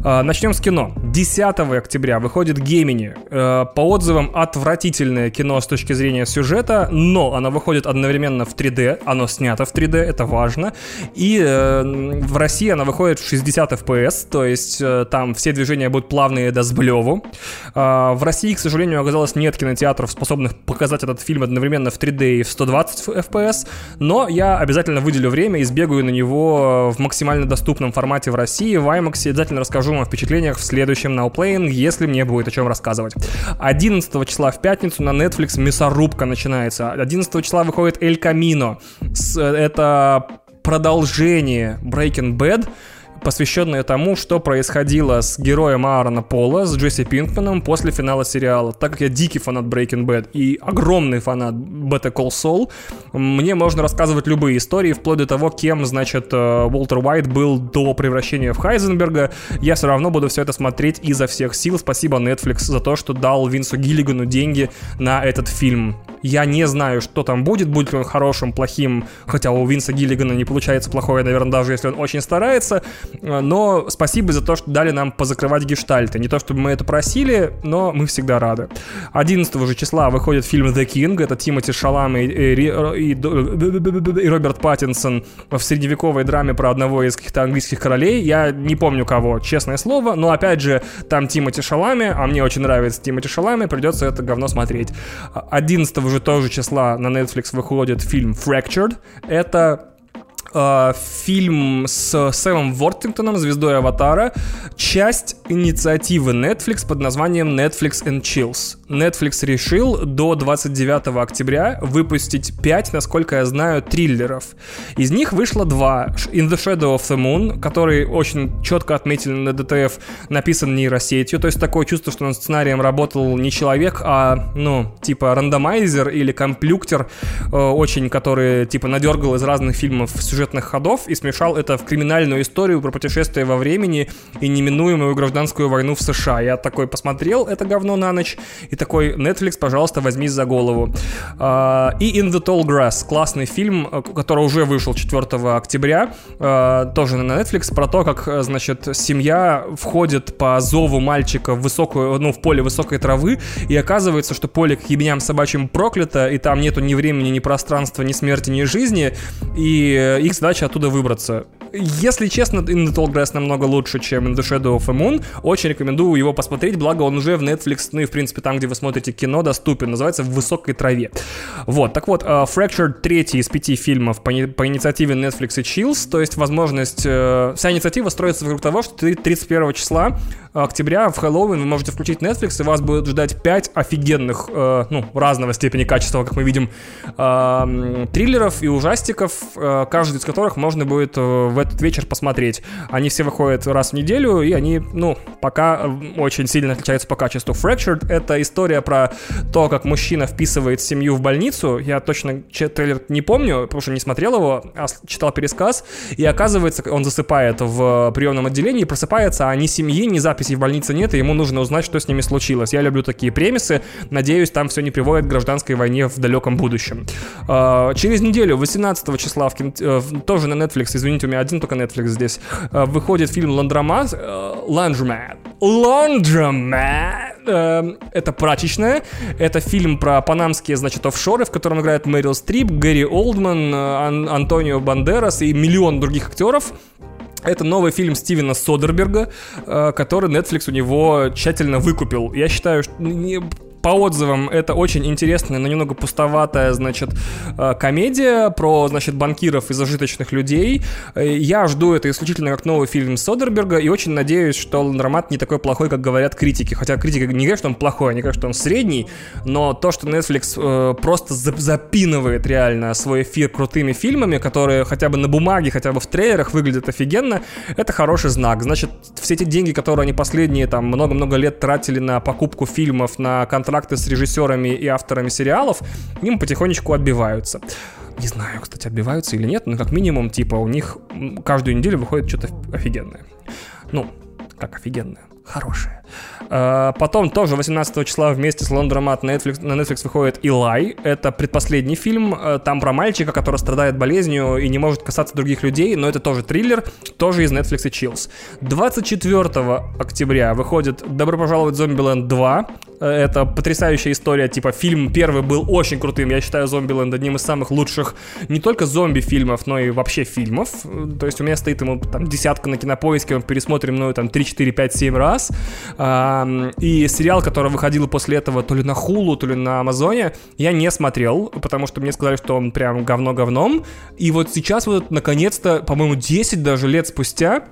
А, начнем с кино. 10 октября выходит Гемини. Э, по отзывам отвратительное кино с точки зрения сюжета, но оно выходит одновременно в 3D, оно снято в 3D, это важно. И э, в России оно выходит в 60 FPS, то есть э, там все движения будут плавные до сблеву. А, в России, к сожалению, оказалось нет кинотеатров, способных показать этот фильм одновременно в 3D и в 120 FPS, но я обязательно выделю время и сбегаю на него в максимально доступном формате в России, в IMAX, обязательно расскажу вам о впечатлениях в следующем Now Playing, если мне будет о чем рассказывать. 11 числа в пятницу на Netflix мясорубка начинается. 11 числа выходит Эль Камино. Это продолжение Breaking Bad, посвященная тому, что происходило с героем Аарона Пола, с Джесси Пинкманом после финала сериала. Так как я дикий фанат Breaking Bad и огромный фанат Better Call Saul, мне можно рассказывать любые истории, вплоть до того, кем, значит, э, Уолтер Уайт был до превращения в Хайзенберга. Я все равно буду все это смотреть изо всех сил. Спасибо Netflix за то, что дал Винсу Гиллигану деньги на этот фильм. Я не знаю, что там будет, будет ли он хорошим, плохим, хотя у Винса Гиллигана не получается плохое, наверное, даже если он очень старается. Но спасибо за то, что дали нам позакрывать гештальты. Не то, чтобы мы это просили, но мы всегда рады. 11 же числа выходит фильм The King. Это Тимоти Шалам и, и, и, и Роберт Паттинсон в средневековой драме про одного из каких-то английских королей. Я не помню кого, честное слово, но опять же, там Тимоти Шалами, а мне очень нравится Тимоти Шалами, придется это говно смотреть. 11 же тоже числа на Netflix выходит фильм Fractured. Это фильм с Сэмом Вортингтоном, звездой Аватара, часть инициативы Netflix под названием Netflix and Chills. Netflix решил до 29 октября выпустить 5, насколько я знаю, триллеров. Из них вышло два. In the Shadow of the Moon, который очень четко отметили на DTF, написан нейросетью, то есть такое чувство, что над сценарием работал не человек, а, ну, типа рандомайзер или комплюктер, э, очень, который, типа, надергал из разных фильмов сюжет сюжетных ходов и смешал это в криминальную историю про путешествие во времени и неминуемую гражданскую войну в США. Я такой посмотрел это говно на ночь и такой, Netflix, пожалуйста, возьмись за голову. А, и In the Tall Grass, классный фильм, э, который уже вышел 4 октября, э, тоже на Netflix, про то, как, э, значит, семья входит по зову мальчика в высокую, ну, в поле высокой травы, и оказывается, что поле к ебеням собачьим проклято, и там нету ни времени, ни пространства, ни смерти, ни жизни, и их задача оттуда выбраться. Если честно, In the Tall Grass намного лучше, чем In the Shadow of a Moon. Очень рекомендую его посмотреть, благо он уже в Netflix, ну и в принципе там, где вы смотрите кино, доступен. Называется «В высокой траве». Вот, так вот, uh, Fractured третий из пяти фильмов по, по инициативе Netflix и Chills, то есть возможность... Uh, вся инициатива строится вокруг того, что 31 числа октября в Хэллоуин вы можете включить Netflix, и вас будет ждать 5 офигенных, uh, ну, разного степени качества, как мы видим, uh, триллеров и ужастиков, uh, каждый из которых можно будет в этот вечер посмотреть. Они все выходят раз в неделю, и они, ну, пока очень сильно отличаются по качеству. Fractured — это история про то, как мужчина вписывает семью в больницу. Я точно трейлер не помню, потому что не смотрел его, а читал пересказ. И оказывается, он засыпает в приемном отделении, просыпается, а ни семьи, ни записи в больнице нет, и ему нужно узнать, что с ними случилось. Я люблю такие премисы. Надеюсь, там все не приводит к гражданской войне в далеком будущем. А, через неделю, 18 числа, в кин... Э, тоже на Netflix, извините, у меня один только Netflix здесь, э, выходит фильм «Ландромат», «Laundromat». «Laundromat». Э, это прачечная. Это фильм про панамские, значит, офшоры, в котором играет Мэрил Стрип, Гэри Олдман, Ан- Антонио Бандерас и миллион других актеров. Это новый фильм Стивена Содерберга, который Netflix у него тщательно выкупил. Я считаю, что по отзывам это очень интересная, но немного пустоватая, значит, э, комедия про, значит, банкиров и зажиточных людей. Э, я жду это исключительно как новый фильм Содерберга и очень надеюсь, что Ландромат не такой плохой, как говорят критики. Хотя критика не говорят, что он плохой, они говорят, что он средний, но то, что Netflix э, просто запинывает реально свой эфир крутыми фильмами, которые хотя бы на бумаге, хотя бы в трейлерах выглядят офигенно, это хороший знак. Значит, все эти деньги, которые они последние там много-много лет тратили на покупку фильмов, на контракт контракты с режиссерами и авторами сериалов, им потихонечку отбиваются. Не знаю, кстати, отбиваются или нет, но как минимум, типа, у них каждую неделю выходит что-то офигенное. Ну, как офигенное, хорошее. А, потом тоже 18 числа вместе с Лондромат на Netflix, на Netflix выходит Илай. Это предпоследний фильм. А, там про мальчика, который страдает болезнью и не может касаться других людей, но это тоже триллер, тоже из Netflix и Chills. 24 октября выходит «Добро пожаловать в Зомбиленд 2». Это потрясающая история, типа фильм первый был очень крутым, я считаю Зомбиленд одним из самых лучших не только зомби-фильмов, но и вообще фильмов. То есть у меня стоит ему там десятка на кинопоиске, пересмотрим мною там 3, 4, 5, 7 раз. И сериал, который выходил после этого то ли на Хулу, то ли на Амазоне, я не смотрел, потому что мне сказали, что он прям говно говном. И вот сейчас вот наконец-то, по-моему, 10 даже лет спустя,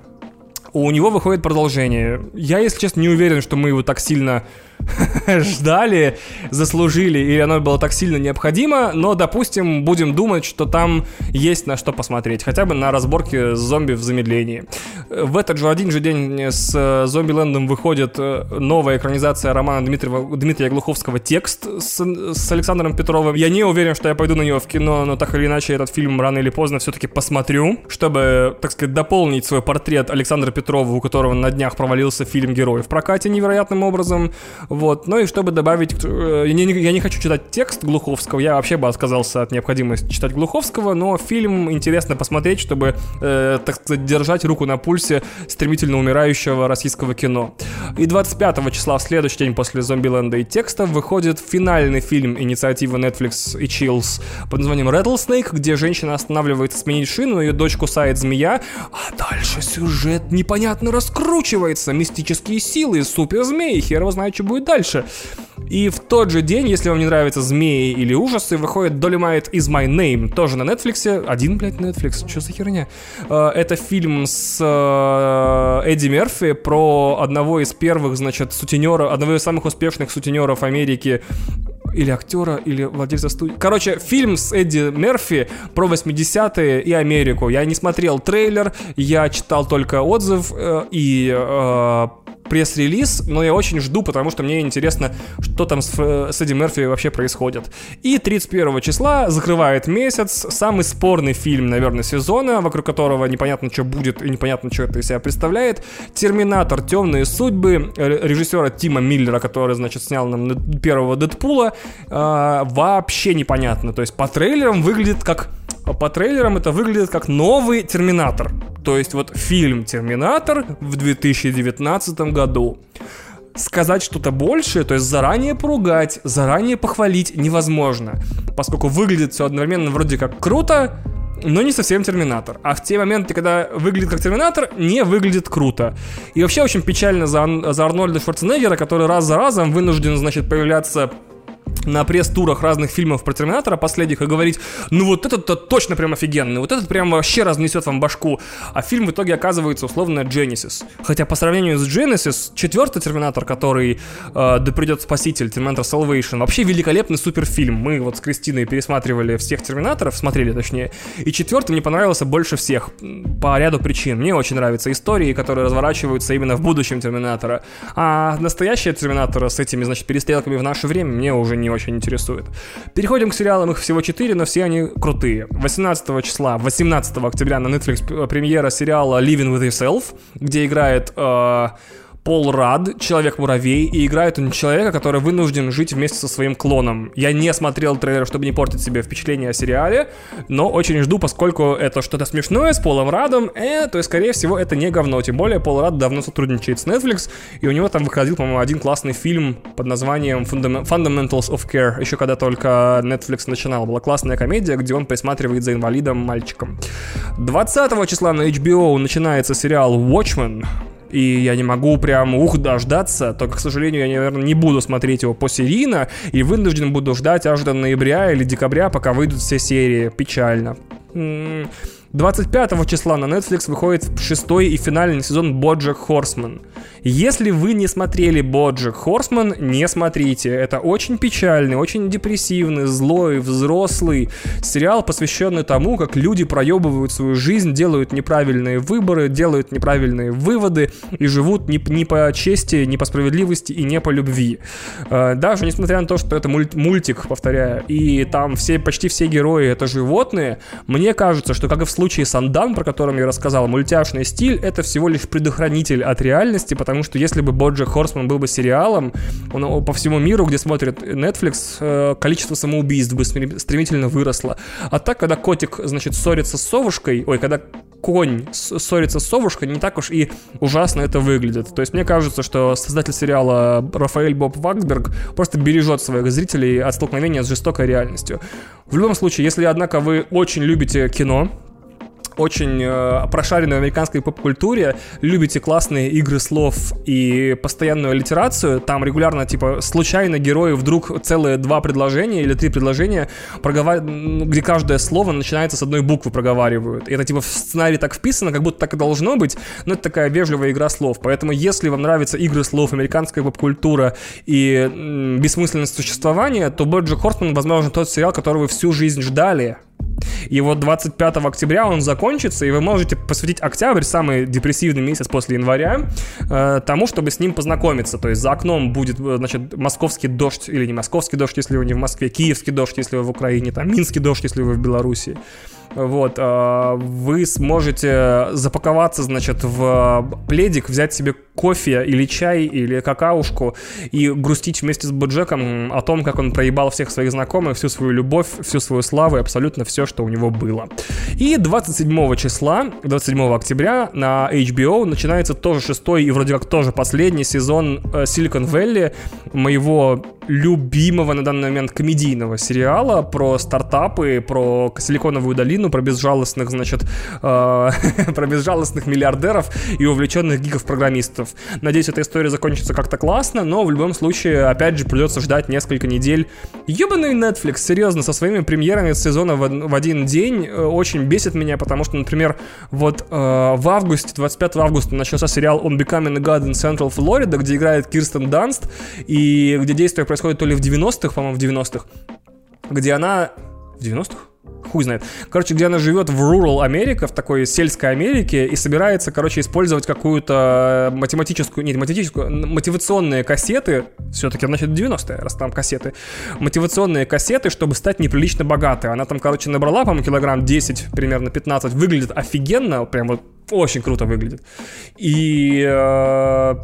у него выходит продолжение. Я, если честно, не уверен, что мы его так сильно ждали, заслужили, или оно было так сильно необходимо, но, допустим, будем думать, что там есть на что посмотреть, хотя бы на разборке зомби в замедлении. В этот же один же день с э, Зомбилендом выходит э, новая экранизация романа Дмитрия, Дмитрия Глуховского «Текст» с, с Александром Петровым. Я не уверен, что я пойду на него в кино, но так или иначе этот фильм рано или поздно все-таки посмотрю, чтобы, так сказать, дополнить свой портрет Александра Петрова, у которого на днях провалился фильм «Герой» в прокате невероятным образом. Вот. Ну и чтобы добавить... Э, я не, я не хочу читать текст Глуховского, я вообще бы отказался от необходимости читать Глуховского, но фильм интересно посмотреть, чтобы, э, так сказать, держать руку на пульсе стремительно умирающего российского кино. И 25 числа, в следующий день после Зомбиленда и текста, выходит финальный фильм инициативы Netflix и Chills под названием Rattlesnake, где женщина останавливается сменить шину, ее дочь кусает змея, а дальше сюжет непонятно раскручивается, мистические силы, супер-змеи, хер его знает, что будет дальше. И в тот же день, если вам не нравятся змеи или ужасы, выходит Dolomite is my name, тоже на Netflix. Один, блядь, Netflix, что за херня? Э, это фильм с э, Эдди Мерфи про одного из первых, значит, сутенеров, одного из самых успешных сутенеров Америки, или актера, или владельца студии. Короче, фильм с Эдди Мерфи про 80-е и Америку. Я не смотрел трейлер, я читал только отзыв э, и э, пресс-релиз, но я очень жду, потому что мне интересно, что там с, с Эдди Мерфи вообще происходит. И 31 числа закрывает месяц самый спорный фильм, наверное, сезона, вокруг которого непонятно, что будет и непонятно, что это из себя представляет. «Терминатор. Темные судьбы» режиссера Тима Миллера, который, значит, снял нам первого Дэдпула. Э, вообще непонятно. То есть по трейлерам выглядит как по трейлерам это выглядит как новый Терминатор. То есть вот фильм Терминатор в 2019 году. Сказать что-то большее, то есть заранее поругать, заранее похвалить невозможно. Поскольку выглядит все одновременно вроде как круто, но не совсем Терминатор. А в те моменты, когда выглядит как Терминатор, не выглядит круто. И вообще очень печально за, за Арнольда Шварценеггера, который раз за разом вынужден, значит, появляться на пресс-турах разных фильмов про Терминатора последних и говорить, ну вот этот-то точно прям офигенный, вот этот прям вообще разнесет вам башку. А фильм в итоге оказывается условно Genesis. Хотя по сравнению с Genesis, четвертый Терминатор, который э, да придет Спаситель, Терминатор Salvation, вообще великолепный суперфильм. Мы вот с Кристиной пересматривали всех Терминаторов, смотрели точнее, и четвертый мне понравился больше всех по ряду причин. Мне очень нравятся истории, которые разворачиваются именно в будущем Терминатора. А настоящие Терминаторы с этими, значит, перестрелками в наше время мне уже не очень интересует. Переходим к сериалам, их всего 4, но все они крутые. 18 числа, 18 октября на Netflix премьера сериала Living with Yourself, где играет... Э, Пол Рад, Человек-муравей, и играет он человека, который вынужден жить вместе со своим клоном. Я не смотрел трейлер, чтобы не портить себе впечатление о сериале, но очень жду, поскольку это что-то смешное с Полом Радом, э, то есть, скорее всего, это не говно. Тем более, Пол Рад давно сотрудничает с Netflix, и у него там выходил, по-моему, один классный фильм под названием Fundamentals of Care, еще когда только Netflix начинал. Была классная комедия, где он присматривает за инвалидом мальчиком. 20 числа на HBO начинается сериал Watchmen, и я не могу прям ух дождаться, только, к сожалению, я, наверное, не буду смотреть его посерийно и вынужден буду ждать аж до ноября или декабря, пока выйдут все серии. Печально. 25 числа на Netflix выходит шестой и финальный сезон Боджек Хорсман. Если вы не смотрели Боджек Хорсман, не смотрите. Это очень печальный, очень депрессивный, злой, взрослый сериал, посвященный тому, как люди проебывают свою жизнь, делают неправильные выборы, делают неправильные выводы и живут не, не по чести, не по справедливости и не по любви. Э, даже несмотря на то, что это мультик, повторяю, и там все, почти все герои это животные, мне кажется, что как и в случае Сандан, про который я рассказал, мультяшный стиль это всего лишь предохранитель от реальности, потому что если бы Боджи Хорсман был бы сериалом, он по всему миру, где смотрит Netflix, э, количество самоубийств бы стремительно выросло. А так, когда котик, значит, ссорится с совушкой, ой, когда конь ссорится с совушкой, не так уж и ужасно это выглядит. То есть мне кажется, что создатель сериала Рафаэль Боб Ваксберг просто бережет своих зрителей от столкновения с жестокой реальностью. В любом случае, если, однако, вы очень любите кино, очень э, прошаренной американской поп-культуре, любите классные игры слов и постоянную аллитерацию, там регулярно, типа, случайно герои вдруг целые два предложения или три предложения, проговар... где каждое слово начинается с одной буквы проговаривают. И это, типа, в сценарии так вписано, как будто так и должно быть, но это такая вежливая игра слов. Поэтому, если вам нравятся игры слов, американская поп-культура и м, бессмысленность существования, то Боджек Хортман, возможно, тот сериал, который вы всю жизнь ждали, и вот 25 октября он закончится, и вы можете посвятить октябрь, самый депрессивный месяц после января, э, тому, чтобы с ним познакомиться. То есть за окном будет, э, значит, московский дождь, или не московский дождь, если вы не в Москве, киевский дождь, если вы в Украине, там, минский дождь, если вы в Беларуси. Вот, э, вы сможете запаковаться, значит, в пледик, взять себе кофе или чай или какаушку и грустить вместе с Боджеком о том, как он проебал всех своих знакомых, всю свою любовь, всю свою славу и абсолютно все, что у него было. И 27 числа, 27 октября на HBO начинается тоже шестой и вроде как тоже последний сезон э, Silicon Valley, моего любимого на данный момент комедийного сериала про стартапы, про Силиконовую долину, про безжалостных, значит, э, про безжалостных миллиардеров и увлеченных гигов-программистов. Надеюсь, эта история закончится как-то классно, но в любом случае, опять же, придется ждать несколько недель. Ебаный Netflix, серьезно, со своими премьерами сезона в, в один день э, очень бесит меня, потому что, например, вот э, в августе, 25 августа начался сериал On Becoming a God in Central Florida, где играет Кирстен Данст, и где действие происходит происходит то ли в 90-х, по-моему, в 90-х, где она... В 90-х? Хуй знает. Короче, где она живет в rural Америка, в такой сельской Америке, и собирается, короче, использовать какую-то математическую, нет, математическую, мотивационные кассеты, все-таки, значит, 90-е, раз там кассеты, мотивационные кассеты, чтобы стать неприлично богатой. Она там, короче, набрала, по-моему, килограмм 10, примерно 15, выглядит офигенно, прям вот очень круто выглядит. И э,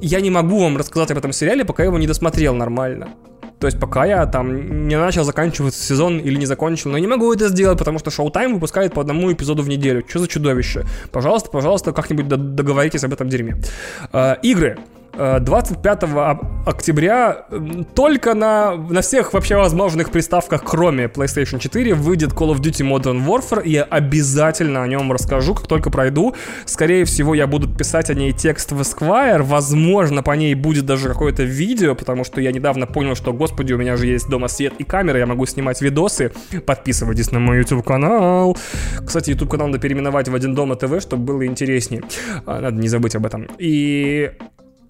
я не могу вам рассказать об этом сериале, пока я его не досмотрел нормально. То есть пока я там не начал заканчиваться сезон или не закончил, но я не могу это сделать, потому что Showtime выпускает по одному эпизоду в неделю. Что за чудовище? Пожалуйста, пожалуйста, как-нибудь договоритесь об этом дерьме. Э, игры. 25 э, октября только на, на всех вообще возможных приставках, кроме PlayStation 4, выйдет Call of Duty Modern Warfare, и я обязательно о нем расскажу, как только пройду. Скорее всего, я буду писать о ней текст в Esquire, возможно, по ней будет даже какое-то видео, потому что я недавно понял, что, господи, у меня же есть дома свет и камера, я могу снимать видосы. Подписывайтесь на мой YouTube-канал. Кстати, YouTube-канал надо переименовать в Один Дома ТВ, чтобы было интереснее. А, надо не забыть об этом. И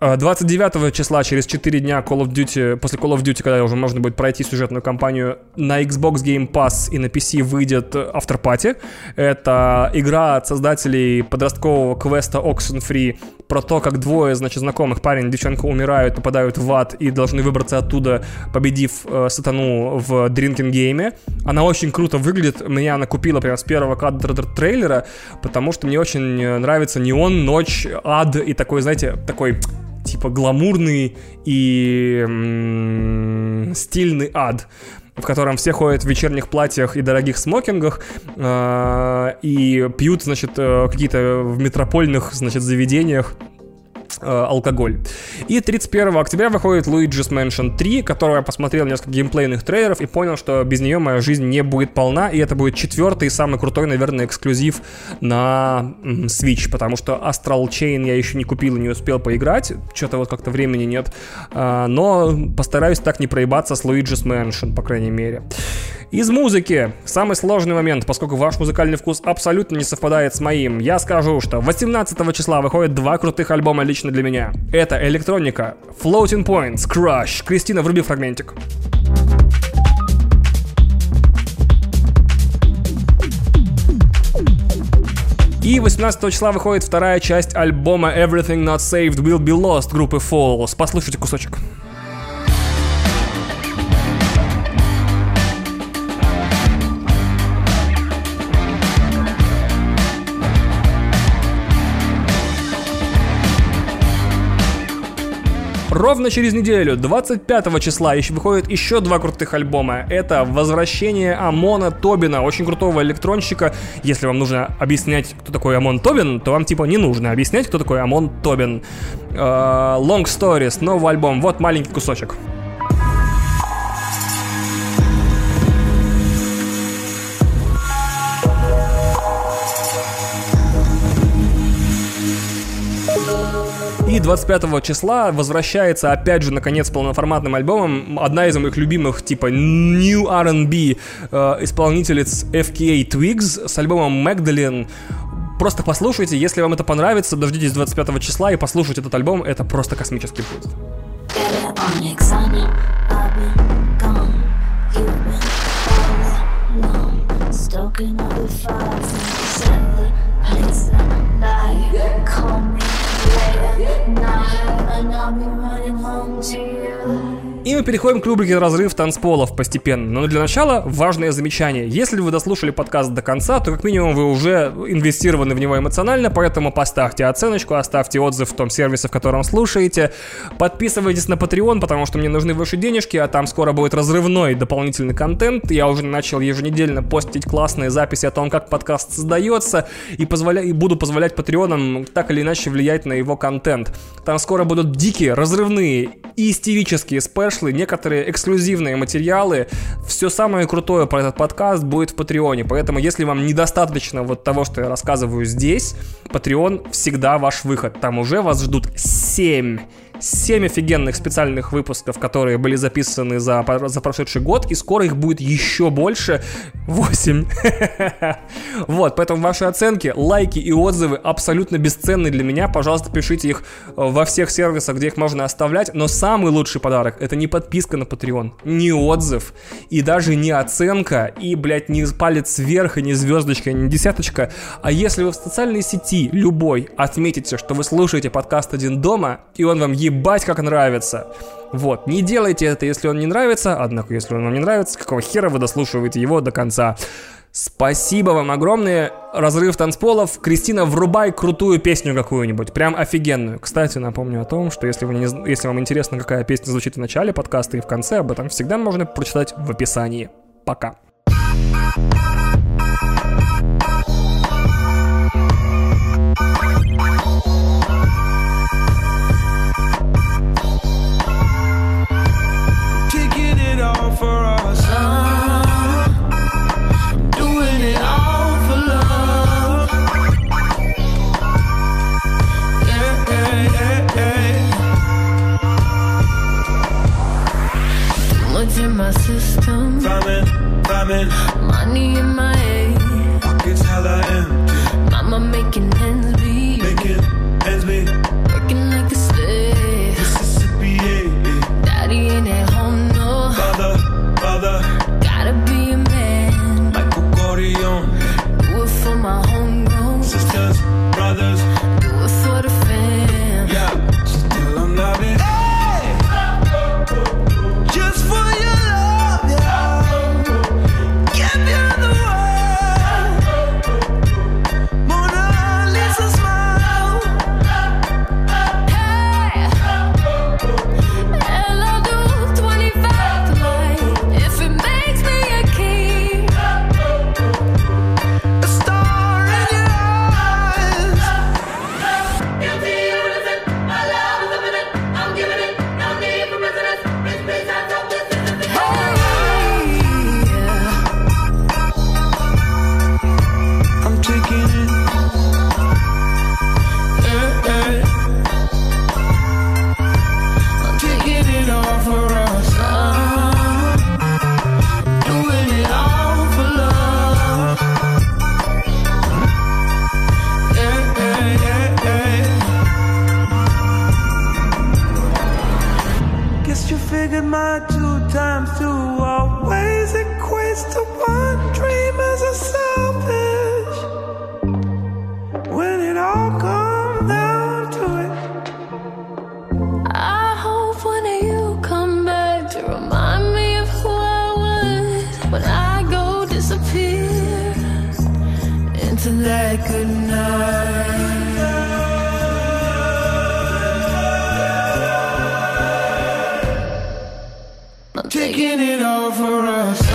29 а, числа, через 4 дня Call of Duty, после Call of Duty, когда уже можно будет пройти сюжетную кампанию, на Xbox Game Pass и на PC выйдет After Party. Это игра от создателей подросткового квеста Oxenfree про то, как двое, значит, знакомых, парень и девчонка умирают, попадают в ад и должны выбраться оттуда, победив э, сатану в дринкинг гейме. Она очень круто выглядит. Меня она купила прямо с первого кадра трейлера, потому что мне очень нравится неон, ночь, ад и такой, знаете, такой типа гламурный и м- стильный ад в котором все ходят в вечерних платьях и дорогих смокингах э, и пьют, значит, э, какие-то в метропольных, значит, заведениях алкоголь. И 31 октября выходит Luigi's Mansion 3, которого я посмотрел несколько геймплейных трейлеров и понял, что без нее моя жизнь не будет полна, и это будет четвертый и самый крутой, наверное, эксклюзив на Switch, потому что Astral Chain я еще не купил и не успел поиграть, что-то вот как-то времени нет, а, но постараюсь так не проебаться с Luigi's Mansion, по крайней мере. Из музыки. Самый сложный момент, поскольку ваш музыкальный вкус абсолютно не совпадает с моим. Я скажу, что 18 числа выходят два крутых альбома лично для меня. Это электроника, Floating Points, Crush. Кристина, вруби фрагментик. И 18 числа выходит вторая часть альбома Everything Not Saved Will Be Lost группы Falls. Послушайте кусочек. Ровно через неделю, 25 числа, еще выходит еще два крутых альбома. Это «Возвращение Амона Тобина», очень крутого электронщика. Если вам нужно объяснять, кто такой Амон Тобин, то вам типа не нужно объяснять, кто такой Амон Тобин. Uh, Long Stories, новый альбом. Вот маленький кусочек. И 25 числа возвращается опять же, наконец, полноформатным альбомом одна из моих любимых, типа New R&B э, исполнительниц FKA Twigs с альбомом Magdalene. Просто послушайте, если вам это понравится, дождитесь 25 числа и послушайте этот альбом, это просто космический путь. Stoking up the fires and the place that call belong to you. И мы переходим к рубрике «Разрыв танцполов» постепенно. Но для начала важное замечание. Если вы дослушали подкаст до конца, то как минимум вы уже инвестированы в него эмоционально, поэтому поставьте оценочку, оставьте отзыв в том сервисе, в котором слушаете. Подписывайтесь на Patreon, потому что мне нужны ваши денежки, а там скоро будет разрывной дополнительный контент. Я уже начал еженедельно постить классные записи о том, как подкаст создается, и, позволя... и буду позволять патреонам так или иначе влиять на его контент. Там скоро будут дикие, разрывные и истерические спешлы, некоторые эксклюзивные материалы. Все самое крутое про этот подкаст будет в Патреоне. Поэтому, если вам недостаточно вот того, что я рассказываю здесь, Patreon всегда ваш выход. Там уже вас ждут 7 7 офигенных специальных выпусков, которые были записаны за, за прошедший год, и скоро их будет еще больше. 8. Вот, поэтому ваши оценки, лайки и отзывы абсолютно бесценны для меня. Пожалуйста, пишите их э, во всех сервисах, где их можно оставлять. Но самый лучший подарок это не подписка на Patreon, не отзыв, и даже не оценка, и, блядь, не палец вверх, и не звездочка, и не десяточка. А если вы в социальной сети любой отметите, что вы слушаете подкаст «Один дома», и он вам ебать как нравится. Вот, не делайте это, если он не нравится, однако, если он вам не нравится, какого хера вы дослушиваете его до конца. Спасибо вам огромное. Разрыв танцполов. Кристина, врубай крутую песню какую-нибудь. Прям офигенную. Кстати, напомню о том, что если, вы не, если вам интересно, какая песня звучит в начале подкаста и в конце, об этом всегда можно прочитать в описании. Пока. Rhyming. Money in my head, Pockets hella empty. mama making ends meet. Making ends meet. Working like a slave. Mississippi, yeah, yeah. Daddy ain't at home, no. Father, father. Gotta be a man. Michael Corleone. Do it for my homegrown. Sisters, brothers. Do it for the beginning all for us.